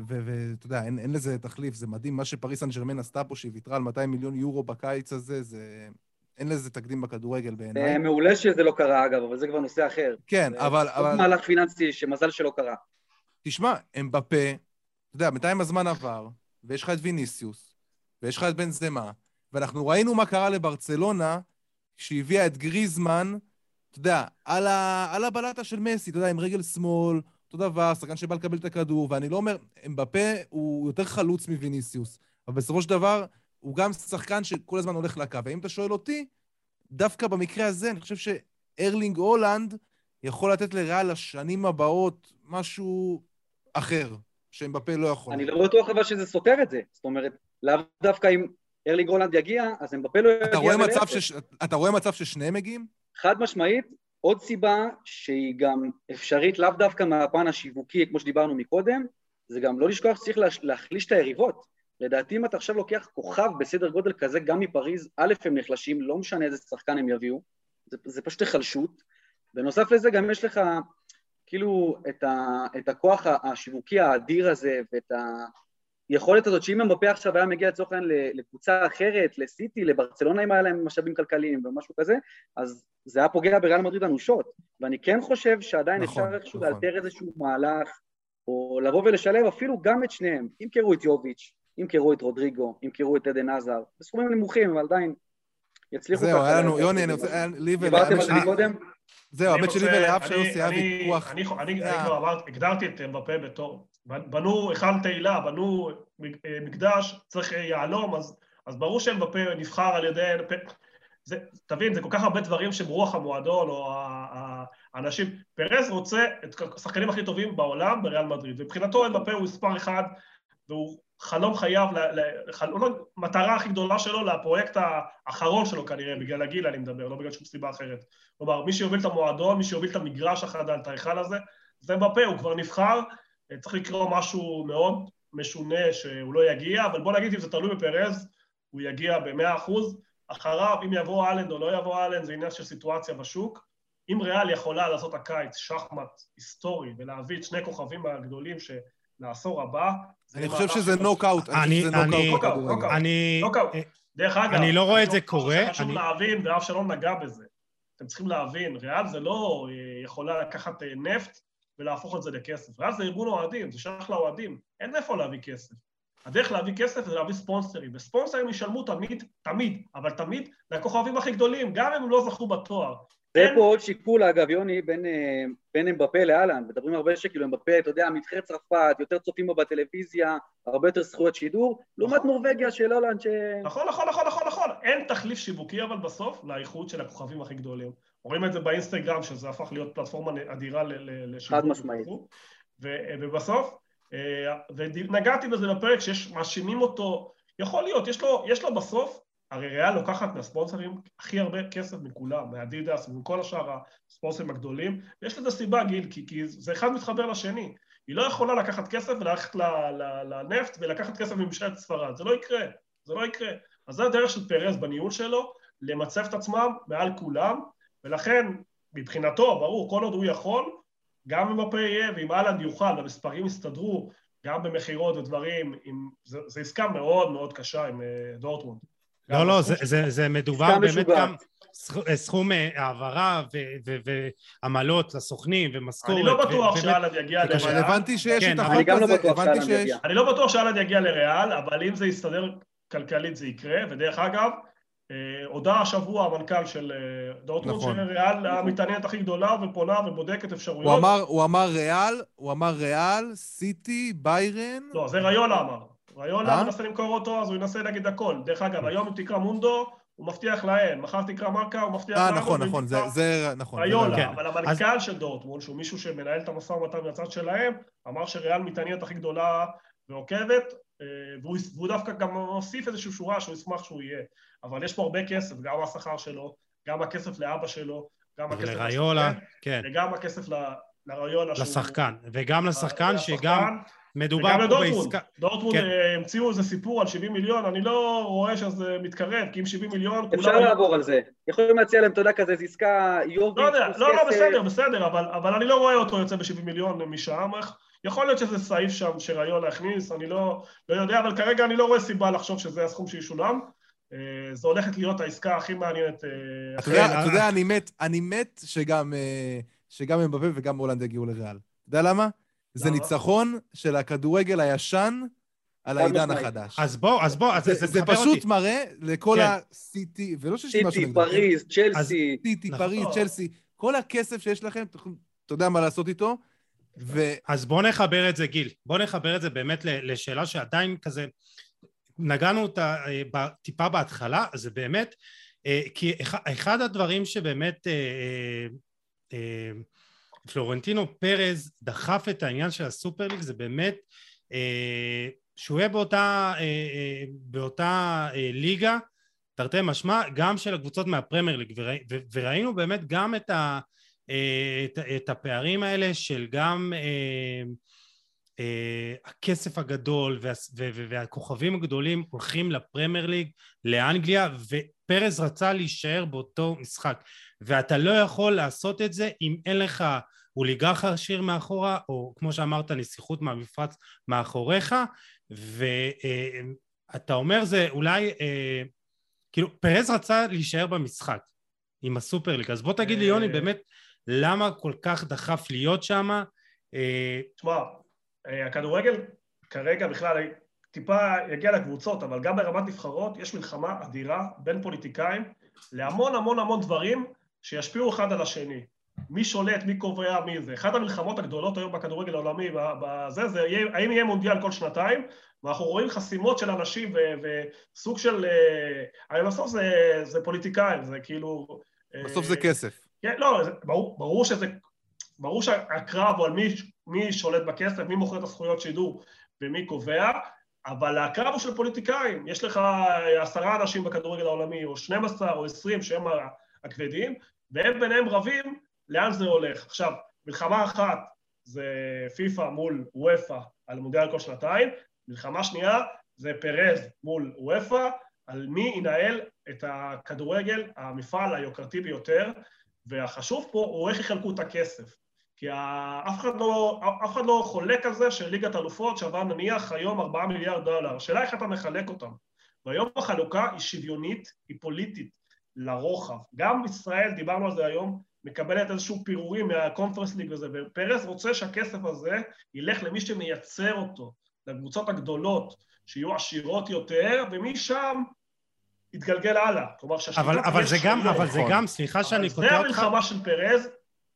ואתה יודע, אין, אין לזה תחליף, זה מדהים. מה שפריס סן ג'רמן עשתה פה, שהיא ויתרה על 200 מיליון יורו בקיץ הזה, זה... אין לזה תקדים בכדורגל בעיניי. אה, מעולה שזה לא קרה אגב, אבל זה כבר נושא אחר. כן, זה אבל, עוד אבל מהלך פיננסי שמזל שלא קרה. תשמע, אמבפה, אתה יודע, בינתיים הזמן עבר, ויש לך את ויניסיוס, ויש לך את בן זמה, ואנחנו ראינו מה קרה לברצלונה כשהביאה את גריזמן, אתה יודע, על, ה, על הבלטה של מסי, אתה יודע, עם רגל שמאל, אותו דבר, שחקן שבא לקבל את הכדור, ואני לא אומר, אמבפה הוא יותר חלוץ מוויניסיוס, אבל בסופו של דבר, הוא גם שחקן שכל הזמן הולך לקו. ואם אתה שואל אותי, דווקא במקרה הזה, אני חושב שארלינג הולנד יכול לתת לריאל לשנים הבאות משהו אחר, שאמבפה לא יכול. אני לא בטוח אבל שזה סותר את זה. זאת אומרת, לאו דווקא אם ארלינג הולנד יגיע, אז אמבפה לא יגיע. אתה רואה, מצב שש... אתה רואה מצב ששניהם מגיעים? חד משמעית, עוד סיבה שהיא גם אפשרית לאו דווקא מהפן השיווקי, כמו שדיברנו מקודם, זה גם לא לשכוח שצריך להחליש את היריבות. לדעתי אם אתה עכשיו לוקח כוכב בסדר גודל כזה גם מפריז, א' הם נחלשים, לא משנה איזה שחקן הם יביאו, זה, זה פשוט היחלשות. בנוסף לזה גם יש לך כאילו את, ה, את הכוח השיווקי האדיר הזה ואת היכולת הזאת שאם אמבפה עכשיו היה מגיע לצורך העניין לקבוצה אחרת, לסיטי, לברצלונה אם היה להם משאבים כלכליים ומשהו כזה, אז זה היה פוגע בריאל מדריד אנושות. ואני כן חושב שעדיין נכון, אפשר איכשהו נכון. לאלתר איזשהו מהלך או לבוא ולשלב אפילו גם את שניהם, ימכרו את יוביץ', ימכרו את רודריגו, ימכרו את עדן עזר, בסכומים נמוכים, אבל עדיין יצליחו ככה. זהו, היה לנו, יוני, אני רוצה, לי ול... דיברתם על זה קודם? זהו, האמת שלי ולאב שיוסי היה ויכוח. אני כבר אמרתי, הגדרתי את מבפה בתור, בנו היכל תהילה, בנו מקדש, צריך יהלום, אז ברור שמבפה נבחר על ידי... זה, תבין, זה כל כך הרבה דברים שברוח המועדון, או האנשים... פרס רוצה את השחקנים הכי טובים בעולם בריאל מדריד, ומבחינתו אמבפה הוא מספר אחד, והוא חלום חייו, לא, מטרה הכי גדולה שלו לפרויקט האחרון שלו כנראה, בגלל הגיל אני מדבר, לא בגלל שום סיבה אחרת. כלומר, מי שיוביל את המועדון, מי שיוביל את המגרש החדש, את ההיכל הזה, זה בפה, הוא כבר נבחר, צריך לקרוא משהו מאוד משונה שהוא לא יגיע, אבל בוא נגיד אם זה תלוי בפרז, הוא יגיע במאה אחוז, אחריו, אם יבוא אלנד או לא יבוא אלנד, זה עניין של סיטואציה בשוק. אם ריאל יכולה לעשות הקיץ שחמט היסטורי ולהביא את שני כוכבים הגדולים ש... לעשור הבא. אני חושב שזה נוקאוט. אני, אני, אני, דרך אגב, אני לא רואה את זה קורה. חשוב להבין, ואף שלא נגע בזה. אתם צריכים להבין, ריאל זה לא אה, יכולה לקחת אה, נפט ולהפוך את זה לכסף. ריאל זה ארגון אוהדים, זה שייך לאוהדים. אין מאיפה להביא כסף. הדרך להביא כסף זה להביא ספונסרים, וספונסרים ישלמו תמיד, תמיד, אבל תמיד לכוכבים הכי גדולים, גם אם הם לא זכו בתואר. זה פה עוד שיקול, אגב, יוני, בין, אה, בין אמבפה לאלן. מדברים הרבה שכאילו אמבפה, אתה יודע, מתחרה צרפת, יותר צופים בו בטלוויזיה, הרבה יותר זכויות שידור, לעומת נכון. נורבגיה של הולנד ש... נכון, נכון, נכון, נכון, נכון. אין תחליף שיווקי, אבל בסוף, לאיכות של הכוכבים הכי גדולים. רואים את זה באינסטגרם, שזה הפך להיות פלטפורמה אדירה לשיווק. חד משמעית. ובסוף, אה, ונגעתי בזה בפרק, שיש, מאשימים אותו, יכול להיות, יש לו, יש לו בסוף הרי ריאל לוקחת מהספונסרים הכי הרבה כסף מכולם, מאדידס ומכל השאר הספונסרים הגדולים, ויש לזה סיבה, גיל, כי, כי זה אחד מתחבר לשני. היא לא יכולה לקחת כסף וללכת לנפט ולקחת כסף ממשלת ספרד, זה לא יקרה, זה לא יקרה. אז זה הדרך של פרז בניהול שלו, למצב את עצמם מעל כולם, ולכן מבחינתו, ברור, כל עוד הוא יכול, גם אם הפה יהיה ואם אהלנד יוכל, והמספרים יסתדרו, גם במכירות ודברים, עם, זה, זה עסקה מאוד מאוד קשה עם uh, דורטמונד. לא, לא, זה, זה, זה מדובר באמת גם סכום אה, העברה ועמלות לסוכנים ומשכורת. אני לא בטוח שאלד יגיע לריאל. הבנתי שיש כן, את החוק לא הזה, הבנתי שיש... אני לא בטוח שאלד יגיע לריאל, אבל אם זה יסתדר כלכלית זה יקרה, ודרך אגב, אה, הודה השבוע המנכ"ל של אה, דורטמונד, נכון. שריאל המתעניינת הכי גדולה ופונה ובודקת אפשרויות. הוא אמר, הוא אמר ריאל, הוא אמר ריאל, סיטי, ביירן. לא, זה ריולה אמר. ריולה מנסה למכור אותו, אז הוא ינסה להגיד הכל. דרך אגב, היום אם תקרא מונדו, הוא מבטיח להם, מחר תקרא מרקה, הוא מבטיח להם. אה, נכון, נכון, זה, זה, נכון. ריולה, כן. אבל המנכ"ל אז... של דורטמונד, שהוא מישהו שמנהל את המשא ומתן מהצד שלהם, אמר שריאל מתעניינת הכי גדולה ועוקבת, אה, והוא, והוא דווקא גם מוסיף איזושהי שורה שהוא ישמח שהוא יהיה. אבל יש פה הרבה כסף, גם השכר שלו, גם הכסף לאבא שלו, גם הכסף לריולה, כן. וגם הכסף ל... לריולה. לשחקן, וגם לשחקן שגם... מדובר פה בעסקה... דורטמונד כן. אה, המציאו איזה סיפור על 70 מיליון, אני לא רואה שזה מתקרב, כי אם 70 מיליון... אפשר כולם... לעבור על זה. יכולים להציע להם, אתה יודע, כזה, זו עסקה יורבית... לא יודע, לא, לא, בסדר, בסדר, אבל, אבל אני לא רואה אותו יוצא ב-70 מיליון משם. יכול להיות שזה סעיף שם שריולה הכניס, אני לא, לא יודע, אבל כרגע אני לא רואה סיבה לחשוב שזה הסכום שישולם. אה, זו הולכת להיות העסקה הכי מעניינת. אה, אתה יודע, אני מת, אני מת שגם, שגם אמבפה וגם הולנד יגיעו לריאל. אתה יודע למה? זה? ניצחון של הכדורגל הישן על העידן. החדש. אז בוא, אז בוא, אז זה, זה זה פשוט אותי. מראה לכל כן. הסיטי, ולא שיש משהו סיטי, נגדו, כן? פריז, צ'לסי. סיטי, נכון. פריז, צ'לסי, כל הכסף שיש לכם, אתה יודע מה לעשות איתו, ו... אז בוא נחבר את זה, גיל. בוא נחבר את זה באמת לשאלה שעדיין כזה... נגענו אותה אה, טיפה בהתחלה, זה באמת... אה, כי אח- אחד הדברים שבאמת אה, פלורנטינו פרז דחף את העניין של הסופר ליג זה באמת שהוא יהיה באותה, באותה ליגה, תרתי משמע, גם של הקבוצות מהפרמייר ליג, וראינו באמת גם את, ה, את, את הפערים האלה של גם אה, אה, הכסף הגדול וה, והכוכבים הגדולים הולכים לפרמייר ליג, לאנגליה, ופרז רצה להישאר באותו משחק, ואתה לא יכול לעשות את זה אם אין לך אוליגרך עשיר מאחורה, או כמו שאמרת, נסיכות מהמפרץ מאחוריך, ואתה אומר זה אולי, אה, כאילו, פרז רצה להישאר במשחק עם הסופר ליג, אז בוא תגיד לי, אה, יוני, באמת, למה כל כך דחף להיות שם? אה, תשמע, אה, הכדורגל כרגע בכלל טיפה יגיע לקבוצות, אבל גם ברמת נבחרות יש מלחמה אדירה בין פוליטיקאים להמון המון המון דברים שישפיעו אחד על השני. מי שולט, מי קובע, מי זה. אחת המלחמות הגדולות היום בכדורגל העולמי, בזה, זה יהיה, האם יהיה מונדיאל כל שנתיים, ואנחנו רואים חסימות של אנשים ו- וסוג של... אה, הרי בסוף זה, זה פוליטיקאים, זה כאילו... אה, בסוף זה כסף. כן, לא, זה, ברור, ברור שזה... ברור שהקרב הוא על מי, מי שולט בכסף, מי מוכר את הזכויות שידור ומי קובע, אבל הקרב הוא של פוליטיקאים. יש לך עשרה אנשים בכדורגל העולמי, או 12 או 20 שהם הכבדים, והם ביניהם רבים לאן זה הולך. עכשיו, מלחמה אחת זה פיפ"א מול וופא על מונדיאל כל שנתיים, מלחמה שנייה זה פרז מול וופא, על מי ינהל את הכדורגל, המפעל היוקרתי ביותר, והחשוב פה הוא איך יחלקו את הכסף. כי אף אחד, לא, אף אחד לא חולק על זה שליגת אלופות שווה נניח היום 4 מיליארד דולר. השאלה איך אתה מחלק אותם. והיום החלוקה היא שוויונית, היא פוליטית, לרוחב. גם ישראל, דיברנו על זה היום, מקבלת איזשהו פירורים מהקונפרנס ליג וזה, ופרס רוצה שהכסף הזה ילך למי שמייצר אותו, לקבוצות הגדולות, שיהיו עשירות יותר, ומשם יתגלגל הלאה. כלומר אבל, אבל זה גם, אבל זה נכון. גם, סליחה שאני אבל קוטע זה אותך, המלחמה של פרז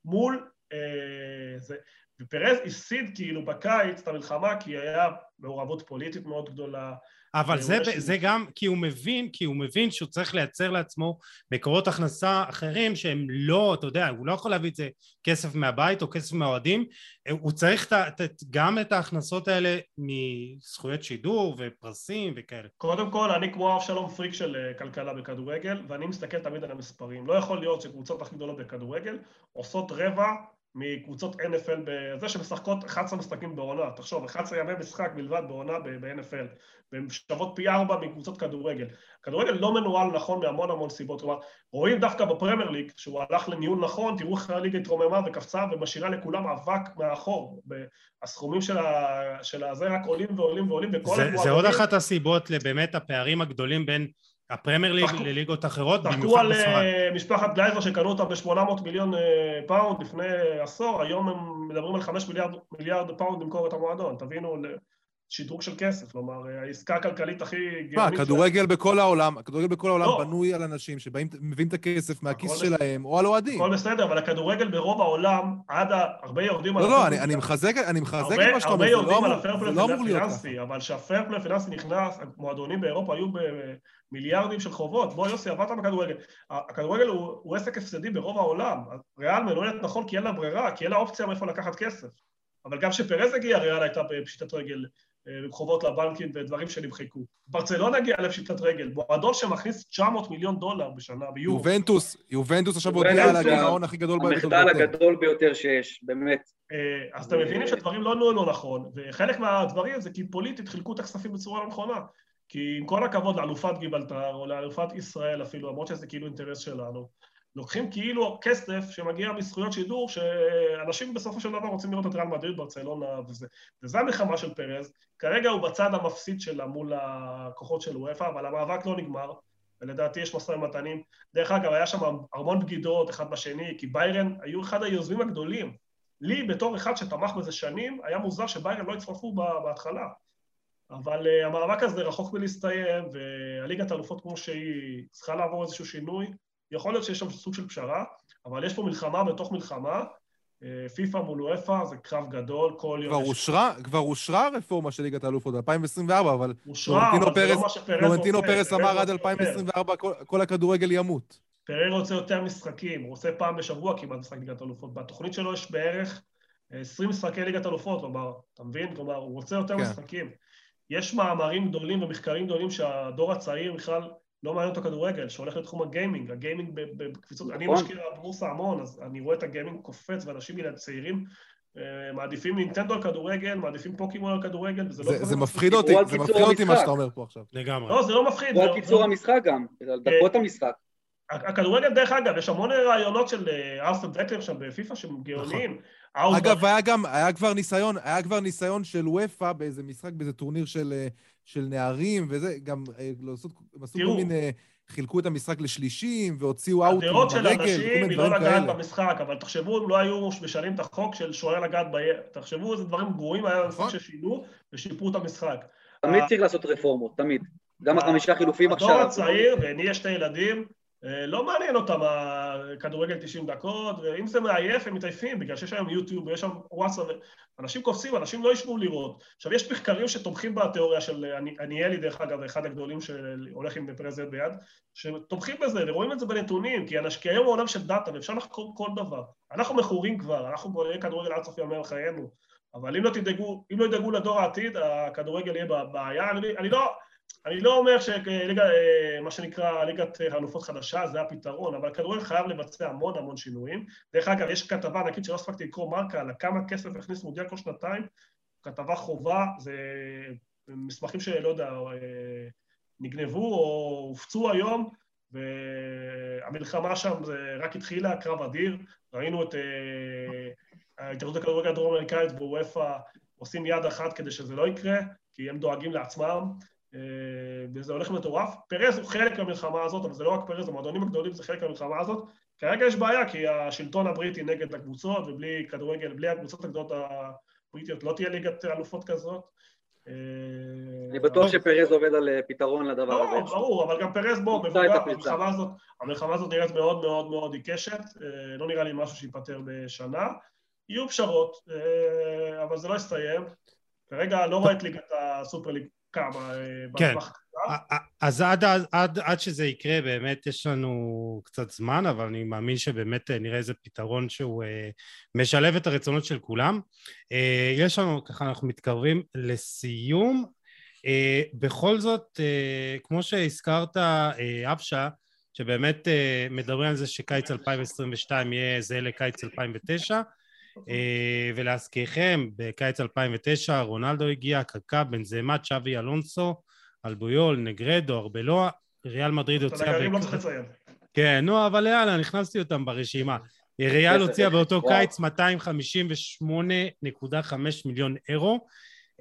מול... אה, זה. ופרז הפסיד כאילו בקיץ את המלחמה כי היה מעורבות פוליטית מאוד גדולה. אבל והוא זה, יש- זה גם כי הוא מבין, כי הוא מבין שהוא צריך לייצר לעצמו מקורות הכנסה אחרים שהם לא, אתה יודע, הוא לא יכול להביא את זה כסף מהבית או כסף מהאוהדים, הוא צריך ה- את, גם את ההכנסות האלה מזכויות שידור ופרסים וכאלה. קודם כל, אני כמו אבשלום פריק של אה, כלכלה בכדורגל, ואני מסתכל תמיד על המספרים. לא יכול להיות שקבוצות הכי גדולות בכדורגל עושות רבע מקבוצות NFL בזה שמשחקות 11 משחקים בעונה. תחשוב, 11 ימי משחק בלבד בעונה ב-NFL, והן שוות פי ארבע מקבוצות כדורגל. כדורגל לא מנוהל נכון מהמון המון סיבות. כלומר, רואים דווקא בפרמייר ליג, שהוא הלך לניהול נכון, תראו איך הליגה התרוממה וקפצה ומשאירה לכולם אבק מאחור. הסכומים של, ה... של הזה רק עולים ועולים ועולים, וכל זה, זה עוד אחת הסיבות לבאמת הפערים הגדולים בין הפרמייר ליג לליגות אחרות, במיוחד על בספרד. אה, משפחת גלייזר שקנו אותה ב-800 מיליון אה, פאונד לפני עשור, היום הם מדברים על 5 מיליארד, מיליארד פאונד למכור את המועדון, תבינו, שדרוג של כסף, כלומר, אה, העסקה הכלכלית הכי גאונית. כדורגל בכל העולם, הכדורגל בכל העולם לא. בנוי על אנשים שבאים, מביאים את הכסף מהכיס שלהם, או על אוהדים. הכל בסדר, אבל הכדורגל ברוב העולם, עד ה- הרבה יורדים על לא, לא, אני- אני מחזק אני מחזק הרבה- את מה שאתה הרבה אומר, זה לא על זה לא אמור להיות ככה. הפיננסי, אבל כשהפייר פליי הפיננסי נכנס, המועדונים באירופה היו במיליארדים של חובות. בוא יוסי, עבדת בכדורגל. הכדורגל הוא הוא עסק הפסדי ברוב העולם. ריאל מנוהלת נכון כי אין לה ברירה, כי אין לה אופציה מאיפה לקחת כסף. אבל גם כשפרז הגיע, ריאל הייתה בפשיטת רגל, חובות לבנקים ודברים שנמחקו. ברצלונה הגיעה לפשיטת רגל, מועדון שמכניס 900 מיליון דולר בשנה, ביורו. יובנטוס, יובנטוס עכשיו הודיעה על הגירעון הכי גדול המחדל ביותר. הגדול ביותר שיש, באמת. אה, אז אתם מבינים שדברים לא נוהלו נכון, וחלק מהדברים זה כי פוליטית חילקו את הכספים בצורה לא נכונה. כי עם כל הכבוד לאלופת גיברלטר, או לאלופת ישראל אפילו, למרות שזה כאילו אינטרס שלנו, לוקחים כאילו כסף שמגיע מזכויות שידור, שאנשים בסופו של דבר רוצים לראות את ריאל מדריד, ברצלונה וזה. וזה המלחמה של פרז. כרגע הוא בצד המפסיד שלה מול הכוחות של וופא, אבל המאבק לא נגמר, ולדעתי יש משא ומתנים. דרך אגב, היה שם המון בגידות אחד בשני, כי ביירן היו אחד היוזמים הגדולים לי, בתור אחד שתמך בזה שנים, היה מוזר שביירן לא הצטרפו בהתחלה. אבל uh, המאבק הזה רחוק מלהסתיים, והליגת האלופות כמו שהיא צריכה לעבור איזשהו שינוי. יכול להיות שיש שם סוג של פשרה, אבל יש פה מלחמה בתוך מלחמה. אה, פיפ"א מול וופא זה קרב גדול, כל יום... כבר אושרה, כבר אושרה הרפורמה של ליגת האלופות, 2024, אבל... אושרה, אבל זה לא מה שפרס רוצה. לורנטינו פרס אמר עד 2024 כל, כל הכדורגל ימות. פרר רוצה יותר משחקים, הוא רוצה פעם בשבוע כמעט משחק ליגת האלופות. בתוכנית שלו יש בערך 20 משחקי ליגת האלופות, כלומר, אתה מבין? כלומר, הוא רוצה יותר כן. משחקים. יש מאמרים גדולים ומחקרים גדולים שהדור הצעיר בכלל לא מעניין אותו כדורגל, שהולך לתחום הגיימינג, הגיימינג בקפיצות, נכון. אני משקיע בבורסה המון, אז אני רואה את הגיימינג קופץ, ואנשים צעירים אה, מעדיפים נינטנדו על כדורגל, מעדיפים פוקימון על כדורגל, וזה לא... זה מפחיד אותי, זה מפחיד אותי מה שאתה אומר פה עכשיו. לגמרי. לא, זה לא מפחיד. או על קיצור המשחק גם, על דקות המשחק. הכדורגל, דרך אגב, יש המון רעיונות של אה, ארסן ונגר שם בפיפ"א שהם גאוניים. נכון. אגב, היה גם, היה כבר ניסיון, היה כבר ניסיון של אופ"א באיזה משחק, באיזה טורניר של, אה, של נערים, וזה, גם אה, לעשות, הם עשו כל מיני, חילקו את המשחק לשלישים, והוציאו אאוט עם הרגל, הדעות של אנשים היא לא לגעת במשחק, אבל תחשבו אם לא היו משנים את החוק של שוער לגעת ב... תחשבו איזה דברים גרועים היה נכון. ששינו ושיפרו את המשחק. תמיד צריך לעשות רפורמות, תמיד. גם החמישה חילופים עכשיו. הדור הצעיר, ואני יש שתי ילדים, לא מעניין אותם הכדורגל 90 דקות, ואם זה מעייף הם מתעייפים, בגלל שיש היום יוטיוב ויש שם וואטסאפ, אנשים קופצים, אנשים לא ישבו לראות. עכשיו, יש מחקרים שתומכים בתיאוריה של עניאלי, דרך אגב, אחד הגדולים שהולך עם פרז ביד, שתומכים בזה ורואים את זה בנתונים, כי, אנש, כי היום העולם של דאטה ואפשר לחקור כל דבר. אנחנו מכורים כבר, אנחנו נהיה כדורגל עד סוף ימי על חיינו, אבל אם לא תדאגו, אם לא ידאגו לדור העתיד, הכדורגל יהיה בבעיה. אני, אני לא... אני לא אומר שמה אה, שנקרא ליגת אלופות חדשה זה הפתרון, אבל כדורגל חייב לבצע המון המון שינויים. דרך אגב, יש כתבה ענקית שלא הספקתי לקרוא מרקה על כמה כסף הכניס מודיע כל שנתיים, כתבה חובה, זה מסמכים שלא יודע, אה, נגנבו או הופצו היום, והמלחמה שם זה רק התחילה, קרב אדיר, ראינו את אה, ההתאחדות הכדורגל הדרום-אמריקאית בוופא עושים יד אחת כדי שזה לא יקרה, כי הם דואגים לעצמם. אה, וזה הולך מטורף. פרז הוא חלק מהמלחמה הזאת, אבל זה לא רק פרז, המועדונים הגדולים זה חלק מהמלחמה הזאת. כרגע יש בעיה, כי השלטון הבריטי נגד הקבוצות, ובלי כדורגל, בלי הקבוצות הגדולות הבריטיות לא תהיה ליגת אלופות כזאת. אה, אני בטוח שפרז עובד על אה, פתרון לדבר הזה. לא, ברור, אבל גם פרז בו, מבוגר, המלחמה הזאת, המלחמה הזאת נראית מאוד מאוד מאוד עיקשת, לא נראה לי משהו שייפתר בשנה. יהיו פשרות, אבל זה לא יסתיים. כרגע לא רואה את ליגת הסופר ליג כמה אה, כן. אז עד, עד, עד, שזה יקרה באמת יש לנו קצת זמן, אבל אני מאמין שבאמת אה, נראה איזה פתרון שהוא uh, משלב את הרצונות של כולם. יש לנו, ככה אנחנו מתקרבים לסיום. בכל זאת, כמו שהזכרת, אבשה, שבאמת מדברים על זה שקיץ 2022 יהיה זהה לקיץ 2009, אה, ולהזכירכם, בקיץ 2009 רונלדו הגיע, קקה, בנזמה, צ'אבי אלונסו, אלבויול, נגרדו, ארבלואה, ריאל מדריד הוציאה... את לא צריך לציין. כן, נו, אבל יאללה, נכנסתי אותם ברשימה. ריאל הוציאה באותו קיץ 258.5 מיליון אירו,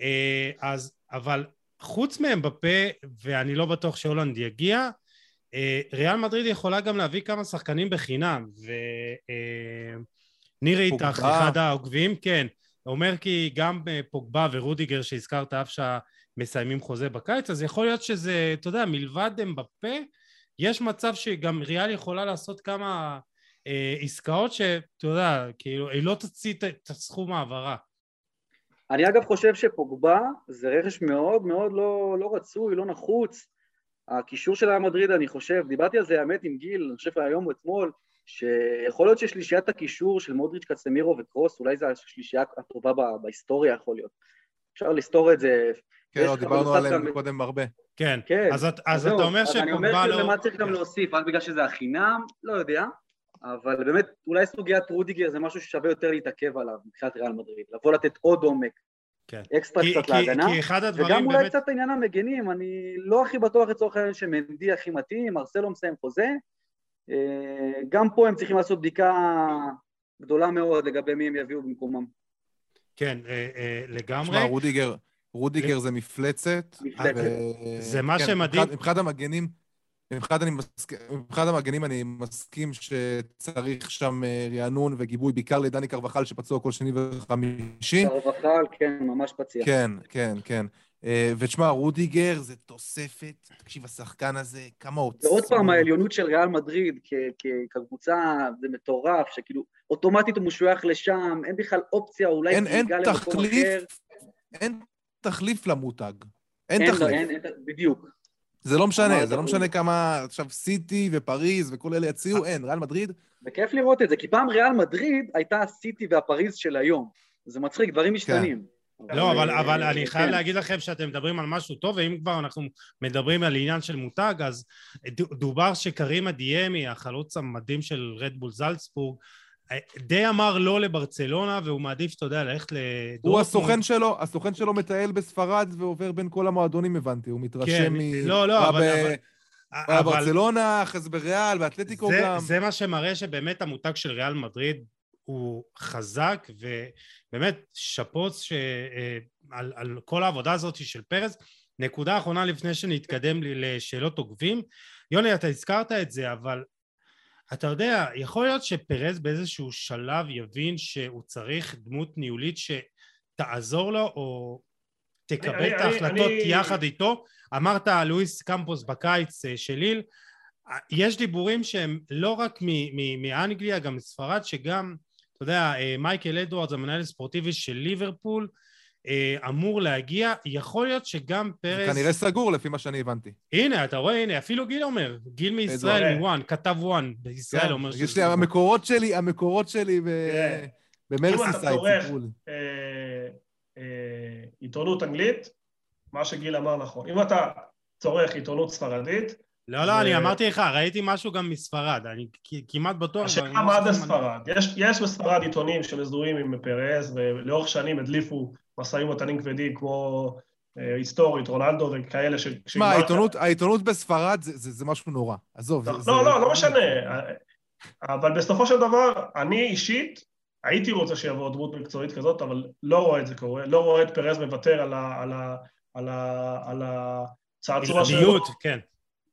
אה, אז, אבל חוץ מהם בפה, ואני לא בטוח שהולנד יגיע, אה, ריאל מדריד יכולה גם להביא כמה שחקנים בחינם, ו... ניר איתך, אחד העוקבים, כן, אומר כי גם אה, פוגבה ורודיגר שהזכרת אף שמסיימים חוזה בקיץ, אז יכול להיות שזה, אתה יודע, מלבד הם בפה, יש מצב שגם ריאל יכולה לעשות כמה אה, עסקאות שאתה יודע, כאילו, היא לא תוציא את הסכום העברה. אני אגב חושב שפוגבה זה רכש מאוד מאוד לא, לא רצוי, לא נחוץ. הקישור של המדריד, אני חושב, דיברתי על זה האמת עם גיל, אני חושב היום או אתמול, שיכול להיות ששלישיית הקישור של מודריץ', קצמירו וקרוס, אולי זו השלישייה הטובה בהיסטוריה יכול להיות. אפשר לסתור את זה. כן, לא, דיברנו עליהם גם... קודם הרבה. כן, כן. אז, אז, אז אתה אומר שפוגבה לא... אני אומר כאילו למה צריך גם להוסיף, רק בגלל שזה החינם, לא יודע, אבל באמת, אולי סוגיית רודיגר זה משהו ששווה יותר להתעכב עליו מבחינת ריאל מדריד, לבוא לתת עוד עומק, כן. אקסטרה כי, קצת כי, להגנה, כי אחד הדברים וגם באמת... אולי קצת עניין המגנים, אני לא הכי בטוח לצורך העניין שמנדי הכי מתאים, מרסלו מסיים חוזה, גם פה הם צריכים לעשות בדיקה גדולה מאוד לגבי מי הם יביאו במקומם. כן, אה, אה, לגמרי. תשמע, רודיגר, רודיגר זה מפלצת. מפלצת. זה מה כן, שמדהים. מבחינת המגנים, מבחינת המגנים אני מסכים שצריך שם אה, רענון וגיבוי, בעיקר לדני קרבחל שפצוע כל שני וחמישי. קרבחל, כן, ממש פציע. כן, כן, כן. אה, ותשמע, רודיגר זה תוספת, תקשיב, השחקן הזה, כמה עוצמה. ועוד פעם, העליונות של ריאל מדריד כקבוצה, זה מטורף, שכאילו, אוטומטית הוא משוייך לשם, אין בכלל אופציה, אולי אין, אין תחליף, אין תחליף למותג. אין, אין תחליף. אין, אין, בדיוק. זה לא משנה, זה לא משנה כמה עכשיו סיטי ופריז וכל אלה יציעו, אין, ריאל מדריד. וכיף לראות את זה, כי פעם ריאל מדריד הייתה הסיטי והפריז של היום. זה מצחיק, דברים משתנים. לא, אבל, אבל אני חייב כן. להגיד לכם שאתם מדברים על משהו טוב, ואם כבר אנחנו מדברים על עניין של מותג, אז דובר שקרימה דיאמי, החלוץ המדהים של רדבול זלצבורג, די אמר לא לברצלונה, והוא מעדיף, אתה יודע, ללכת לדורטמונד. הוא הסוכן שלו, הסוכן שלו מטייל בספרד ועובר בין כל המועדונים, הבנתי. הוא מתרשם כן, מ... לא, לא, אבל... ב... אבל... ברצלונה, אחרי זה בריאל, באתלטיקו גם. זה מה שמראה שבאמת המותג של ריאל מדריד הוא חזק, ובאמת שאפוץ ש... אה, על, על כל העבודה הזאת של פרס. נקודה אחרונה לפני שנתקדם לשאלות עוקבים. יוני, אתה הזכרת את זה, אבל אתה יודע, יכול להיות שפרז באיזשהו שלב יבין שהוא צריך דמות ניהולית שתעזור לו או תקבל אני, את ההחלטות אני, יחד אני... איתו. אמרת לואיס קמפוס בקיץ אה, של ליל, יש דיבורים שהם לא רק מאנגליה, גם מספרד, שגם, אתה יודע, אה, מייקל אדוארדס, המנהל הספורטיבי של ליברפול, אה, אמור להגיע, יכול להיות שגם פרס... כנראה סגור לפי מה שאני הבנתי. הנה, אתה רואה, הנה, אפילו גיל אומר, גיל מישראל, מוואן, כתב וואן, בישראל כן, אומר שזה... יש לי, המקורות שלי, המקורות שלי כן. במרסיסייד סיפרו לי. אה, עיתונות אנגלית, מה שגיל אמר נכון. אם אתה צורך עיתונות ספרדית, לא, לא, אני אמרתי לך, ראיתי משהו גם מספרד, אני כמעט בטוח... השאלה מה זה ספרד. יש בספרד עיתונים שמזוהים עם פרס, ולאורך שנים הדליפו משאים ומתנים כבדים כמו אה, היסטורית, רונלדו וכאלה ש... שמע, העיתונות, העיתונות בספרד זה, זה, זה משהו נורא. עזוב. לא, זה, לא, זה... לא, לא משנה. אבל בסופו של דבר, אני אישית הייתי רוצה שיבוא דמות מקצועית כזאת, אבל לא רואה את זה קורה. לא רואה את פרז מוותר על, ה, על, ה, על, ה, על הצעצוע שלו. כן.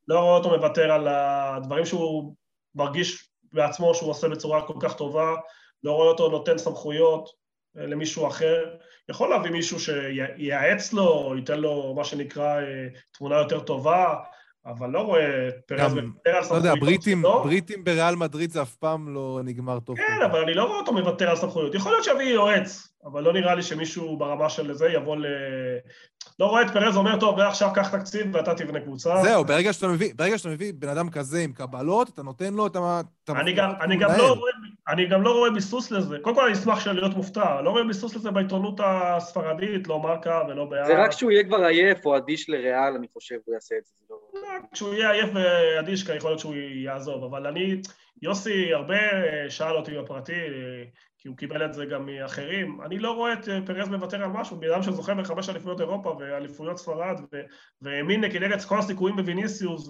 לא רואה אותו מוותר על הדברים שהוא מרגיש בעצמו שהוא עושה בצורה כל כך טובה. לא רואה אותו נותן סמכויות. למישהו אחר, יכול להביא מישהו שייעץ לו, ייתן לו מה שנקרא אה, תמונה יותר טובה, אבל לא רואה פרז מוותר על סמכויות לא יודע, בריטים, בריטים בריאל מדריד זה אף פעם לא נגמר טוב. כן, אבל אני לא רואה אותו מוותר על סמכויות. יכול להיות שיביא יועץ, אבל לא נראה לי שמישהו ברמה של זה יבוא ל... לא רואה את פרז אומר, טוב, ועכשיו קח תקציב ואתה תבנה קבוצה. זהו, ברגע שאתה מביא, ברגע שאתה מביא בן אדם כזה עם קבלות, אתה נותן לו את ה... אני גם, אני גם לא רואה אני גם לא רואה ביסוס לזה. קודם כל אני אשמח של להיות מופתע, לא רואה ביסוס לזה בעיתונות הספרדית, לא מרקה ולא בעיה. זה רק כשהוא יהיה כבר עייף או אדיש לריאל, אני חושב, הוא יעשה את זה. לא... כשהוא יהיה עייף ואדיש, יכול להיות שהוא יעזוב, אבל אני, יוסי הרבה שאל אותי בפרטי, כי הוא קיבל את זה גם מאחרים, אני לא רואה את פרס מוותר על משהו, בן אדם שזוכה בחמש אליפויות אירופה ואליפויות ספרד, והאמין כנגד כל הסיכויים בוויניסיוס,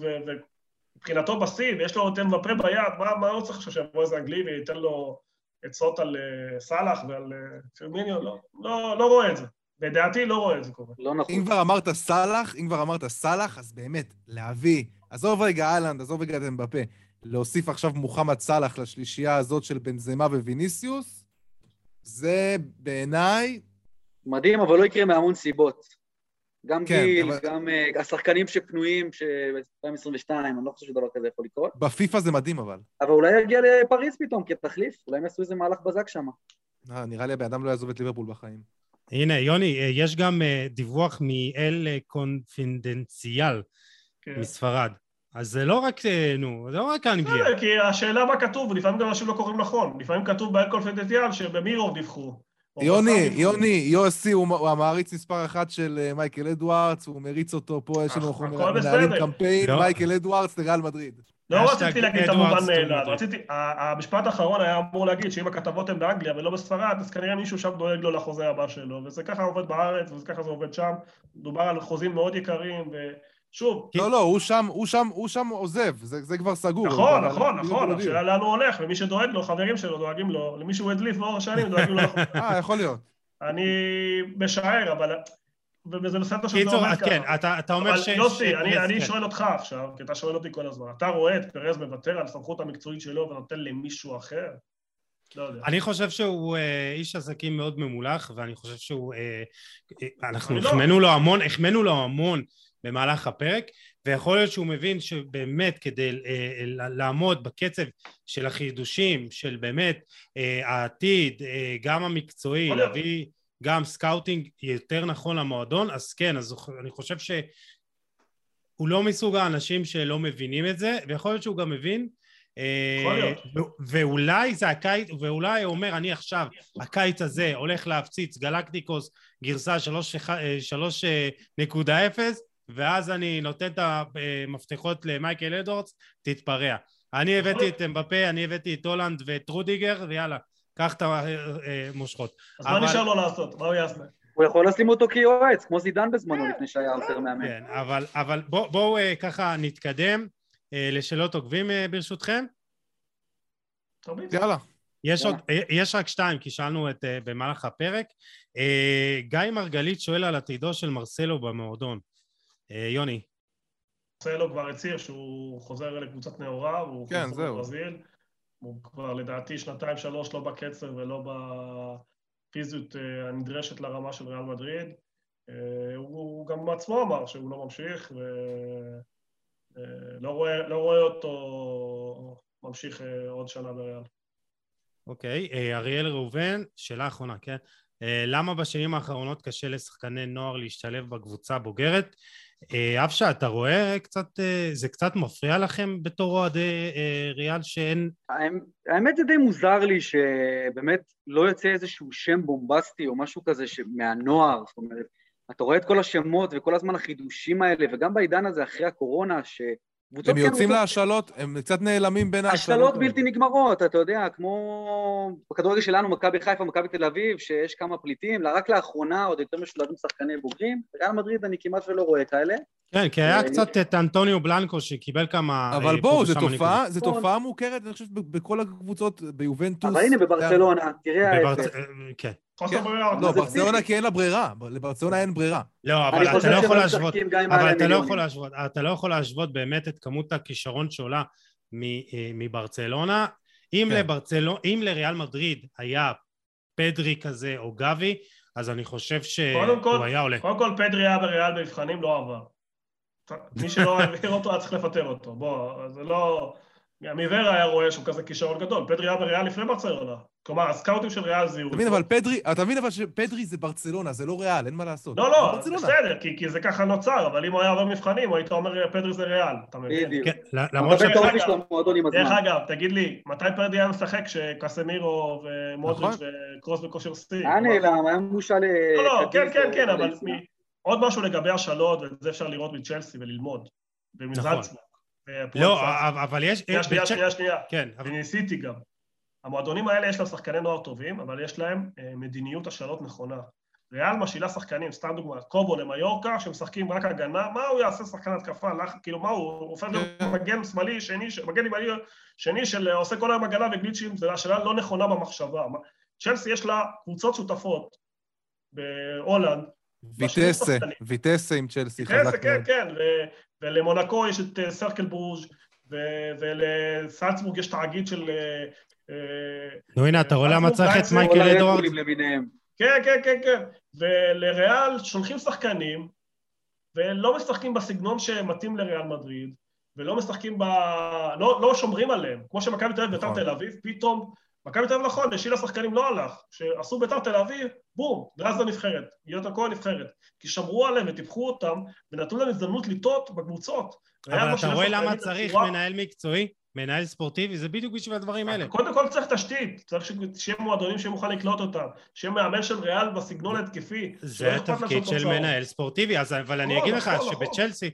מבחינתו בשיא, ויש לו את אמבפה ביד, מה, מה הוא צריך עכשיו שיבוא איזה אנגלי וייתן לו עצות על אה, סאלח ועל אה, פרמיניו? לא, לא, לא רואה את זה. לדעתי לא רואה את זה קורה. לא נכון. אם כבר אמרת סאלח, אם כבר אמרת סאלח, אז באמת, להביא, עזוב רגע אהלנד, עזוב רגע את אמבפה, להוסיף עכשיו מוחמד סאלח לשלישייה הזאת של בנזמה וויניסיוס, זה בעיניי... מדהים, אבל לא יקרה מהמון סיבות. גם כן, גיל, אבל... גם uh, השחקנים שפנויים, ב-2022, אני לא חושב שדבר כזה יכול לקרות. בפיפ"א זה מדהים אבל. אבל אולי יגיע לפריז פתאום כתחליף, אולי הם יעשו איזה מהלך בזק שם. אה, נראה לי הבן אדם לא יעזוב את ליברפול בחיים. הנה, יוני, אה, יש גם uh, דיווח מאל קונפידנציאל כן. מספרד. אז זה לא רק, נו, זה לא רק אנגליה. כי השאלה מה כתוב, לפעמים גם אנשים לא קוראים נכון. לפעמים כתוב באל קונפידנציאל שבמירור דיווחו. יוני, יוני, יוסי הוא המעריץ מספר אחת של אה, מייקל אדוארדס, הוא מריץ אותו פה, יש לנו מנהלים קמפיין, לא. מייקל אדוארדס לריאל מדריד. לא רציתי להגיד את המובן מאליו, רציתי, המשפט האחרון היה אמור להגיד שאם הכתבות הן באנגליה ולא בספרד, אז כנראה מישהו שם דואג לו לחוזה הבא שלו, וזה ככה עובד בארץ, וככה זה עובד שם, מדובר על חוזים מאוד יקרים, ו... שוב... לא, לא, הוא שם, הוא שם, הוא שם עוזב, זה, זה כבר סגור. נכון, נכון, נכון, השאלה לאן הוא הולך, ומי שדואג לו, חברים שלו דואגים לו, למי שהוא הדליף באורח שנים, דואגים לו. אה, יכול להיות. אני משער, אבל וזה בסדר שזה קיצור, עומד כן, ככה. אתה אתה אומר אבל ש... יוסי, ש- אני, אני כן. שואל אותך עכשיו, כי אתה שואל אותי כל הזמן, אתה רואה את פרז מוותר על הסמכות המקצועית שלו ונותן למישהו אחר? לא. אני חושב שהוא אה, איש עסקים מאוד ממולח, ואני חושב שהוא... אה, אה, אנחנו לא. החמאנו לו המון, החמאנו לו המון במהלך הפרק, ויכול להיות שהוא מבין שבאמת כדי אה, ל- לעמוד בקצב של החידושים, של באמת אה, העתיד, אה, גם המקצועי. להביא גם scouting יותר נכון למועדון, אז כן, אז אני חושב שהוא לא מסוג האנשים שלא מבינים את זה, ויכול להיות שהוא גם מבין. אה, ואולי זה הקיץ, ואולי הוא אומר, אני עכשיו, הקיץ הזה הולך להפציץ גלקטיקוס גרסה 3.0, ואז אני נותן את המפתחות למייקל אדורדס, תתפרע. אני יכול הבאתי. את אמבפה, אני הבאתי את הולנד ואת רודיגר, ויאללה, קח את המושכות. אז מה אבל- נשאר לו לעשות? מה הוא יעשה? הוא יכול לשים אותו כיועץ, כמו זידן בזמנו, לפני שהיה יותר מאמן. כן, אבל, אבל בואו בוא, אה, ככה נתקדם אה, לשאלות עוקבים אה, ברשותכם. יאללה. יש. עוד, אה, יש רק שתיים, כי שאלנו את, אה, במהלך הפרק. אה, גיא מרגלית שואל על עתידו של מרסלו במועדון. אה, יוני. סלו כבר הצהיר שהוא חוזר לקבוצת נאורה, והוא כן, חוזר. לברזיל. הוא כבר לדעתי שנתיים שלוש לא בקצב ולא בפיזיות אה, הנדרשת לרמה של ריאל מדריד. אה, הוא גם עצמו אמר שהוא לא ממשיך, ולא רואה, לא רואה אותו ממשיך עוד שנה בריאל. אוקיי, אה, אריאל ראובן, שאלה אחרונה, כן? למה בשנים האחרונות קשה לשחקני נוער להשתלב בקבוצה הבוגרת? אה, אבשה, אתה רואה קצת, אה, זה קצת מפריע לכם בתור אוהדי אה, ריאל שאין... האמ- האמת זה די מוזר לי שבאמת לא יוצא איזשהו שם בומבסטי או משהו כזה ש- מהנוער, זאת אומרת, אתה רואה את כל השמות וכל הזמן החידושים האלה, וגם בעידן הזה אחרי הקורונה, שקבוצות הם יוצאים רוצות- להשאלות, הם קצת נעלמים בין ההשאלות. השתלות האלה. בלתי נגמרות, אתה יודע, כמו בכדורגל שלנו, מכבי חיפה, מכבי תל אביב, שיש כמה פליטים, רק לאחרונה עוד יותר משולבים שחקני בוגרים, בריאל מדריד אני כמעט ולא רואה כאלה. כן, כי היה אה, קצת את אנטוניו בלנקו שקיבל כמה... אבל אה, בואו, פה זו תופעה, זו. תופעה מוכרת, אני חושב, בכל הקבוצות, ביובנטוס. אבל הנה בברצלונה, תראה. ההפך. אה, כן. כן. לא, ברצלונה. כי אין לה ברירה, לברצלונה אין ברירה. לא, אבל אתה לא יכול להשוות... אבל אתה לא. יכול להשוות, אתה לא יכול להשוות באמת את כמות הכישרון שעולה אה, מברצלונה. אם כן. לברצלונה, אם לריאל מדריד היה פדרי כזה או גבי, אז אני חושב שהוא היה עולה. קודם כל, פדרי היה בריאל במבחנים, לא עבר. מי שלא העביר אותו היה צריך לפטר אותו. בוא, זה לא... גם עיוור היה רואה שהוא כזה כישרון גדול. פדרי היה בריאל לפני ברצלונה. כלומר, הסקאוטים של ריאל זיהו. אתה מבין, אבל פדרי, אתה מבין אבל שפדרי זה ברצלונה, זה לא ריאל, אין מה לעשות. לא, לא. בסדר, כי, כי זה ככה נוצר, אבל אם הוא היה עובר מבחנים, היית אומר פדרי זה ריאל, אתה מבין? בדיוק. כן, למרות ש... דרך אגב- תגיד לי, מתי פרדי היה משחק כשקסמירו ומודריץ' נכון. וקרוס בכושר שיא? היה נעלם, היה מבושל... לא, לא, כן, כן, כן, אבל עוד משהו לגבי השאלות, ואת זה אפשר לראות מצ'לסי וללמוד. ומזלצבורג. לא, אבל יש... שנייה, שנייה, שנייה, שנייה. כן, אבל- וניסיתי גם. המועדונים האלה יש להם שחקני נוער טובים, אבל יש להם אה, מדיניות השאלות נכונה. ריאל משילה שחקנים, סתם דוגמא, קובו למיורקה, שמשחקים רק הגנה, מה הוא יעשה שחקן התקפה? לח, כאילו, מה הוא, הוא הופך להיות כן. מגן שמאלי, שני, ש- מגן ימני שני של אה, עושה כל היום הגנה וגליצ'ים, זו השאלה לא נכונה במחשבה. צ'לסי יש לה קבוצות שותפות בהולנד, ויטסה. ויטסה עם צ'לסי כן, חזק כן, מאוד. כן, ו- ולמונקו יש את אה, סרקל ברוז' ולסלצבורג יש תאגיד של... אה, אה, נו הנה, אתה רואה למה צריך את מייקל למיניהם. כן, כן, כן, כן. ולריאל שולחים שחקנים, ולא משחקים בסגנון שמתאים לריאל מדריד, ולא משחקים ב... לא, לא שומרים עליהם. כמו שמכבי תל אביב, ביתר נכון. תל אביב, פתאום... מכבי תל אביב נכון, לשיל השחקנים לא הלך. שעשו ביתר תל אביב, בום, ואז לנבחרת. יונתן כהן נבחרת. כי שמרו עליהם וטיפחו אותם, ונתנו להם הזדמנות לטעות בקבוצות. אבל אתה רואה למה צריך בצורה- מנהל מקצועי? מנהל ספורטיבי? זה בדיוק בשביל הדברים האלה. קודם כל צריך תשתית, צריך שיהיה מועדונים שיהיה מוכן לקלוט אותם, שיהיה מאמן של ריאל בסגנון ההתקפי. זה התפקיד של. מנהל ספורטיבי, אז אבל אני נכון, אגיד לך נכון, נכון. שבצ'לסי...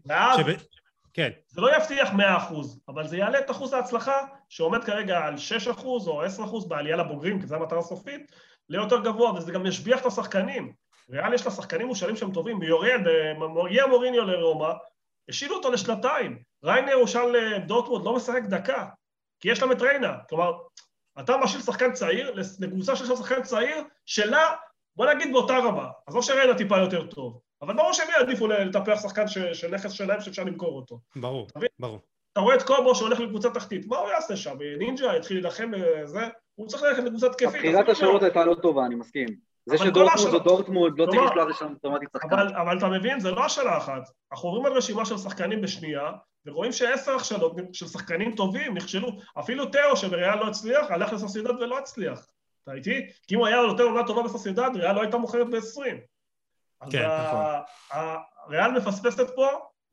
כן, זה לא יבטיח 100%, אבל זה יעלה את אחוז ההצלחה, שעומד כרגע על 6% או 10% בעלייה לבוגרים, כי זו המטרה הסופית, ליותר גבוה, וזה גם ישביח את השחקנים. ריאל יש לה שחקנים מושאלים שהם טובים, יורד, הגיע מוריניו לרומא, השאילו אותו לשנתיים. ריינר הושאל לדורטמונד, לא משחק דקה, כי יש להם את ריינה. כלומר, אתה משאיל שחקן צעיר לקבוצה לה שחקן צעיר, שלה, בוא נגיד באותה רמה. עזוב שריינה טיפה יותר טוב, אבל ברור שהם יעדיפו לטפח שחקן ש... של נכס שלהם שאפשר למכור אותו. ברור, ברור. אתה רואה את קובו שהולך לקבוצה תחתית, מה הוא יעשה שם? נינג'ה יתחיל להילחם בזה? הוא צריך ללכת לקבוצה תקפית. הבחירת השאלות הייתה לא טובה, אני מסכים. זה שדורטמונד זה דורטמונד, לא צריך לשלוח לשם אוטומטית שחקן. אבל, אבל אתה מבין, זה לא השאלה אחת. אנחנו עוברים על רשימה של שחקנים בשנייה, ורואים שעשר הכשלות של שחקנים טובים נכשלו. אפילו תאו שבריאל לא הצליח, הלך לסוסידד ולא הצליח. אתה איתי? כי אם הוא היה נותן עונה טובה בסוסידד, ריאל לא הייתה מוכרת ב-20. כן, נכון. הריאל מפספסת פה,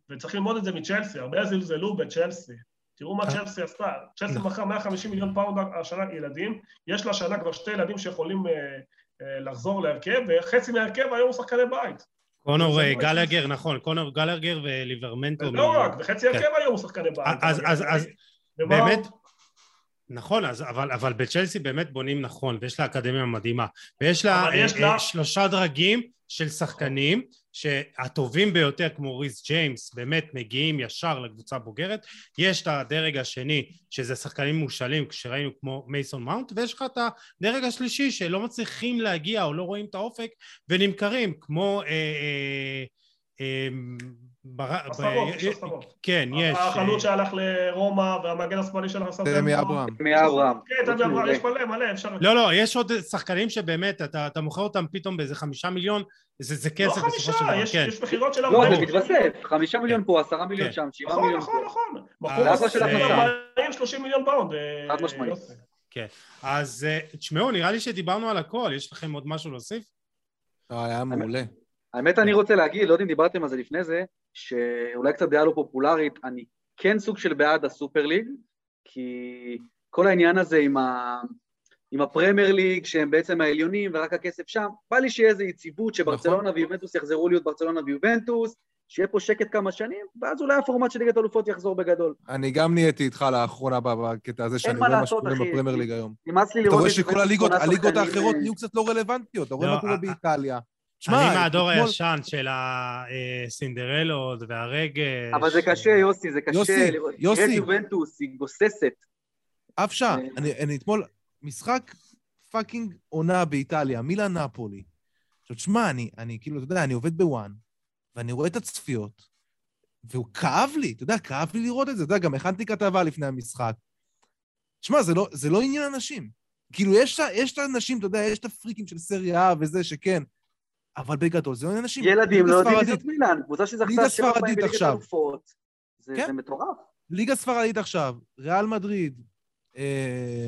וצריך ללמוד את זה מצ'לסי, הרבה זלזלו בצ'לסי. תראו מה אה. צ'לסי עשתה. צ'לסי נכון. מכר 150 מיליון פאונד השנה ילדים, יש לה השנה כבר שתי ילדים שיכולים אה, אה, לחזור להרכב, וחצי מההרכב היום הוא שחקני בית. קונור גלגר, נכון, קונור גלגר וליברמנטו. לא רק, וחצי הרכב כן. היום הוא שחקני בית. אז באמת, נכון, אז, אבל, אבל בצ'לסי באמת בונים נכון, ויש לה אקדמיה מדהימה. ויש לה, אה, לה שלושה דרגים של שחקנים, שהטובים ביותר, כמו ריס ג'יימס, באמת מגיעים ישר לקבוצה הבוגרת. יש את הדרג השני, שזה שחקנים מושאלים, כשראינו כמו מייסון מאונט, ויש לך את הדרג השלישי, שלא מצליחים להגיע או לא רואים את האופק, ונמכרים, כמו... אה, אה, אה, עשרות, יש עשרות. כן, יש. החלוץ שהלך לרומא והמגן השמאלי של עשה דמי אברהם. דמי אברהם. כן, דמי אברהם, יש מלא, מלא, אפשר... לא, לא, יש עוד שחקנים שבאמת, אתה מוכר אותם פתאום באיזה חמישה מיליון, זה כסף לא בסופו של דבר, כן. יש מכירות של לא, זה מתווסף, חמישה מיליון פה, עשרה מיליון כן. שם, שבעה נכון, מיליון פה. נכון, נכון, נכון. של 40, 30 מיליון פאונד. אה, חד משמעית. כן, אז אה, תשמעו, נראה לי שדיברנו על הכל, יש לכם עוד משהו להוסיף? לא, היה מעולה. האמת אני רוצה להגיד, לא יודע אם דיברתם על זה לפני זה, שאולי קצת דעה לא פופולרית, אני כן סוג של בעד הסופר ליג, כי כל העניין הזה עם, ה... עם הפרמייר ליג, שהם בעצם העליונים ורק הכסף שם, בא לי שיהיה איזו יציבות שברצלונה נכון. ויובנטוס יחזרו להיות ברצלונה ויובנטוס, שיהיה פה שקט כמה שנים, ואז אולי הפורמט של ליגת אלופות יחזור בגדול. אני גם נהייתי איתך לאחרונה בקטע הזה, שאני רואה מה שקורה בפרמייר ליג היום. נמאס לי לראות את זה. אתה רואה שכל הליגות האחרות נהיו קצת לא רלוונטיות, אתה רואה לא, מה קורה באיטליה. אני מהדור הישן של הסינדרלות והרגש. אבל זה קשה, יוסי, זה קשה. יוסי, יוסי. תראה יובנטוס, היא גוססת. אפשה, אני אתמול, משחק fucking עונה באיטליה, מילאן נפולי. עכשיו, תשמע, אני, אני כאילו, אתה יודע, אני עובד בוואן, ואני רואה את הצפיות, והוא כאב לי, אתה יודע, כאב לי לראות את זה. אתה יודע, גם הכנתי כתבה לפני המשחק. תשמע, זה לא, זה לא עניין אנשים. כאילו, יש, יש את האנשים, אתה יודע, יש את הפריקים של סריה וזה, שכן, אבל בגדול זה לא אנשים... ילדים לא יודעים מי זאת מילאן, קבוצה שזכתה שבע פעמים בליגת אלופות. זה, כן? זה מטורף. ליגה ספרדית עכשיו, ריאל מדריד, אה,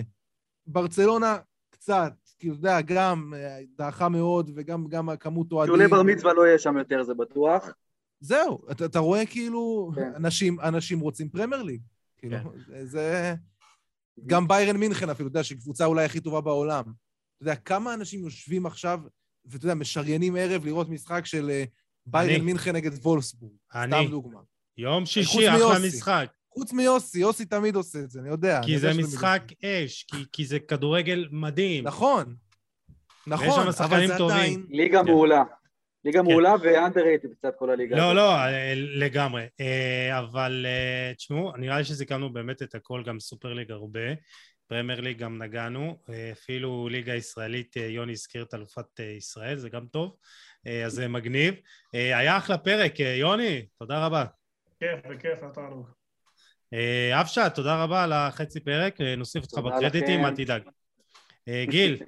ברצלונה קצת, כי אתה יודע, גם אה, דעכה מאוד וגם גם הכמות אוהדים. טיולי בר מצווה לא יהיה שם יותר, זה בטוח. זהו, אתה, אתה רואה כאילו, כן. אנשים, אנשים רוצים פרמייר ליג. כאילו, כן. זה... גם ביירן מינכן אפילו, אתה יודע, שהיא קבוצה אולי הכי טובה בעולם. אתה יודע, כמה אנשים יושבים עכשיו ואתה יודע, משריינים ערב לראות משחק של אה, ביירן מינכן נגד וולסבורג. אני. סתם דוגמה. יום שישי, אחלה משחק. חוץ מיוסי, יוסי תמיד עושה את זה, אני יודע. כי זה משחק אש, כי, כי זה כדורגל מדהים. נכון, נכון, אבל זה עדיין... ליגה כן. מעולה. ליגה כן. מעולה ואנדררייטד קצת כל הליגה. לא, לא, אה, לגמרי. אה, אבל תשמעו, נראה לי שזיכרנו באמת את הכל, גם סופר ליג הרבה. פרמייר ליג גם נגענו, אה, אפילו ליגה ישראלית, אה, יוני הזכיר את אלופת אה, ישראל, זה גם טוב, אז זה מגניב. היה אחלה פרק, יוני, תודה רבה. כיף, בכיף, נתנו. אבשה, תודה רבה על החצי פרק, נוסיף אותך בקרדיטים, אל תדאג. גיל,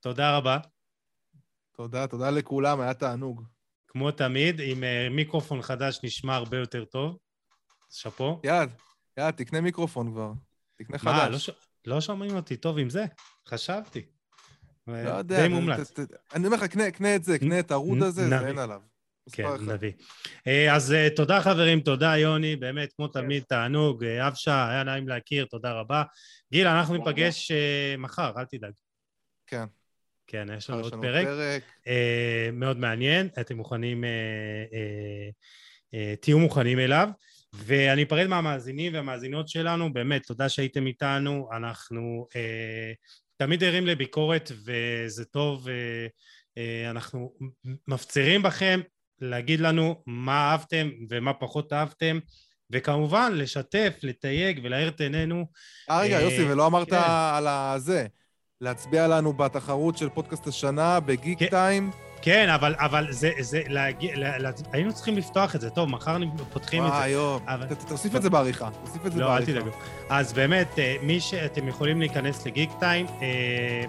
תודה רבה. תודה, תודה לכולם, היה תענוג. כמו תמיד, עם מיקרופון חדש נשמע הרבה יותר טוב. שאפו. יאללה, יאללה, תקנה מיקרופון כבר. תקנה חדש. מה, לא, לא שומעים אותי טוב עם זה? חשבתי. לא יודע. די מומלץ. אני אומר לך, קנה את זה, קנה את הרוד הזה, זה אין עליו. כן, נביא. אה, אז אה, תודה חברים, תודה יוני, באמת, כמו תמיד, תענוג. אה, אבשה, היה נעים להכיר, תודה רבה. גיל, אנחנו ניפגש מחר, אל תדאג. כן. כן, יש לנו עוד פרק. מאוד מעניין, אתם מוכנים, תהיו מוכנים אליו. ואני אפרד מהמאזינים והמאזינות שלנו, באמת, תודה שהייתם איתנו, אנחנו אה, תמיד ערים לביקורת וזה טוב, אה, אה, אנחנו מפצירים בכם להגיד לנו מה אהבתם ומה פחות אהבתם, וכמובן לשתף, לתייג ולהאיר את עינינו. אה, רגע, אה, יוסי, ולא אמרת כן. על הזה, להצביע לנו בתחרות של פודקאסט השנה, בגיק כן. טיים. כן, אבל, אבל זה, זה, להגיע, לה, לה, היינו צריכים לפתוח את זה. טוב, מחר פותחים את זה. וואי, יואו. אבל- תוסיף את זה בעריכה. תוסיף את זה לא, אל בעריכה. תדאגו. אז באמת, אה, מי שאתם יכולים להיכנס לגיק טיים, אה,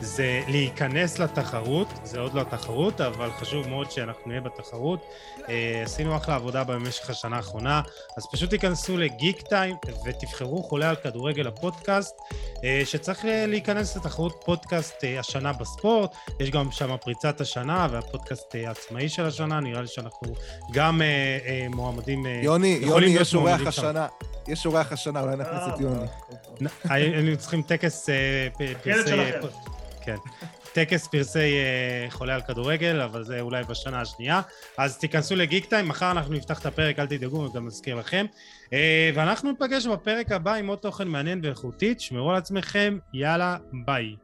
זה להיכנס לתחרות, זה עוד לא התחרות, אבל חשוב מאוד שאנחנו נהיה בתחרות. אה, עשינו אחלה עבודה במשך השנה האחרונה, אז פשוט תיכנסו לגיק טיים ותבחרו חולה על כדורגל הפודקאסט, אה, שצריך להיכנס לתחרות פודקאסט אה, השנה בספורט, יש גם שם פריצת השנה והפודקאסט העצמאי של השנה, נראה לי שאנחנו גם מועמדים... יוני, יוני, יש אורח. השנה. יש אורח השנה, אולי נכניס את יוני. היינו צריכים טקס פרסי... כן. טקס פרסי אה, חולה על כדורגל, אבל זה אולי בשנה השנייה. אז תיכנסו לגיק טיים, מחר אנחנו נפתח את הפרק, אל תדאגו, גם נזכיר לכם. אה, ואנחנו ניפגש בפרק הבא עם עוד תוכן מעניין ואיכותי. תשמרו על עצמכם, יאללה, ביי.